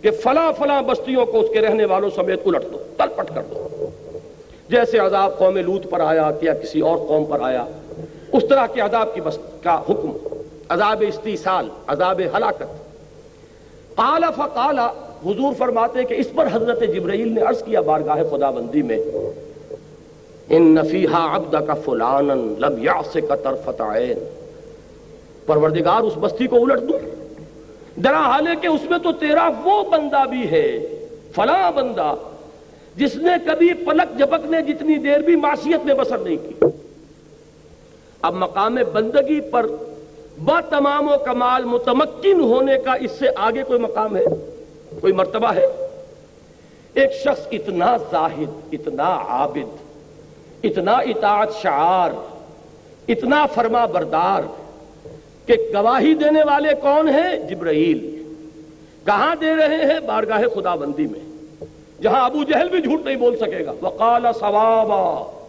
کہ فلاں فلاں بستیوں کو اس کے رہنے والوں سمیت الٹ دو، تلپٹ کر دو۔ جیسے عذاب قوم لوت پر آیا یا کسی اور قوم پر آیا، اس طرح کے عذاب کی بس کا حکم۔ عذاب استیصال، عذاب ہلاکت۔ قال فقال، حضور فرماتے کہ اس پر حضرت جبرائیل نے عرض کیا بارگاہ خدا بندی میں ان نفیحہ عبد کا فلانا لم یعص کا طرفت پروردگار اس بستی کو الٹ دوں۔ درا حالے کہ اس میں تو تیرا وہ بندہ بھی ہے، فلاں بندہ، جس نے کبھی پلک جھپکنے جتنی دیر بھی معصیت میں بسر نہیں کی۔ اب مقام بندگی پر با تمام و کمال متمکن ہونے کا اس سے آگے کوئی مقام ہے، کوئی مرتبہ ہے۔ ایک شخص اتنا زاہد، اتنا عابد اتنا اطاعت شعار، اتنا فرما بردار کہ گواہی دینے والے کون ہیں؟ جبرائیل۔ کہاں دے رہے ہیں بارگاہ خدا بندی میں؟ جہاں ابو جہل بھی جھوٹ نہیں بول سکے گا۔ وقال ثوابا۔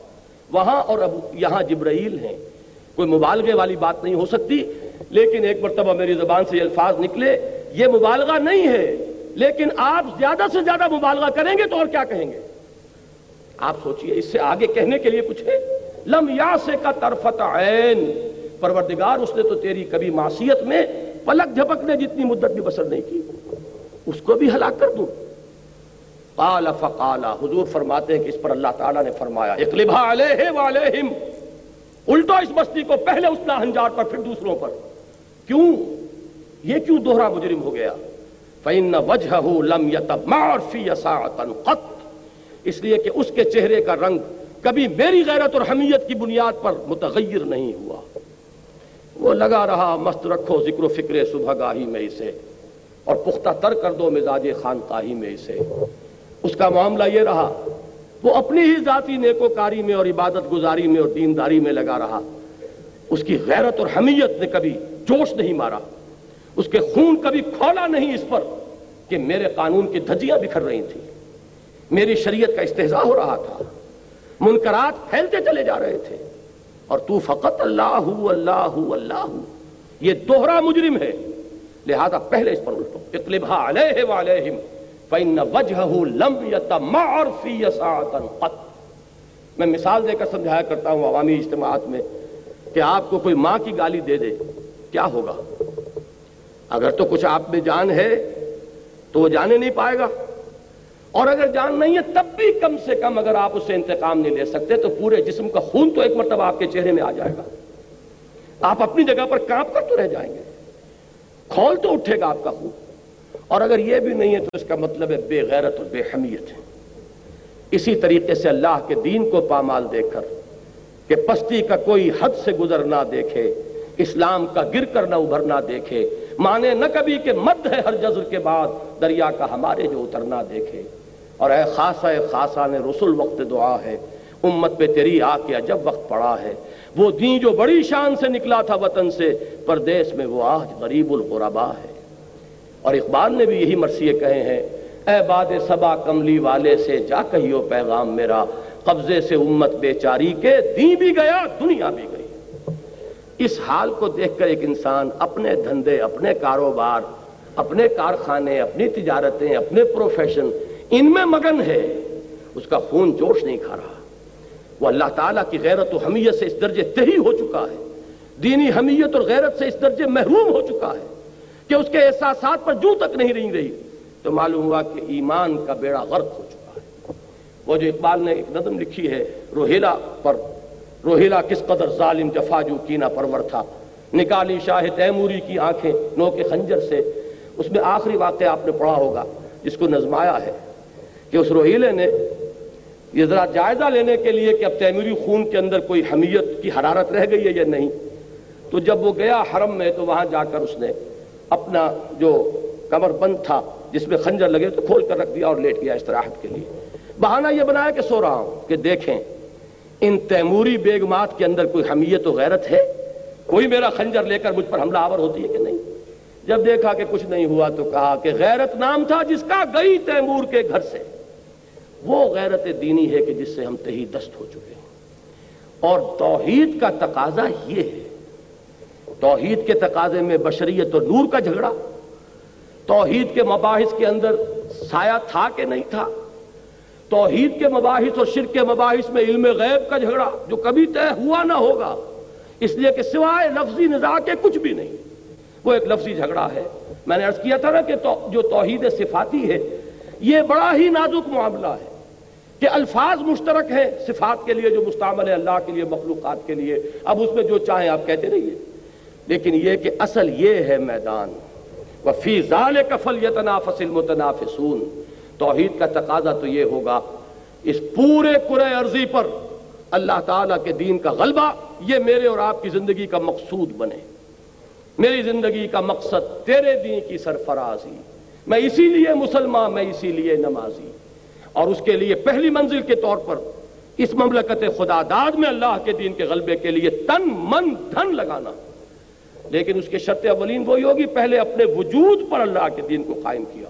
وہاں اور ابو، یہاں جبرائیل ہیں۔ کوئی مبالغے والی بات نہیں ہو سکتی۔ لیکن ایک مرتبہ میری زبان سے یہ الفاظ نکلے، یہ مبالغہ نہیں ہے، لیکن آپ زیادہ سے زیادہ مبالغہ کریں گے تو اور کیا کہیں گے؟ آپ سوچئے، اس سے آگے کہنے کے لیے کچھ ہے؟ لم یاسے کا طرفت عین۔ پروردگار، اس نے تو تیری کبھی معصیت میں پلک جھپکنے جتنی مدت بھی بسر نہیں کی، اس کو بھی ہلاک کر دوں۔ قال فقال، حضور فرماتے ہیں کہ اس پر اللہ تعالیٰ نے فرمایا، اقلبہ علیہ وعلیہم الٹو اس بستی کو، پہلے اس ہنجار پر، پھر دوسروں پر۔ کیوں؟ یہ کیوں دوہرا مجرم ہو گیا؟ فَإِنَّ وَجْهَهُ لَمْ يَتَمَعْرْ فِي يَسَاعَةً قَطْ۔ اس لیے کہ اس کے چہرے کا رنگ کبھی میری غیرت اور حمیت کی بنیاد پر متغیر نہیں ہوا۔ وہ لگا رہا، مست رکھو ذکر و فکر صبح گاہی میں اسے اور پختہ تر کر دو مزاج خانقاہی میں اسے۔ اس کا معاملہ یہ رہا، وہ اپنی ہی ذاتی نیکوکاری میں اور عبادت گزاری میں اور دینداری میں لگا رہا۔ اس کی غیرت اور حمیت نے کبھی جوش نہیں مارا۔ اس کے خون کبھی کھولا نہیں اس پر کہ میرے قانون کی دھجیاں بکھر رہی تھیں۔ میری شریعت کا استحضاء ہو رہا تھا۔ منکرات پھیلتے چلے جا رہے تھے۔ اور تو فقط اللہ اللہ اللہ یہ دوہرا مجرم ہے۔ لہذا پہلے اس پر الٹو۔ اقلبہ علیہ وعلیہم فَإِنَّ وَجْهَهُ لَمْ يَتَمَعْرْ فِي يَسَاعَةً میں مثال دے کر سمجھایا کرتا ہوں عوامی اجتماعات میں کہ آپ کو کوئی ماں کی گالی دے دے، کیا ہوگا؟ اگر تو کچھ آپ میں جان ہے تو وہ جانے نہیں پائے گا۔ اور اگر جان نہیں ہے، تب بھی کم سے کم اگر آپ اس سے انتقام نہیں لے سکتے، تو پورے جسم کا خون تو ایک مرتبہ آپ کے چہرے میں آ جائے گا۔ آپ اپنی جگہ پر کانپ کر تو رہ جائیں گے۔ کھول تو اٹھے گا آپ کا خون۔ اور اگر یہ بھی نہیں ہے، تو اس کا مطلب ہے بے غیرت اور بے حمیت۔ ہے اسی طریقے سے اللہ کے دین کو پامال دے کر کہ پستی کا کوئی حد سے گزر نہ دیکھے، اسلام کا گر کر نہ ابھرنا دیکھے۔ مانے نہ کبھی کہ مد ہے ہر جزر کے بعد، دریا کا ہمارے جو اترنا دیکھے۔ اور اے خاصا اے خاصا نے رسول وقت دعا ہے، امت پہ تیری آ کے جب وقت پڑا ہے۔ وہ دین جو بڑی شان سے نکلا تھا وطن سے، پردیس میں وہ آج غریب الغربا ہے۔ اور اقبال نے بھی یہی مرثیے کہے ہیں، اے باد سبا کملی والے سے جا کہیو پیغام میرا، قبضے سے امت بیچاری کے دین بھی گیا، دنیا بھی گئی۔ اس حال کو دیکھ کر ایک انسان اپنے دھندے، اپنے کاروبار، اپنے کارخانے، اپنی تجارتیں، اپنے پروفیشن ان میں مگن ہے۔ اس کا خون جوش نہیں کھا رہا۔ وہ اللہ تعالیٰ کی غیرت و حمیت سے اس درجے تہی ہو چکا ہے۔ دینی حمیت اور غیرت سے اس درجے محروم ہو چکا ہے کہ اس کے احساسات پر جو تک نہیں رہی رہی۔ تو معلوم ہوا کہ ایمان کا بیڑا غرق ہو چکا ہے۔ وہ جو اقبال نے ایک نظم لکھی ہے، روہیلا پر روہیلا کس قدر ظالم جفاجو کینا پرور تھا۔ نکالی شاہ تیموری کی آنکھیں نو کے خنجر سے۔ اس میں آخری واقعہ آپ نے پڑھا ہوگا، جس کو نظمایا ہے۔ کہ اس روہیلے نے یہ ذرا جائزہ لینے کے لیے کہ اب تیموری خون کے اندر کوئی حمیت کی حرارت رہ گئی ہے یا نہیں؟ تو جب وہ گیا حرم میں تو وہاں جا کر اس نے اپنا جو کمر بند تھا، جس میں خنجر لگے، تو کھول کر رکھ دیا اور لیٹ گیا استراحت کے لیے۔ بہانہ یہ بنایا کہ سو رہا ہوں، کہ دیکھیں، ان تیموری بیگمات کے اندر کوئی حمیت و غیرت ہے؟ کوئی میرا خنجر لے کر مجھ پر حملہ آور ہوتی ہے کہ نہیں؟ جب دیکھا کہ کچھ نہیں ہوا تو کہا کہ غیرت نام تھا جس کا گئی تیمور کے گھر سے۔ وہ غیرت دینی ہے کہ جس سے ہم تہی دست ہو چکے ہیں۔ اور توحید کا تقاضا یہ ہے، توحید کے تقاضے میں بشریت اور نور کا جھگڑا، توحید کے مباحث کے اندر سایہ تھا کہ نہیں تھا، توحید کے مباحث اور شرک کے مباحث میں علم غیب کا جھگڑا جو کبھی طے ہوا نہ ہوگا، اس لیے کہ سوائے لفظی نزا کے کچھ بھی نہیں۔ وہ ایک لفظی جھگڑا ہے۔ میں نے عرض کیا تھا نا کہ جو توحید صفاتی ہے، یہ بڑا ہی نازک معاملہ ہے۔ کہ الفاظ مشترک ہیں صفات کے لیے جو مستعمل ہے اللہ کے لیے، مخلوقات کے لیے۔ اب اس میں جو چاہیں آپ کہتے رہیے لیکن یہ کہ اصل یہ ہے میدان۔ وفی ظال کفل یتنافس المتنافسون۔ توحید کا تقاضا تو یہ ہوگا، اس پورے کرے عرضی پر اللہ تعالیٰ کے دین کا غلبہ یہ میرے اور آپ کی زندگی کا مقصود بنے۔ میری زندگی کا مقصد تیرے دین کی سرفرازی۔ میں اسی لیے مسلمان، میں اسی لیے نمازی۔ اور اس کے لیے پہلی منزل کے طور پر اس مملکت خدا داد میں اللہ کے دین کے غلبے کے لیے تن من دھن لگانا۔ لیکن اس کے شرط اولین وہی ہوگی، پہلے اپنے وجود پر اللہ کے دین کو قائم کیا۔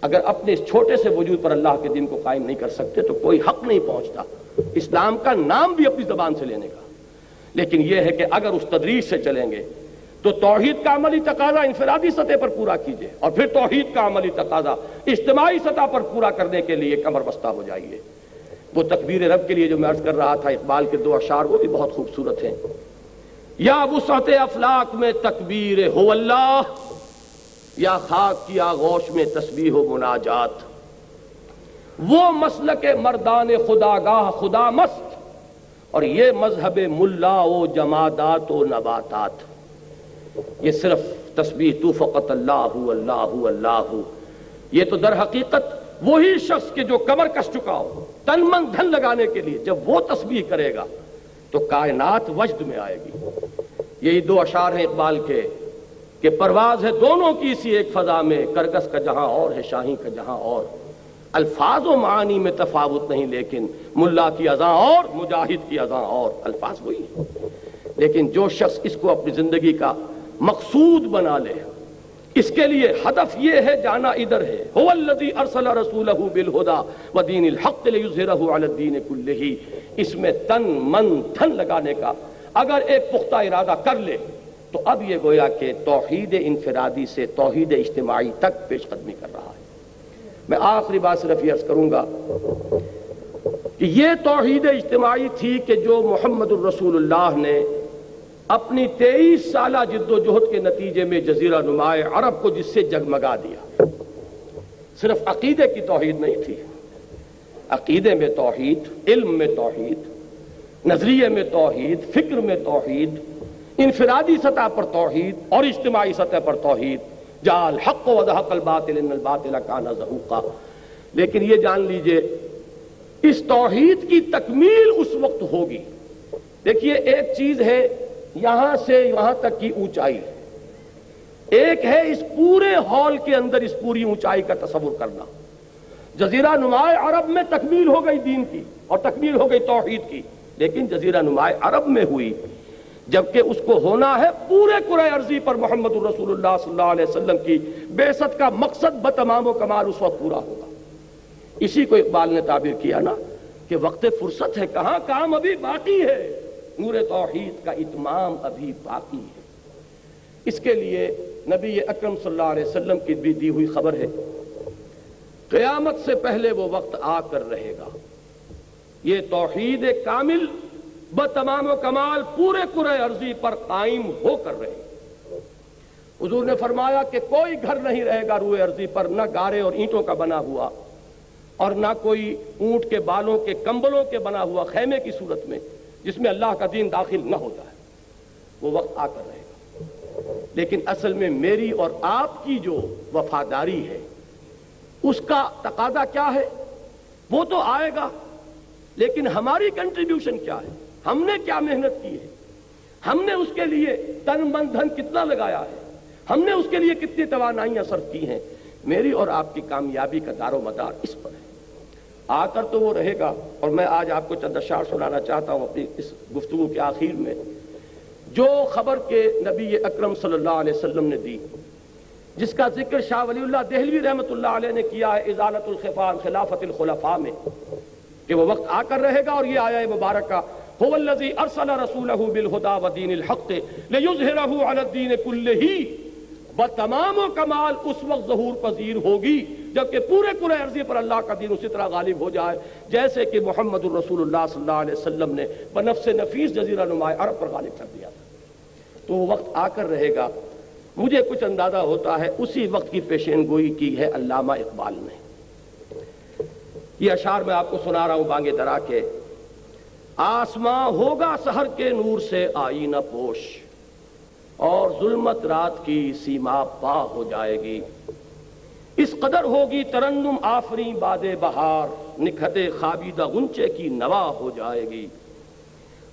اگر اپنے اس چھوٹے سے وجود پر اللہ کے دین کو قائم نہیں کر سکتے تو کوئی حق نہیں پہنچتا۔ اسلام کا نام بھی اپنی زبان سے لینے کا۔ لیکن یہ ہے کہ اگر اس تدریج سے چلیں گے تو توحید کا عملی تقاضا انفرادی سطح پر پورا کیجیے اور پھر توحید کا عملی تقاضا اجتماعی سطح پر پورا کرنے کے لیے کمر بستہ ہو جائیے۔ وہ تکبیر رب کے لیے جو میں عرض کر رہا تھا، اقبال کے دو اشعار، وہ بھی بہت خوبصورت ہیں۔ یا وسعت افلاق میں تکبیر ہو اللہ، یا خاک کی آغوش میں تسبیح و مناجات۔ وہ مسلک مردان خدا گاہ خدا مست، اور یہ مذہب ملا و جمادات و نباتات۔ یہ صرف تسبیح تو فقط اللہ اللہ اللہ یہ تو در حقیقت وہی شخص کے جو کمر کس چکا ہو، تن من دھن لگانے کے لیے جب وہ تسبیح کرے گا تو کائنات وجد میں آئے گی۔ یہی دو اشار ہیں اقبال کے کہ پرواز ہے دونوں کی اسی ایک فضا میں کرگس کا جہاں اور ہے شاہی کا جہاں اور۔ الفاظ و معانی میں تفاوت نہیں، لیکن ملا کی ازاں اور، مجاہد کی ازاں اور۔ الفاظ وہی لیکن جو شخص اس کو اپنی زندگی کا مقصود بنا لے۔ اس کے لیے ہدف یہ ہے، جانا ادھر ہے۔ هو الذي ارسل رسوله بالهدى ودين الحق ليظهره على الدين كله اس میں تن من تھن لگانے کا۔ اگر ایک پختہ ارادہ کر لے، تو اب یہ گویا کہ توحید انفرادی سے توحید اجتماعی تک پیش قدمی کر رہا ہے۔ میں آخری بات صرف یہ عرض کروں گا کہ یہ توحید اجتماعی تھی کہ جو محمد الرسول اللہ نے اپنی تیئیس سالہ جد و جہد کے نتیجے میں جزیرہ نمائے عرب کو جس سے جگمگا دیا۔ صرف عقیدے کی توحید نہیں تھی۔ عقیدے میں توحید، علم میں توحید، نظریے میں توحید، فکر میں توحید، انفرادی سطح پر توحید اور اجتماعی سطح پر توحید۔ جال حق و دحق الباطل ان الباطل کانا زہوقا۔ لیکن یہ جان لیجیے، اس توحید کی تکمیل اس وقت ہوگی۔ دیکھیے، ایک چیز ہے یہاں سے یہاں تک کی اونچائی ایک ہے اس پورے ہال کے اندر اس پوری اونچائی کا تصور کرنا۔ جزیرہ نمائے عرب میں تکمیل ہو گئی دین کی اور تکمیل ہو گئی توحید کی۔ لیکن جزیرہ نمائے عرب میں ہوئی، جبکہ اس کو ہونا ہے پورے قرآن عرضی پر محمد الرسول اللہ صلی اللہ علیہ وسلم کی۔ بے کا مقصد بتمام و کمال اس وقت پورا ہوگا۔ اسی کو اقبال نے تعبیر کیا نا کہ وقت فرصت ہے، کہاں کام ابھی باقی ہے۔ نور توحید کا اتمام ابھی باقی ہے۔ اس کے لیے نبی اکرم صلی اللہ علیہ وسلم کی بھی دی ہوئی خبر ہے۔ قیامت سے پہلے وہ وقت آ کر رہے گا۔ یہ توحید کامل بتمام و کمال پورے قرآن عرضی پر قائم ہو کر رہے۔ حضور نے فرمایا کہ کوئی گھر نہیں رہے گا روئے عرضی پر، نہ گارے اور اینٹوں کا بنا ہوا اور نہ کوئی اونٹ کے بالوں کے کمبلوں کے بنا ہوا خیمے کی صورت میں۔ جس میں اللہ کا دین داخل نہ ہوتا ہے، وہ وقت آ کر رہے گا۔ لیکن اصل میں میری اور آپ کی جو وفاداری ہے، اس کا تقاضا کیا ہے؟ وہ تو آئے گا، لیکن ہماری کنٹریبیوشن کیا ہے؟ ہم نے کیا محنت کی ہے؟ ہم نے اس کے لیے تن من دھن کتنا لگایا ہے؟ ہم نے اس کے لیے کتنی توانائیاں صرف کی ہیں؟ میری اور آپ کی کامیابی کا دار و مدار اس پر آ کر تو وہ رہے گا اور میں آج آپ کو چند اشار سنانا چاہتا ہوں اپنی اس گفتگو کے آخر میں۔ جو خبر کے نبی اکرم صلی اللہ علیہ وسلم نے دی، جس کا ذکر شاہ ولی اللہ دہلوی رحمت اللہ علیہ نے کیا ہے ازالت الخفان، خلافت الخلفاء میں، کہ وہ وقت آ کر رہے گا اور یہ آیا مبارکہ، هو الذي ارسل رسوله بالهدى ودين الحق ليظهره على الدين كله بتمام و کمال اس وقت ظہور پذیر ہوگی۔ جبکہ پورے پورے عرضی پر اللہ کا دین اسی طرح غالب ہو جائے، جیسے کہ محمد الرسول اللہ صلی اللہ علیہ وسلم نے بنفس نفیس جزیرہ نمائے عرب پر غالب کر دیا تھا۔ تو وہ وقت آ کر رہے گا۔ مجھے کچھ اندازہ ہوتا ہے، اسی وقت کی پیشین گوئی کی ہے علامہ اقبال نے۔ یہ اشار میں آپ کو سنا رہا ہوں بانگے درا کے۔ آسماں ہوگا سہر کے نور سے آئینہ پوش، اور ظلمت رات کی سیما پا ہو جائے گی۔ اس قدر ہوگی ترنم آفری باد بہار، نکھتے خابیدہ غنچے کی نوا ہو جائے گی۔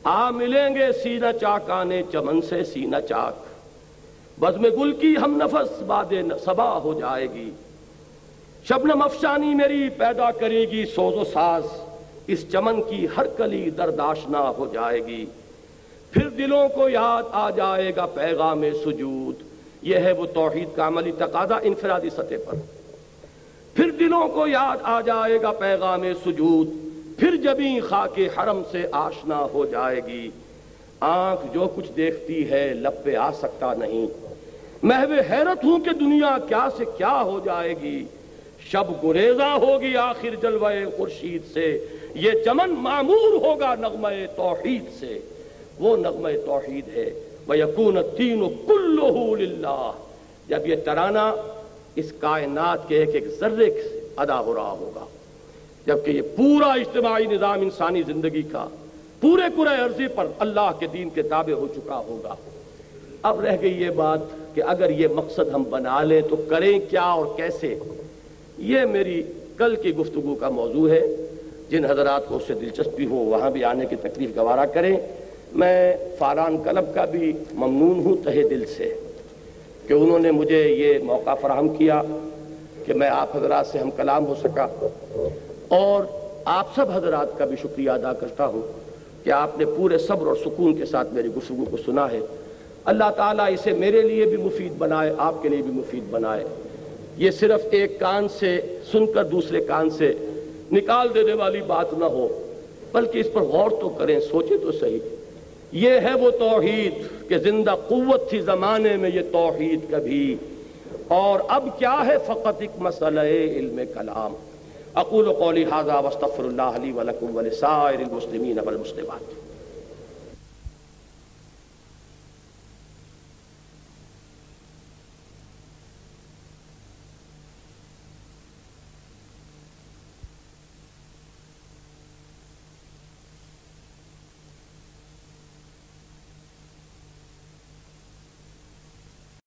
آ ملیں گے سینہ چاکانے چمن سے سینہ چاک۔ بزم گل کی ہم نفس باد سبا ہو جائے گی۔ شبنم افشانی میری پیدا کرے گی سوز و ساز۔ اس چمن کی ہر کلی درداشنا ہو جائے گی۔ پھر دلوں کو یاد آ جائے گا پیغام سجود۔ یہ ہے وہ توحید کا عملی تقاضا انفرادی سطح پر۔ پھر دلوں کو یاد آ جائے گا پیغام سجود، پھر جبیں خاک حرم سے آشنا ہو جائے گی۔ آنکھ جو کچھ دیکھتی ہے لب پہ آ سکتا نہیں۔ محو حیرت ہوں کہ دنیا کیا سے کیا ہو جائے گی۔ شب گریزہ ہوگی آخر جلوہ خورشید سے۔ یہ چمن معمور ہوگا نغمہ توحید سے۔ وہ نغمہ توحید ہے۔ وَيَكُونَ الدِّينُ كُلُّهُ لِلَّهِ۔ جب یہ ترانہ اس کائنات کے ایک ایک ذرے سے ادا ہو رہا ہوگا، جبکہ یہ پورا اجتماعی نظام انسانی زندگی کا پورے پورے عرضی پر اللہ کے دین کے تابع ہو چکا ہوگا۔ اب رہ گئی یہ بات کہ اگر یہ مقصد ہم بنا لیں تو کریں کیا اور کیسے؟ یہ میری کل کی گفتگو کا موضوع ہے۔ جن حضرات کو اس سے دلچسپی ہو، وہاں بھی آنے کی تکلیف گوارا کریں۔ میں فاران کلب کا بھی ممنون ہوں تہ دل سے کہ انہوں نے مجھے یہ موقع فراہم کیا کہ میں آپ حضرات سے ہم کلام ہو سکا اور آپ سب حضرات کا بھی شکریہ ادا کرتا ہوں کہ آپ نے پورے صبر اور سکون کے ساتھ میری گفتگو کو سنا ہے۔ اللہ تعالیٰ اسے میرے لیے بھی مفید بنائے، آپ کے لیے بھی مفید بنائے۔ یہ صرف ایک کان سے سن کر دوسرے کان سے نکال دینے والی بات نہ ہو، بلکہ اس پر غور تو کریں سوچے تو صحیح۔ یہ ہے وہ توحید کہ زندہ قوت تھی زمانے میں یہ توحید کبھی۔ اور اب کیا ہے فقط ایک مسئلہ علم کلام۔ اقول قولی حاضہ وصطفر اللہ علی ولکم ولسائر المسلمین والمسلمات۔